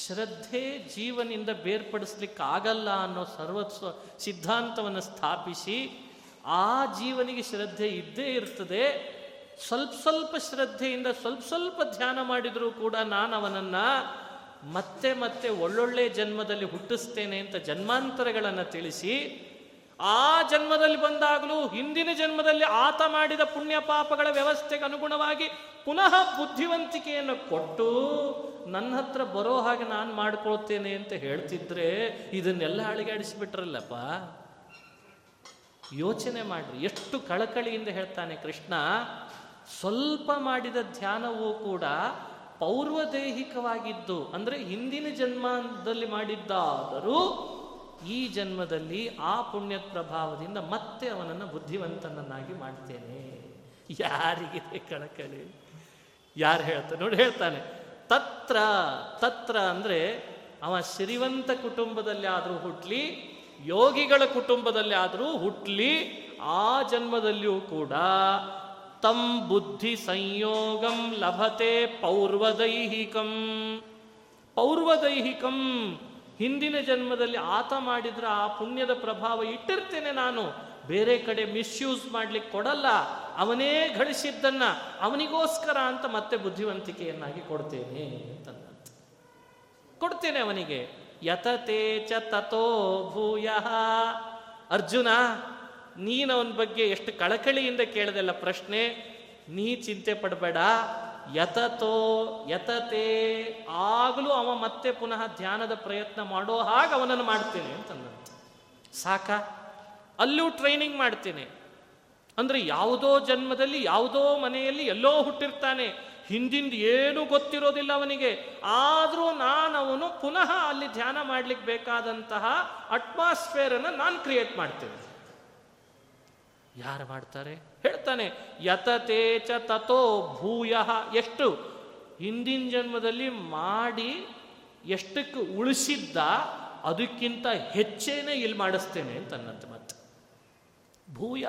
ಶ್ರದ್ಧೆ ಜೀವನಿಂದ ಬೇರ್ಪಡಿಸ್ಲಿಕ್ಕೆ ಆಗಲ್ಲ ಅನ್ನೋ ಸರ್ವಸ್ವ ಸಿದ್ಧಾಂತವನ್ನು ಸ್ಥಾಪಿಸಿ ಆ ಜೀವನಿಗೆ ಶ್ರದ್ಧೆ ಇದ್ದೇ ಇರ್ತದೆ. ಸ್ವಲ್ಪ ಸ್ವಲ್ಪ ಶ್ರದ್ಧೆಯಿಂದ ಸ್ವಲ್ಪ ಸ್ವಲ್ಪ ಧ್ಯಾನ ಮಾಡಿದರೂ ಕೂಡ ನಾನು ಅವನನ್ನು ಮತ್ತೆ ಮತ್ತೆ ಒಳ್ಳೊಳ್ಳೆ ಜನ್ಮದಲ್ಲಿ ಹುಟ್ಟಿಸ್ತೇನೆ ಅಂತ ಜನ್ಮಾಂತರಗಳನ್ನು ತಿಳಿಸಿ ಆ ಜನ್ಮದಲ್ಲಿ ಬಂದಾಗಲೂ ಹಿಂದಿನ ಜನ್ಮದಲ್ಲಿ ಆತ ಮಾಡಿದ ಪುಣ್ಯ ಪಾಪಗಳ ವ್ಯವಸ್ಥೆಗೆ ಅನುಗುಣವಾಗಿ ಪುನಃ ಬುದ್ಧಿವಂತಿಕೆಯನ್ನು ಕೊಟ್ಟು ನನ್ನ ಹತ್ರ ಬರೋ ಹಾಗೆ ನಾನು ಮಾಡ್ಕೊಳ್ತೇನೆ ಅಂತ ಹೇಳ್ತಿದ್ರೆ ಇದನ್ನೆಲ್ಲ ಅಳಿಗಾಡಿಸ್ಬಿಟ್ರಲ್ಲಪ್ಪ? ಯೋಚನೆ ಮಾಡ್ರಿ. ಎಷ್ಟು ಕಳಕಳಿಯಿಂದ ಹೇಳ್ತಾನೆ ಕೃಷ್ಣ, ಸ್ವಲ್ಪ ಮಾಡಿದ ಧ್ಯಾನವೂ ಕೂಡ ಪೌರ್ವದೇಹಿಕವಾಗಿದ್ದು, ಅಂದರೆ ಹಿಂದಿನ ಜನ್ಮದಲ್ಲಿ ಮಾಡಿದ್ದಾದರೂ ಈ ಜನ್ಮದಲ್ಲಿ ಆ ಪುಣ್ಯ ಪ್ರಭಾವದಿಂದ ಮತ್ತೆ ಅವನನ್ನು ಬುದ್ಧಿವಂತನನ್ನಾಗಿ ಮಾಡ್ತೇನೆ. ಯಾರಿಗಿದೆ ಕಳಕಳಿ? ಯಾರು ಹೇಳ್ತಾನೆ ನೋಡಿ ಹೇಳ್ತಾನೆ. ತತ್ರ ತತ್ರ ಅಂದರೆ ಅವ ಶ್ರೀವಂತ ಕುಟುಂಬದಲ್ಲಿ ಆದರೂ ಹುಟ್ಲಿ, ಯೋಗಿಗಳ ಕುಟುಂಬದಲ್ಲಿ ಆದರೂ ಹುಟ್ಲಿ, ಆ ಜನ್ಮದಲ್ಲಿಯೂ ಕೂಡ ತಂ ಬುದ್ಧಿ ಸಂಯೋಗಂ ಲಭತೆ ಪೌರ್ವದೈಹಿಕಂ. ಪೌರ್ವದೈಹಿಕಂ ಹಿಂದಿನ ಜನ್ಮದಲ್ಲಿ ಆತ ಮಾಡಿದ್ರ ಆ ಪುಣ್ಯದ ಪ್ರಭಾವ ಇಟ್ಟಿರ್ತೇನೆ ನಾನು. ಬೇರೆ ಕಡೆ ಮಿಸ್ಯೂಸ್ ಮಾಡ್ಲಿಕ್ಕೆ ಕೊಡಲ್ಲ. ಅವನೇ ಗಳಿಸಿದ್ದನ್ನ ಅವನಿಗೋಸ್ಕರ ಅಂತ ಮತ್ತೆ ಬುದ್ಧಿವಂತಿಕೆಯನ್ನಾಗಿ ಕೊಡ್ತೇನೆ ಅಂತ ಕೊಡ್ತೇನೆ ಅವನಿಗೆ. ಯತತೇ ಚ ತಥೋ ಭೂಯ. ಅರ್ಜುನ, ನೀನು ಅವನ ಬಗ್ಗೆ ಎಷ್ಟು ಕಳಕಳಿಯಿಂದ ಕೇಳದಲ್ಲ ಪ್ರಶ್ನೆ, ನೀ ಚಿಂತೆ ಪಡಬೇಡ. ಯತತೋ ಯತತೆ ಆಗಲೂ ಅವ ಮತ್ತೆ ಪುನಃ ಧ್ಯಾನದ ಪ್ರಯತ್ನ ಮಾಡೋ ಹಾಗೆ ಅವನನ್ನು ಮಾಡ್ತೇನೆ ಅಂತಂದಂತೆ ಸಾಕ? ಅಲ್ಲೂ ಟ್ರೈನಿಂಗ್ ಮಾಡ್ತೇನೆ. ಅಂದ್ರೆ ಯಾವುದೋ ಜನ್ಮದಲ್ಲಿ, ಯಾವುದೋ ಮನೆಯಲ್ಲಿ ಎಲ್ಲೋ ಹುಟ್ಟಿರ್ತಾನೆ. ಹಿಂದಿಂದ ಏನೂ ಗೊತ್ತಿರೋದಿಲ್ಲ ಅವನಿಗೆ. ಆದರೂ ನಾನು ಅವನು ಪುನಃ ಅಲ್ಲಿ ಧ್ಯಾನ ಮಾಡ್ಲಿಕ್ಕೆ ಬೇಕಾದಂತಹ ಅಟ್ಮಾಸ್ಫಿಯರನ್ನು ನಾನು ಕ್ರಿಯೇಟ್ ಮಾಡ್ತೇನೆ. ಯಾರು ಮಾಡ್ತಾರೆ? ಹೇಳ್ತಾನೆ, ಯತತೆ ಚ ತಥೋ ಭೂಯ. ಎಷ್ಟು? ಹಿಂದಿನ ಜನ್ಮದಲ್ಲಿ ಮಾಡಿ ಎಷ್ಟಕ್ಕೆ ಉಳಿಸಿದ್ದ ಅದಕ್ಕಿಂತ ಹೆಚ್ಚೇನೆ ಇಲ್ಲಿ ಮಾಡಿಸ್ತೇನೆ ಅಂತ ಮತ್ತೆ ಭೂಯ,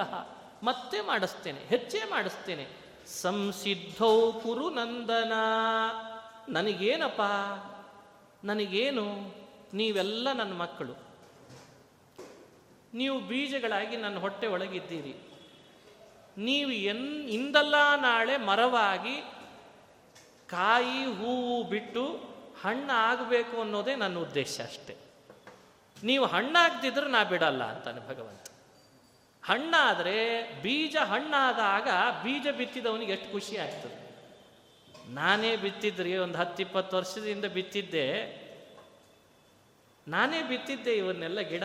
ಮತ್ತೆ ಮಾಡಿಸ್ತೇನೆ, ಹೆಚ್ಚೇ ಮಾಡಿಸ್ತೇನೆ. ಸಂಸಿದ್ಧೌ ಕುರು ನಂದನ. ನನಗೇನಪ್ಪ? ನನಗೇನು? ನೀವೆಲ್ಲ ನನ್ನ ಮಕ್ಕಳು. ನೀವು ಬೀಜಗಳಾಗಿ ನನ್ನ ಹೊಟ್ಟೆ ಒಳಗಿದ್ದೀರಿ. ನೀವು ಎನ್ ಇಂದಲ್ಲ ನಾಳೆ ಮರವಾಗಿ ಕಾಯಿ ಹೂವು ಬಿಟ್ಟು ಹಣ್ಣು ಆಗಬೇಕು ಅನ್ನೋದೇ ನನ್ನ ಉದ್ದೇಶ ಅಷ್ಟೆ. ನೀವು ಹಣ್ಣಾಗ್ದಿದ್ರೆ ನಾ ಬಿಡಲ್ಲ ಅಂತಾನೆ ಭಗವಂತ. ಹಣ್ಣಾದರೆ ಬೀಜ ಹಣ್ಣಾದಾಗ ಬೀಜ ಬಿತ್ತಿದವನಿಗೆ ಎಷ್ಟು ಖುಷಿ ಆಗ್ತದೆ. ನಾನೇ ಬಿತ್ತಿದ್ರಿ ಒಂದು ಹತ್ತಿಪ್ಪತ್ತು ವರ್ಷದಿಂದ ಬಿತ್ತಿದ್ದೆ. ನಾನೇ ಬಿತ್ತಿದ್ದೆ ಇವನ್ನೆಲ್ಲ ಗಿಡ.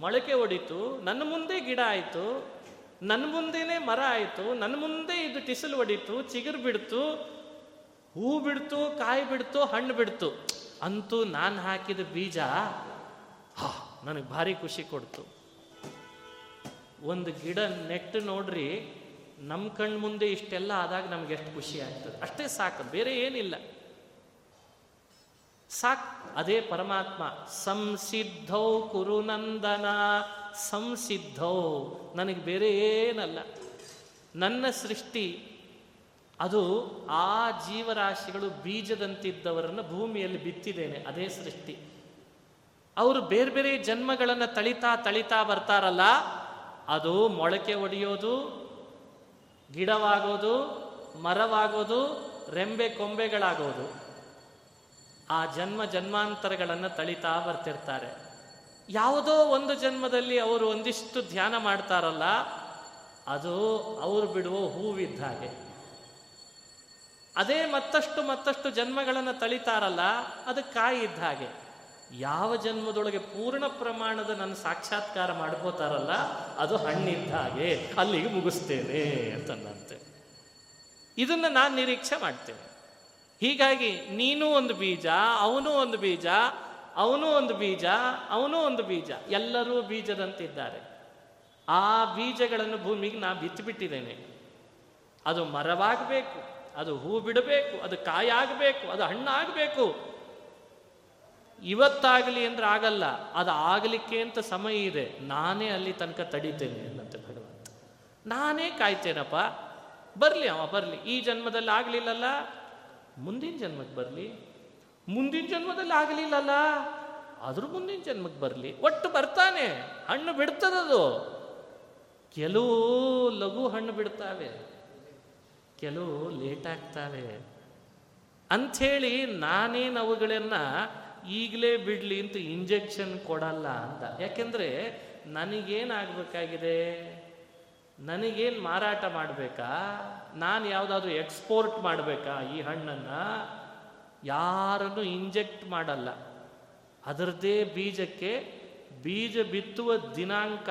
ಮೊಳಕೆ ಒಡಿತು. ನನ್ನ ಮುಂದೆ ಗಿಡ ಆಯಿತು. ನನ್ನ ಮುಂದೆನೇ ಮರ ಆಯಿತು ನನ್ನ ಮುಂದೆ ಇದು ಟಿಸಲು ಹೊಡಿತು ಚಿಗುರು ಬಿಡ್ತು, ಹೂ ಬಿಡ್ತು, ಕಾಯಿ ಬಿಡ್ತು, ಹಣ್ಣು ಬಿಡ್ತು. ಅಂತೂ ನಾನು ಹಾಕಿದ ಬೀಜ ನನಗೆ ಭಾರಿ ಖುಷಿ ಕೊಡ್ತು. ಒಂದು ಗಿಡ ನೆಟ್ಟು ನೋಡ್ರಿ ನಮ್ಮ ಕಣ್ಣು ಮುಂದೆ ಇಷ್ಟೆಲ್ಲ ಆದಾಗ ನಮ್ಗೆ ಎಷ್ಟು ಖುಷಿ ಆಗ್ತದೆ. ಅಷ್ಟೇ ಸಾಕು, ಬೇರೆ ಏನಿಲ್ಲ. ಸಾಕ್, ಅದೇ ಪರಮಾತ್ಮ. ಸಂಸಿದ್ಧೌ ಕುರುನಂದನ. ಸಂಸಿದ್ಧೌ. ನನಗೆ ಬೇರೆ ಏನಲ್ಲ. ನನ್ನ ಸೃಷ್ಟಿ, ಅದು ಆ ಜೀವರಾಶಿಗಳು ಬೀಜದಂತಿದ್ದವರನ್ನು ಭೂಮಿಯಲ್ಲಿ ಬಿತ್ತಿದ್ದೇನೆ, ಅದೇ ಸೃಷ್ಟಿ. ಅವರು ಬೇರೆ ಬೇರೆ ಜನ್ಮಗಳನ್ನು ತಳಿತಾ ತಳಿತಾ ಬರ್ತಾರಲ್ಲ, ಅದು ಮೊಳಕೆ ಒಡೆಯೋದು, ಗಿಡವಾಗೋದು, ಮರವಾಗೋದು, ರೆಂಬೆ ಕೊಂಬೆಗಳಾಗೋದು. ಆ ಜನ್ಮ ಜನ್ಮಾಂತರಗಳನ್ನು ತಳಿತಾ ಬರ್ತಿರ್ತಾರೆ. ಯಾವುದೋ ಒಂದು ಜನ್ಮದಲ್ಲಿ ಅವರು ಒಂದಿಷ್ಟು ಧ್ಯಾನ ಮಾಡ್ತಾರಲ್ಲ, ಅದು ಅವರು ಬಿಡುವ ಹೂವಿದ್ದ ಹಾಗೆ. ಅದೇ ಮತ್ತಷ್ಟು ಮತ್ತಷ್ಟು ಜನ್ಮಗಳನ್ನು ತಳಿತಾರಲ್ಲ, ಅದು ಕಾಯಿ ಇದ್ದ ಹಾಗೆ. ಯಾವ ಜನ್ಮದೊಳಗೆ ಪೂರ್ಣ ಪ್ರಮಾಣದ ನನ್ನ ಸಾಕ್ಷಾತ್ಕಾರ ಮಾಡ್ಕೋತಾರಲ್ಲ, ಅದು ಹಣ್ಣಿದ್ದ ಹಾಗೆ. ಅಲ್ಲಿಗೆ ಮುಗಿಸ್ತೇನೆ ಅಂತಂದಂತೆ. ಇದನ್ನು ನಾನು ನಿರೀಕ್ಷೆ ಮಾಡ್ತೇನೆ. ಹೀಗಾಗಿ ನೀನು ಒಂದು ಬೀಜ, ಅವನು ಒಂದು ಬೀಜ ಅವನು ಒಂದು ಬೀಜ, ಅವನು ಒಂದು ಬೀಜ, ಎಲ್ಲರೂ ಬೀಜದಂತಿದ್ದಾರೆ. ಆ ಬೀಜಗಳನ್ನು ಭೂಮಿಗೆ ನಾ ಬಿತ್ತಿಬಿಟ್ಟಿದ್ದೇನೆ ಅದು ಮರವಾಗಬೇಕು, ಅದು ಹೂ ಬಿಡಬೇಕು, ಅದು ಕಾಯಾಗಬೇಕು ಅದು ಹಣ್ಣಾಗಬೇಕು ಇವತ್ತಾಗಲಿ ಅಂದ್ರೆ ಆಗಲ್ಲ, ಅದು ಆಗಲಿಕ್ಕೆ ಅಂತ ಸಮಯ ಇದೆ. ನಾನೇ ಅಲ್ಲಿ ತನಕ ತಡಿತೇನೆ ಅನ್ನಂತೆ ಭಗವಂತ. ನಾನೇ ಕಾಯ್ತೇನಪ್ಪ, ಬರಲಿ ಅವ, ಬರಲಿ. ಈ ಜನ್ಮದಲ್ಲಿ ಆಗಲಿಲ್ಲಲ್ಲ, ಮುಂದಿನ ಜನ್ಮಕ್ಕೆ ಬರಲಿ. ಮುಂದಿನ ಜನ್ಮದಲ್ಲಿ ಆಗಲಿಲ್ಲಲ್ಲ ಅದ್ರ ಮುಂದಿನ ಜನ್ಮಕ್ಕೆ ಬರಲಿ. ಒಟ್ಟು ಬರ್ತಾನೆ, ಹಣ್ಣು ಬಿಡ್ತದದು. ಕೆಲವು ಲಘು ಹಣ್ಣು ಬಿಡ್ತಾವೆ, ಕೆಲವು ಲೇಟ್ ಆಗ್ತಾವೆ. ಅಂಥೇಳಿ ನಾನೇನು ಅವುಗಳನ್ನು ಈಗಲೇ ಬಿಡಲಿ ಅಂತ ಇಂಜೆಕ್ಷನ್ ಕೊಡಲ್ಲ ಅಂತ. ಯಾಕೆಂದರೆ ನನಗೇನಾಗಬೇಕಾಗಿದೆ ನನಗೇನು ಮಾರಾಟ ಮಾಡಬೇಕಾ? ನಾನು ಯಾವುದಾದ್ರೂ ಎಕ್ಸ್ಪೋರ್ಟ್ ಮಾಡಬೇಕಾ ಈ ಹಣ್ಣನ್ನು? ಯಾರನ್ನು ಇಂಜೆಕ್ಟ್ ಮಾಡಲ್ಲ. ಅದರದೇ ಬೀಜಕ್ಕೆ ಬೀಜ ಬಿತ್ತುವ ದಿನಾಂಕ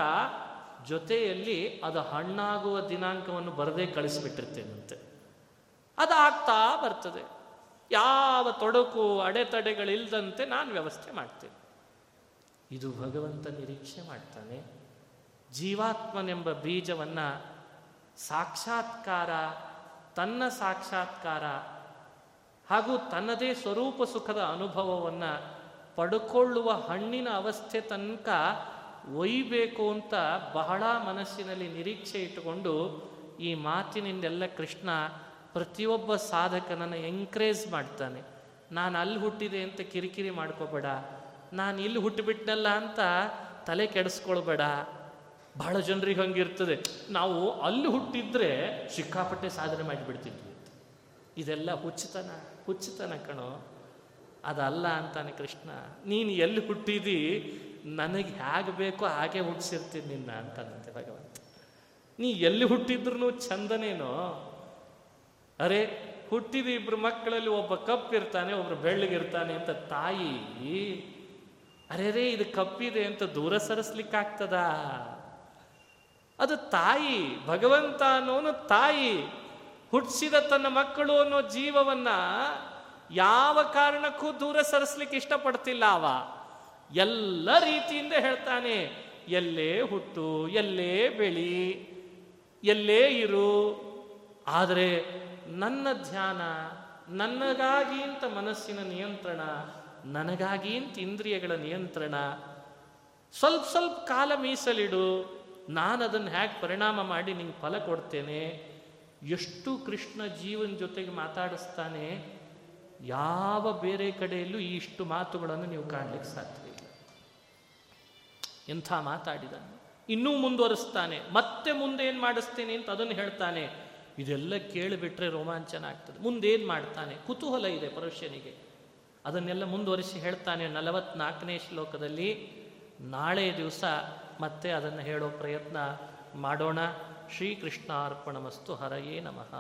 ಜೊತೆಯಲ್ಲಿ ಅದು ಹಣ್ಣಾಗುವ ದಿನಾಂಕವನ್ನು ಬರದೇ ಕಳಿಸಿಬಿಟ್ಟಿರ್ತೇನಂತೆ. ಅದಾಗ್ತಾ ಬರ್ತದೆ. ಯಾವ ತೊಡಕು ಅಡೆತಡೆಗಳಿಲ್ಲದಂತೆ ನಾನು ವ್ಯವಸ್ಥೆ ಮಾಡ್ತೇನೆ. ಇದು ಭಗವಂತ ನಿರೀಕ್ಷೆ ಮಾಡ್ತಾನೆ. ಜೀವಾತ್ಮನೆಂಬ ಬೀಜವನ್ನು ಸಾಕ್ಷಾತ್ಕಾರ, ತನ್ನ ಸಾಕ್ಷಾತ್ಕಾರ ಹಾಗೂ ತನ್ನದೇ ಸ್ವರೂಪ ಸುಖದ ಅನುಭವವನ್ನು ಪಡ್ಕೊಳ್ಳುವ ಹಣ್ಣಿನ ಅವಸ್ಥೆ ತನಕ ಒಯ್ಯಬೇಕು ಅಂತ ಬಹಳ ಮನಸ್ಸಿನಲ್ಲಿ ನಿರೀಕ್ಷೆ ಇಟ್ಟುಕೊಂಡು ಈ ಮಾತಿನಿಂದೆಲ್ಲ ಕೃಷ್ಣ ಪ್ರತಿಯೊಬ್ಬ ಸಾಧಕನನ್ನು ಎಂಕರೇಜ್ ಮಾಡ್ತಾನೆ. ನಾನು ಅಲ್ಲಿ ಹುಟ್ಟಿದೆ ಅಂತ ಕಿರಿಕಿರಿ ಮಾಡ್ಕೋಬೇಡ. ನಾನು ಇಲ್ಲಿ ಹುಟ್ಟಿಬಿಟ್ನಲ್ಲ ಅಂತ ತಲೆ ಕೆಡಿಸ್ಕೊಳ್ಬೇಡ. ಬಹಳ ಜನರಿಗೆ ಹಂಗಿರ್ತದೆ. ನಾವು ಅಲ್ಲಿ ಹುಟ್ಟಿದ್ರೆ ಸಿಕ್ಕಾಪಟ್ಟೆ ಸಾಧನೆ ಮಾಡಿಬಿಡ್ತಿದ್ವಿ. ಇದೆಲ್ಲ ಹುಚ್ಚುತನ. ಹುಚ್ಚುತನ ಕಣೋ, ಅದಲ್ಲ ಅಂತಾನೆ ಕೃಷ್ಣ. ನೀನು ಎಲ್ಲಿ ಹುಟ್ಟಿದಿ? ನನಗೆ ಹೇಗೆ ಬೇಕೋ ಹಾಗೆ ಹುಟ್ಟಿಸಿರ್ತೀನಿ ನಿನ್ನ ಅಂತಾನಂತೆ ಭಗವಂತ. ನೀ ಎಲ್ಲಿ ಹುಟ್ಟಿದ್ರು ಚಂದನೇನೋ. ಅರೆ, ಹುಟ್ಟಿದ ಇಬ್ಬರು ಮಕ್ಕಳಲ್ಲಿ ಒಬ್ಬ ಕಪ್ಪಿರ್ತಾನೆ ಒಬ್ರು ಬೆಳ್ಳಗಿರ್ತಾನೆ ಅಂತ ತಾಯಿ. ಅರೆ ರೇ ಇದು ಕಪ್ಪಿದೆ ಅಂತ ದೂರ ಸರಿಸ್ಲಿಕ್ಕಾಗ್ತದ? ಅದು ತಾಯಿ, ಭಗವಂತ ಅನ್ನೋನು ತಾಯಿ. ಹುಟ್ಟಿಸಿದ ತನ್ನ ಮಕ್ಕಳು ಅನ್ನೋ ಜೀವವನ್ನ ಯಾವ ಕಾರಣಕ್ಕೂ ದೂರ ಸರಿಸ್ಲಿಕ್ಕೆ ಇಷ್ಟಪಡ್ತಿಲ್ಲ ಅವ. ಎಲ್ಲ ರೀತಿಯಿಂದ ಹೇಳ್ತಾನೆ, ಎಲ್ಲೇ ಹುಟ್ಟು, ಎಲ್ಲೇ ಬೆಳಿ, ಎಲ್ಲೇ ಇರು. ಆದರೆ ನನ್ನ ಧ್ಯಾನ ನನಗಾಗಿ ಅಂತ ಮನಸ್ಸಿನ ನಿಯಂತ್ರಣ, ನನಗಾಗಿ ಅಂತ ಇಂದ್ರಿಯಗಳ ನಿಯಂತ್ರಣ. ಸ್ವಲ್ಪ ಸ್ವಲ್ಪ ಕಾಲ ಮೀಸಲಿಡು ನಾನು ಅದನ್ನು ಹೇಗೆ ಪರಿಣಾಮ ಮಾಡಿ ನಿಂಗೆ ಫಲ ಕೊಡ್ತೇನೆ. ಎಷ್ಟು ಕೃಷ್ಣ ಜೀವನ ಜೊತೆಗೆ ಮಾತಾಡಿಸ್ತಾನೆ, ಯಾವ ಬೇರೆ ಕಡೆಯಲ್ಲೂ ಈ ಇಷ್ಟು ಮಾತುಗಳನ್ನು ನೀವು ಕಾಣಲಿಕ್ಕೆ ಸಾಧ್ಯವಿಲ್ಲ ಎಂಥ ಮಾತಾಡಿದನು. ಇನ್ನೂ ಮುಂದುವರಿಸ್ತಾನೆ. ಮತ್ತೆ ಮುಂದೆ ಏನು ಮಾಡಿಸ್ತೇನೆ ಅಂತ ಅದನ್ನು ಹೇಳ್ತಾನೆ. ಇದೆಲ್ಲ ಕೇಳಿಬಿಟ್ರೆ ರೋಮಾಂಚನ ಆಗ್ತದೆ ಮುಂದೇನು ಮಾಡ್ತಾನೆ? ಕುತೂಹಲ ಇದೆ ಪರುಷ್ಯನಿಗೆ ಅದನ್ನೆಲ್ಲ ಮುಂದುವರಿಸಿ ಹೇಳ್ತಾನೆ ನಲವತ್ನಾಲ್ಕನೇ ಶ್ಲೋಕದಲ್ಲಿ, ನಾಳೆ ದಿವಸ ಮತ್ತೆ ಅದನ್ನು ಹೇಳೋ ಪ್ರಯತ್ನ ಮಾಡೋಣ. ಶ್ರೀಕೃಷ್ಣಾರ್ಪಣಮಸ್ತು ಹರಯೇ ನಮಃ.